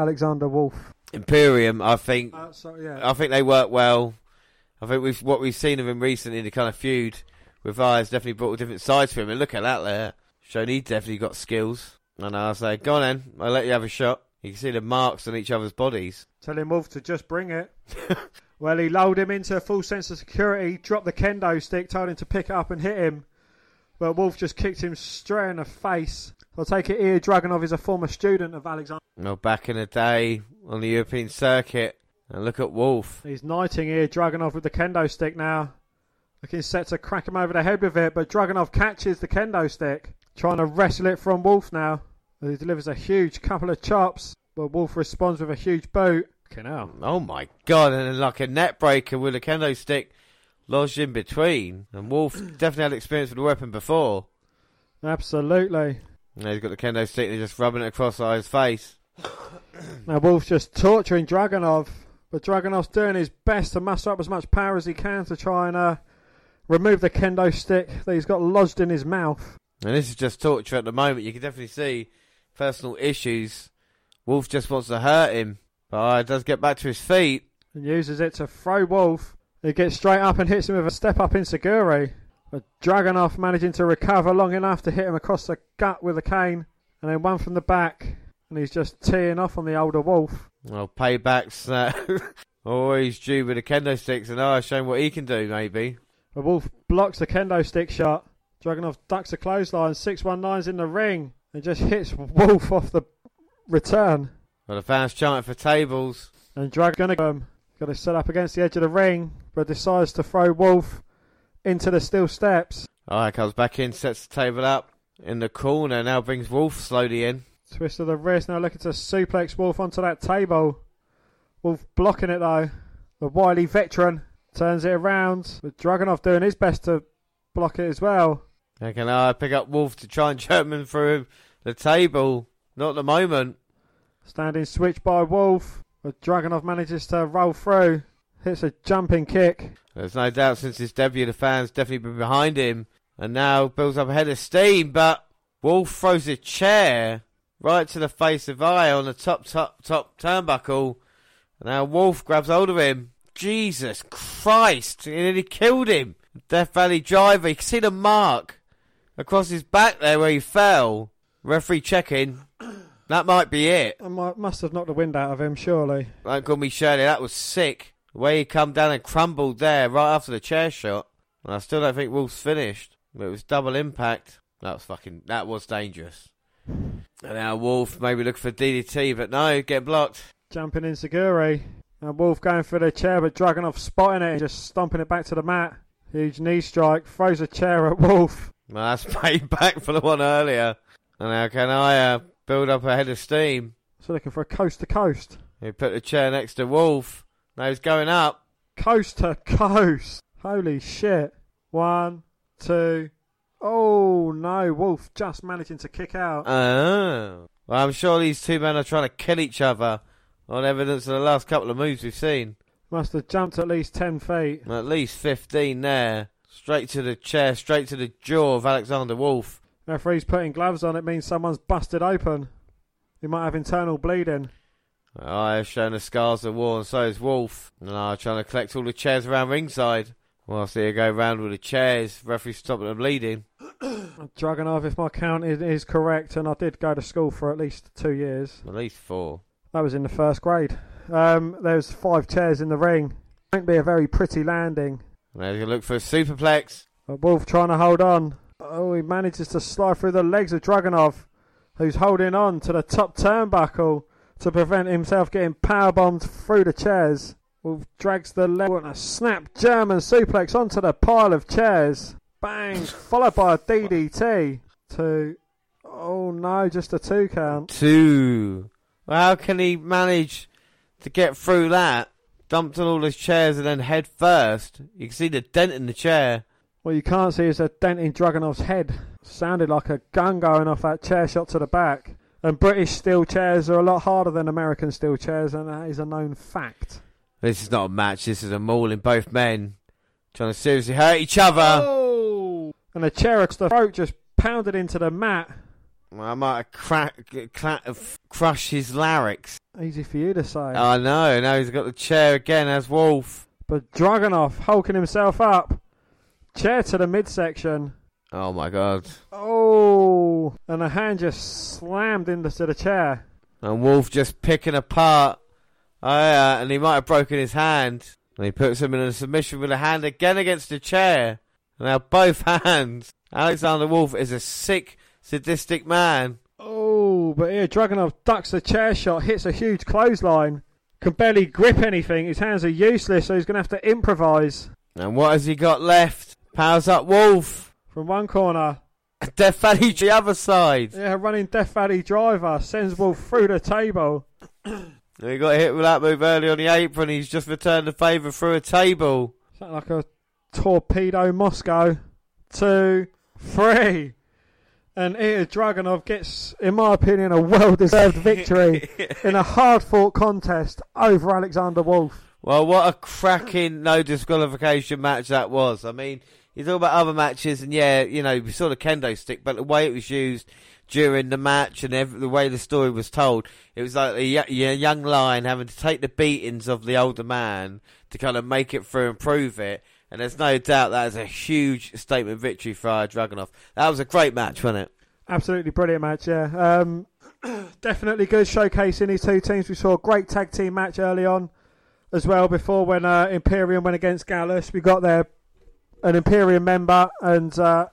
Alexander Wolf? Imperium, I think, Uh, so, yeah. I think they work well. I think we've what we've seen of him recently, the kind of feud with Eyes, definitely brought a different sides to him. And look at that there, showing he definitely got skills. And I say, go on then, I'll let you have a shot. You can see the marks on each other's bodies. Tell him Wolf to just bring it. well, he lulled him into a full sense of security, dropped the kendo stick, told him to pick it up and hit him. But Wolf just kicked him straight in the face. I'll take it here. Dragunov is a former student of Alexander. Well, back in the day on the European circuit, and look at Wolf. He's knighting here. Dragunov with the kendo stick now. Looking set to crack him over the head with it, but Dragunov catches the kendo stick. Trying to wrestle it from Wolf now. He delivers a huge couple of chops, but Wolf responds with a huge boot. Hell. Oh my god, and then like a net breaker with a kendo stick lodged in between. And Wolf definitely had experience with the weapon before. Absolutely. Now he's got the kendo stick and he's just rubbing it across his face. Now Wolf's just torturing Dragunov, but Dragunov's doing his best to muster up as much power as he can to try and uh, remove the kendo stick that he's got lodged in his mouth. And this is just torture at the moment. You can definitely see personal issues. Wolf just wants to hurt him. But uh, he does get back to his feet. and uses it to throw Wolf. He gets straight up and hits him with a step up enziguri. But Dragunov managing to recover long enough to hit him across the gut with a cane, and then one from the back, and he's just teeing off on the older Wolf. Well, payback's uh, always due with the kendo sticks, and oh, showing what he can do, maybe. The Wolf blocks the kendo stick shot. Dragunov ducks a clothesline. 619's in the ring and just hits Wolf off the return. Well, the fans chanting for tables. And Dragon um, got to set up against the edge of the ring, but decides to throw Wolf into the steel steps. Alright, comes back in, sets the table up in the corner, now brings Wolf slowly in. Twist of the wrist, now looking to suplex Wolf onto that table. Wolf blocking it though. The wily veteran turns it around, with Dragunov doing his best to block it as well. Now can I pick up Wolf to try and him through the table? Not at the moment. Standing switch by Wolf, but Dragunov manages to roll through. Hits a jumping kick. There's no doubt since his debut, the fans definitely been behind him, and now builds up a head of steam. But Wolf throws a chair right to the face of Eye on the top, top, top turnbuckle. And now Wolf grabs hold of him. Jesus Christ! And then he killed him. Death Valley Driver. You can see the mark across his back there where he fell. Referee checking. That might be it. I must have knocked the wind out of him, surely. Don't call me Shirley. That was sick. Way he come down and crumbled there right after the chair shot. And I still don't think Wolf's finished. But it was double impact. That was fucking. That was dangerous. And now Wolf maybe looking for DDT, but no, get blocked. Jumping enziguri. And Wolf going for the chair, but Dragunov spotting it and just stomping it back to the mat. Huge knee strike, throws a chair at Wolf. Well, that's payback for the one earlier. And now can I uh, build up a head of steam? So looking for a coast to coast. He put the chair next to Wolf. Now he's going up. Coast to coast. Holy shit. One, two. Oh no, Wolf just managing to kick out. Oh. Well, I'm sure these two men are trying to kill each other on evidence of the last couple of moves we've seen. Must have jumped at least 10 feet. At least 15 there. Straight to the chair, straight to the jaw of Alexander Wolf. Referee's putting gloves on, it means someone's busted open. He might have internal bleeding. I have shown the scars of war, and so is Wolf. And I'm trying to collect all the chairs around ringside. Whilst they go round with the chairs, referee stopping the bleeding. Dragunov, if my count is, is correct, and I did go to school for at least two years. At least four. That was in the first grade. Um, there's five chairs in the ring. Won't be a very pretty landing. Now going to look for a superplex. But Wolf trying to hold on. Oh, he manages to slide through the legs of Dragunov, who's holding on to the top turnbuckle to prevent himself getting power powerbombed through the chairs. Wolf drags the leg and a snap German suplex onto the pile of chairs. Bang! Followed by a DDT. Two. Oh no, just a two count. Two. Well, how can he manage to get through that? Dumped on all his chairs and then head first. You can see the dent in the chair. What you can't see is a dent in Dragunov's head. Sounded like a gun going off that chair shot to the back. And British steel chairs are a lot harder than American steel chairs, and that is a known fact. This is not a match. This is a mauling. Both men trying to seriously hurt each other. Oh! And a chair across the throat just pounded into the mat. Well, I might have crack, crack, crushed his larynx. Easy for you to say. I know. Now he's got the chair again as Wolf. But Dragunov hulking himself up. Chair to the midsection. Oh my god. Oh! And a hand just slammed into the chair. And Wolf just picking apart. Oh yeah, and he might have broken his hand. And he puts him in a submission with a hand again against the chair. And now both hands. Alexander Wolf is a sick, sadistic man. Oh, but here Dragunov ducks the chair shot, hits a huge clothesline. Can barely grip anything. His hands are useless, so he's going to have to improvise. And what has he got left? Powers up Wolf. From one corner. Death Valley the other side. Yeah, running Death Valley driver. Sends Wolf through the table. he got hit with that move early on the apron. He's just returned the favour through a table. Something like a torpedo Moscow. Two, three. And Ilja Dragunov gets, in my opinion, a well deserved victory in a hard fought contest over Alexander Wolf. Well, what a cracking no disqualification match that was. I mean, you talk about other matches, and yeah, you know, we saw the kendo stick, but the way it was used during the match and every, the way the story was told, it was like a, young lion having to take the beatings of the older man to kind of make it through and prove it. And there's no doubt that is a huge statement victory for Dragunov. That was a great match, wasn't it? Absolutely brilliant match, yeah. Um, definitely good showcasing these two teams. We saw a great tag team match early on as well before when uh, Imperium went against Gallus. We got there an Imperium member and uh,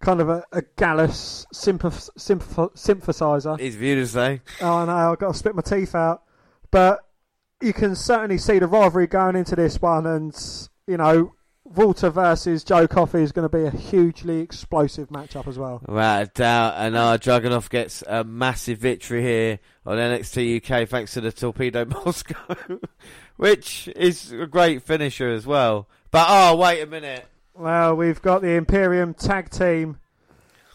kind of a, a Gallus sympath- sympath- sympathiser. He's viewed as though. Oh, I know, I've got to spit my teeth out. But you can certainly see the rivalry going into this one and, you know, Walter versus Joe Coffey is going to be a hugely explosive matchup as well. Without a doubt, and our Dragunov gets a massive victory here on NXT UK thanks to the Torpedo Moscow, which is a great finisher as well. But oh, wait a minute. Well, we've got the Imperium tag team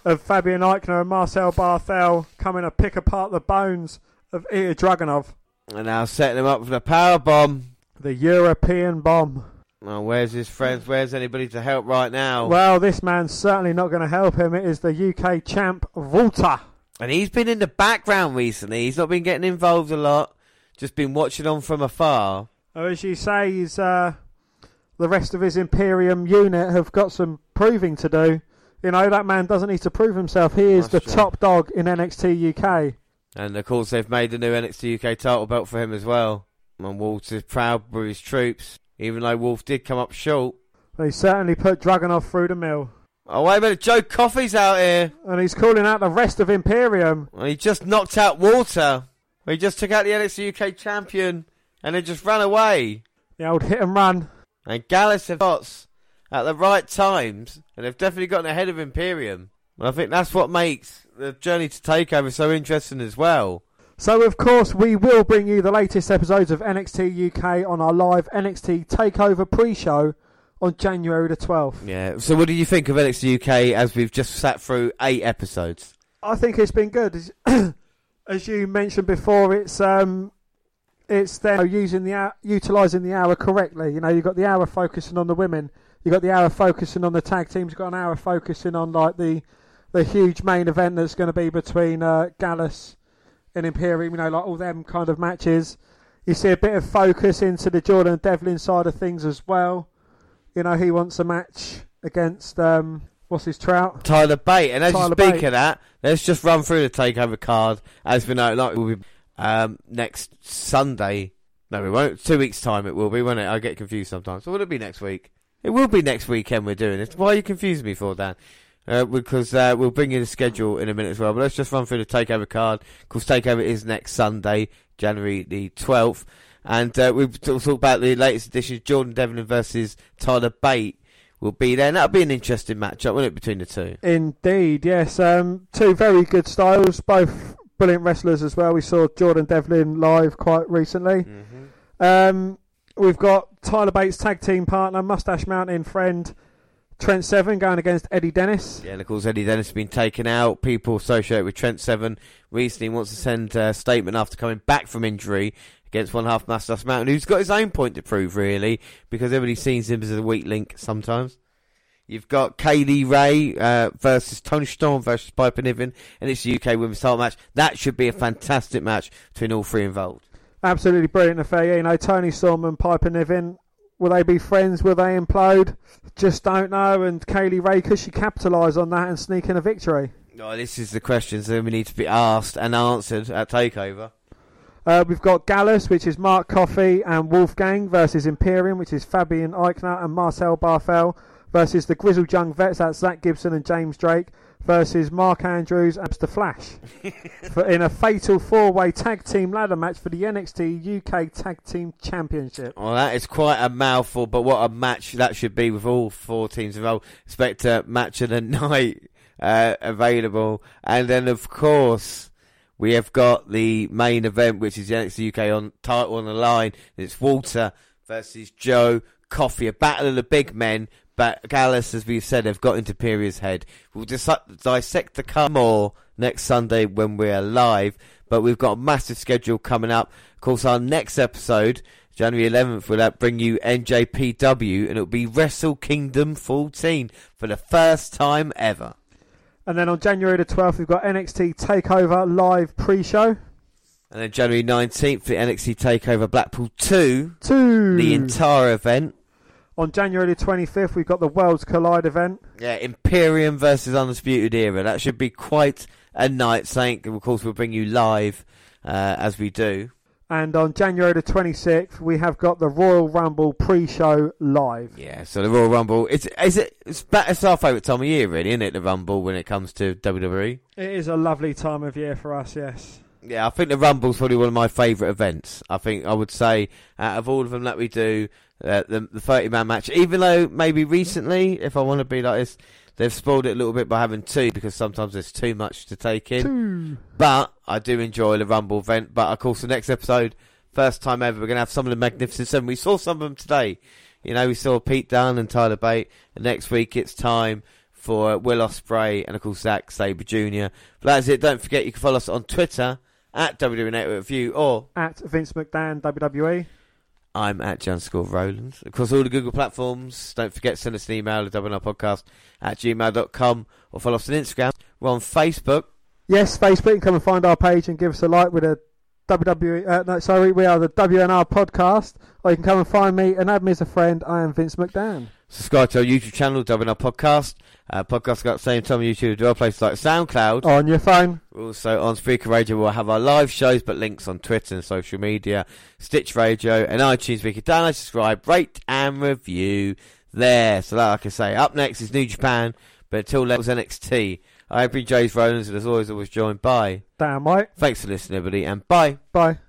of Fabian Aichner and Marcel Barthel coming to pick apart the bones of Ilja Dragunov. And now setting him up for the power bomb. The European bomb. Well, where's his friends? Where's anybody to help right now? Well, this man's certainly not going to help him. It is the UK champ, Walter. And he's been in the background recently. He's not been getting involved a lot. Just been watching on from afar. Oh, as you say, he's, uh, the rest of his Imperium unit have got some proving to do. You know, that man doesn't need to prove himself. He is That's the true. top dog in NXT UK. And of course, they've made the new NXT UK title belt for him as well. And is proud with his troops, even though Wolf did come up short. They certainly put Dragunov through the mill. Oh, wait a minute. Joe Coffey's out here. And he's calling out the rest of Imperium. Well, he just knocked out Walter. He just took out the NXT UK champion and then just ran away. The old hit and run. And Gallus have got at the right times, and they've definitely gotten ahead of Imperium. And I think that's what makes the journey to Takeover so interesting as well. So, of course, we will bring you the latest episodes of NXT UK on our live NXT Takeover pre show on January the 12th. Yeah. So, what do you think of NXT UK as we've just sat through eight episodes? I think it's been good. As, as you mentioned before, it's um, it's them using the hour, utilizing the hour correctly. You know, you've got the hour focusing on the women, you've got the hour focusing on the tag teams, you've got an hour focusing on like the the huge main event that's going to be between uh, Gallus and Imperium. You know, like all them kind of matches. You see a bit of focus into the Jordan Devlin side of things as well. You know, he wants a match against um, what's his trout. Tyler Bate. And as Tyler you speak Bate. of that, let's just run through the Takeover card as we know. Like will be um, next Sunday. No, we won't. Two weeks' time it will be, won't it? I get confused sometimes. So will it be next week? It will be next weekend we're doing this. Why are you confusing me for, Dan? Uh, because uh, we'll bring you the schedule in a minute as well. But let's just run through the Takeover card. Of course, Takeover is next Sunday, January the 12th. And uh, we'll talk about the latest edition, Jordan Devlin versus Tyler Bate will be there. And that'll be an interesting matchup, won't it, between the two? Indeed, yes. Um, two very good styles, both brilliant wrestlers as well. We saw Jordan Devlin live quite recently. Mm-hmm. Um, we've got Tyler Bates' tag team partner, Mustache Mountain friend Trent Seven going against Eddie Dennis. Yeah, and of course Eddie Dennis has been taken out. People associated with Trent Seven recently wants to send a statement after coming back from injury against one half Mustache Mountain, who's got his own point to prove, really, because everybody sees him as a weak link sometimes. You've got Kay Lee Ray uh, versus Toni Storm versus Piper Niven, and it's a UK Women's Title match. That should be a fantastic match between all three involved. Absolutely brilliant affair. You know, Toni Storm and Piper Niven. Will they be friends? Will they implode? Just don't know. And Kay Lee Ray, could she capitalise on that and sneak in a victory? Oh, this is the questions that we need to be asked and answered at Takeover. Uh, we've got Gallus, which is Mark Coffey and Wolfgang versus Imperium, which is Fabian Aichner and Marcel Barthel versus the Grizzled Young Vets, that's Zach Gibson and James Drake versus Mark Andrews and Mr. Flash for, in a fatal four-way tag team ladder match for the NXT UK Tag Team Championship. Well, that is quite a mouthful, but what a match that should be with all four teams involved. Expect a match of the night uh, available. And then, of course, we have got the main event, which is the NXT UK on title on the line. It's Walter versus Joe Coffey, a battle of the big men. But Gallus, as we've said, have got into Imperia's head. We'll dis- dissect the car more next Sunday when we're live. But we've got a massive schedule coming up. Of course, our next episode, January 11th, will uh, bring you NJPW, and it'll be Wrestle Kingdom 14 for the first time ever. And then on January the 12th, we've got NXT Takeover live pre-show. And then January 19th, the NXT Takeover Blackpool 2, Two. the entire event. On January the 25th, we've got the Worlds Collide event. Yeah, Imperium versus Undisputed Era. That should be quite a night. Saying, of course, we'll bring you live uh, as we do. And on January the 26th, we have got the Royal Rumble pre-show live. Yeah, so the Royal Rumble. It's is it it's, ba- it's our favourite time of year, really, isn't it? The Rumble when it comes to WWE. It is a lovely time of year for us, yes. Yeah, I think the Rumble's probably one of my favourite events. I think I would say out of all of them that we do, uh, the the thirty man match. Even though maybe recently, if I want to be like this, they've spoiled it a little bit by having two because sometimes there's too much to take in. Two. But I do enjoy the Rumble event. But of course, the next episode, first time ever, we're going to have some of the Magnificent Seven. We saw some of them today. You know, we saw Pete Dunne and Tyler Bate. And next week, it's time for Will Ospreay and of course Zack Sabre Jr. But that's it. Don't forget you can follow us on Twitter at WWE Network Review or At Vince McDan. WWE. I'm at John Score Rowlands. Across all the Google platforms, don't forget send us an email at podcast at gmail.com or follow us on Instagram. We're on Facebook. Yes, Facebook, and come and find our page and give us a like with a WWE. Uh, no, sorry, we are the WNR podcast. Or you can come and find me and add me as a friend. I am Vince McDan. Subscribe to our YouTube channel, Dubbing Our Podcast. Uh, podcast got the same time on YouTube as well, places like SoundCloud. On your phone. We're Also on Spreaker Radio, we'll have our live shows, but links on Twitter and social media, Stitch Radio, and iTunes. We can download, subscribe, rate, and review there. So, like I say, up next is New Japan, but until then, it was NXT. I've been James Rowlands, and as always, I was joined by. Damn right. Thanks for listening, everybody, and bye. Bye.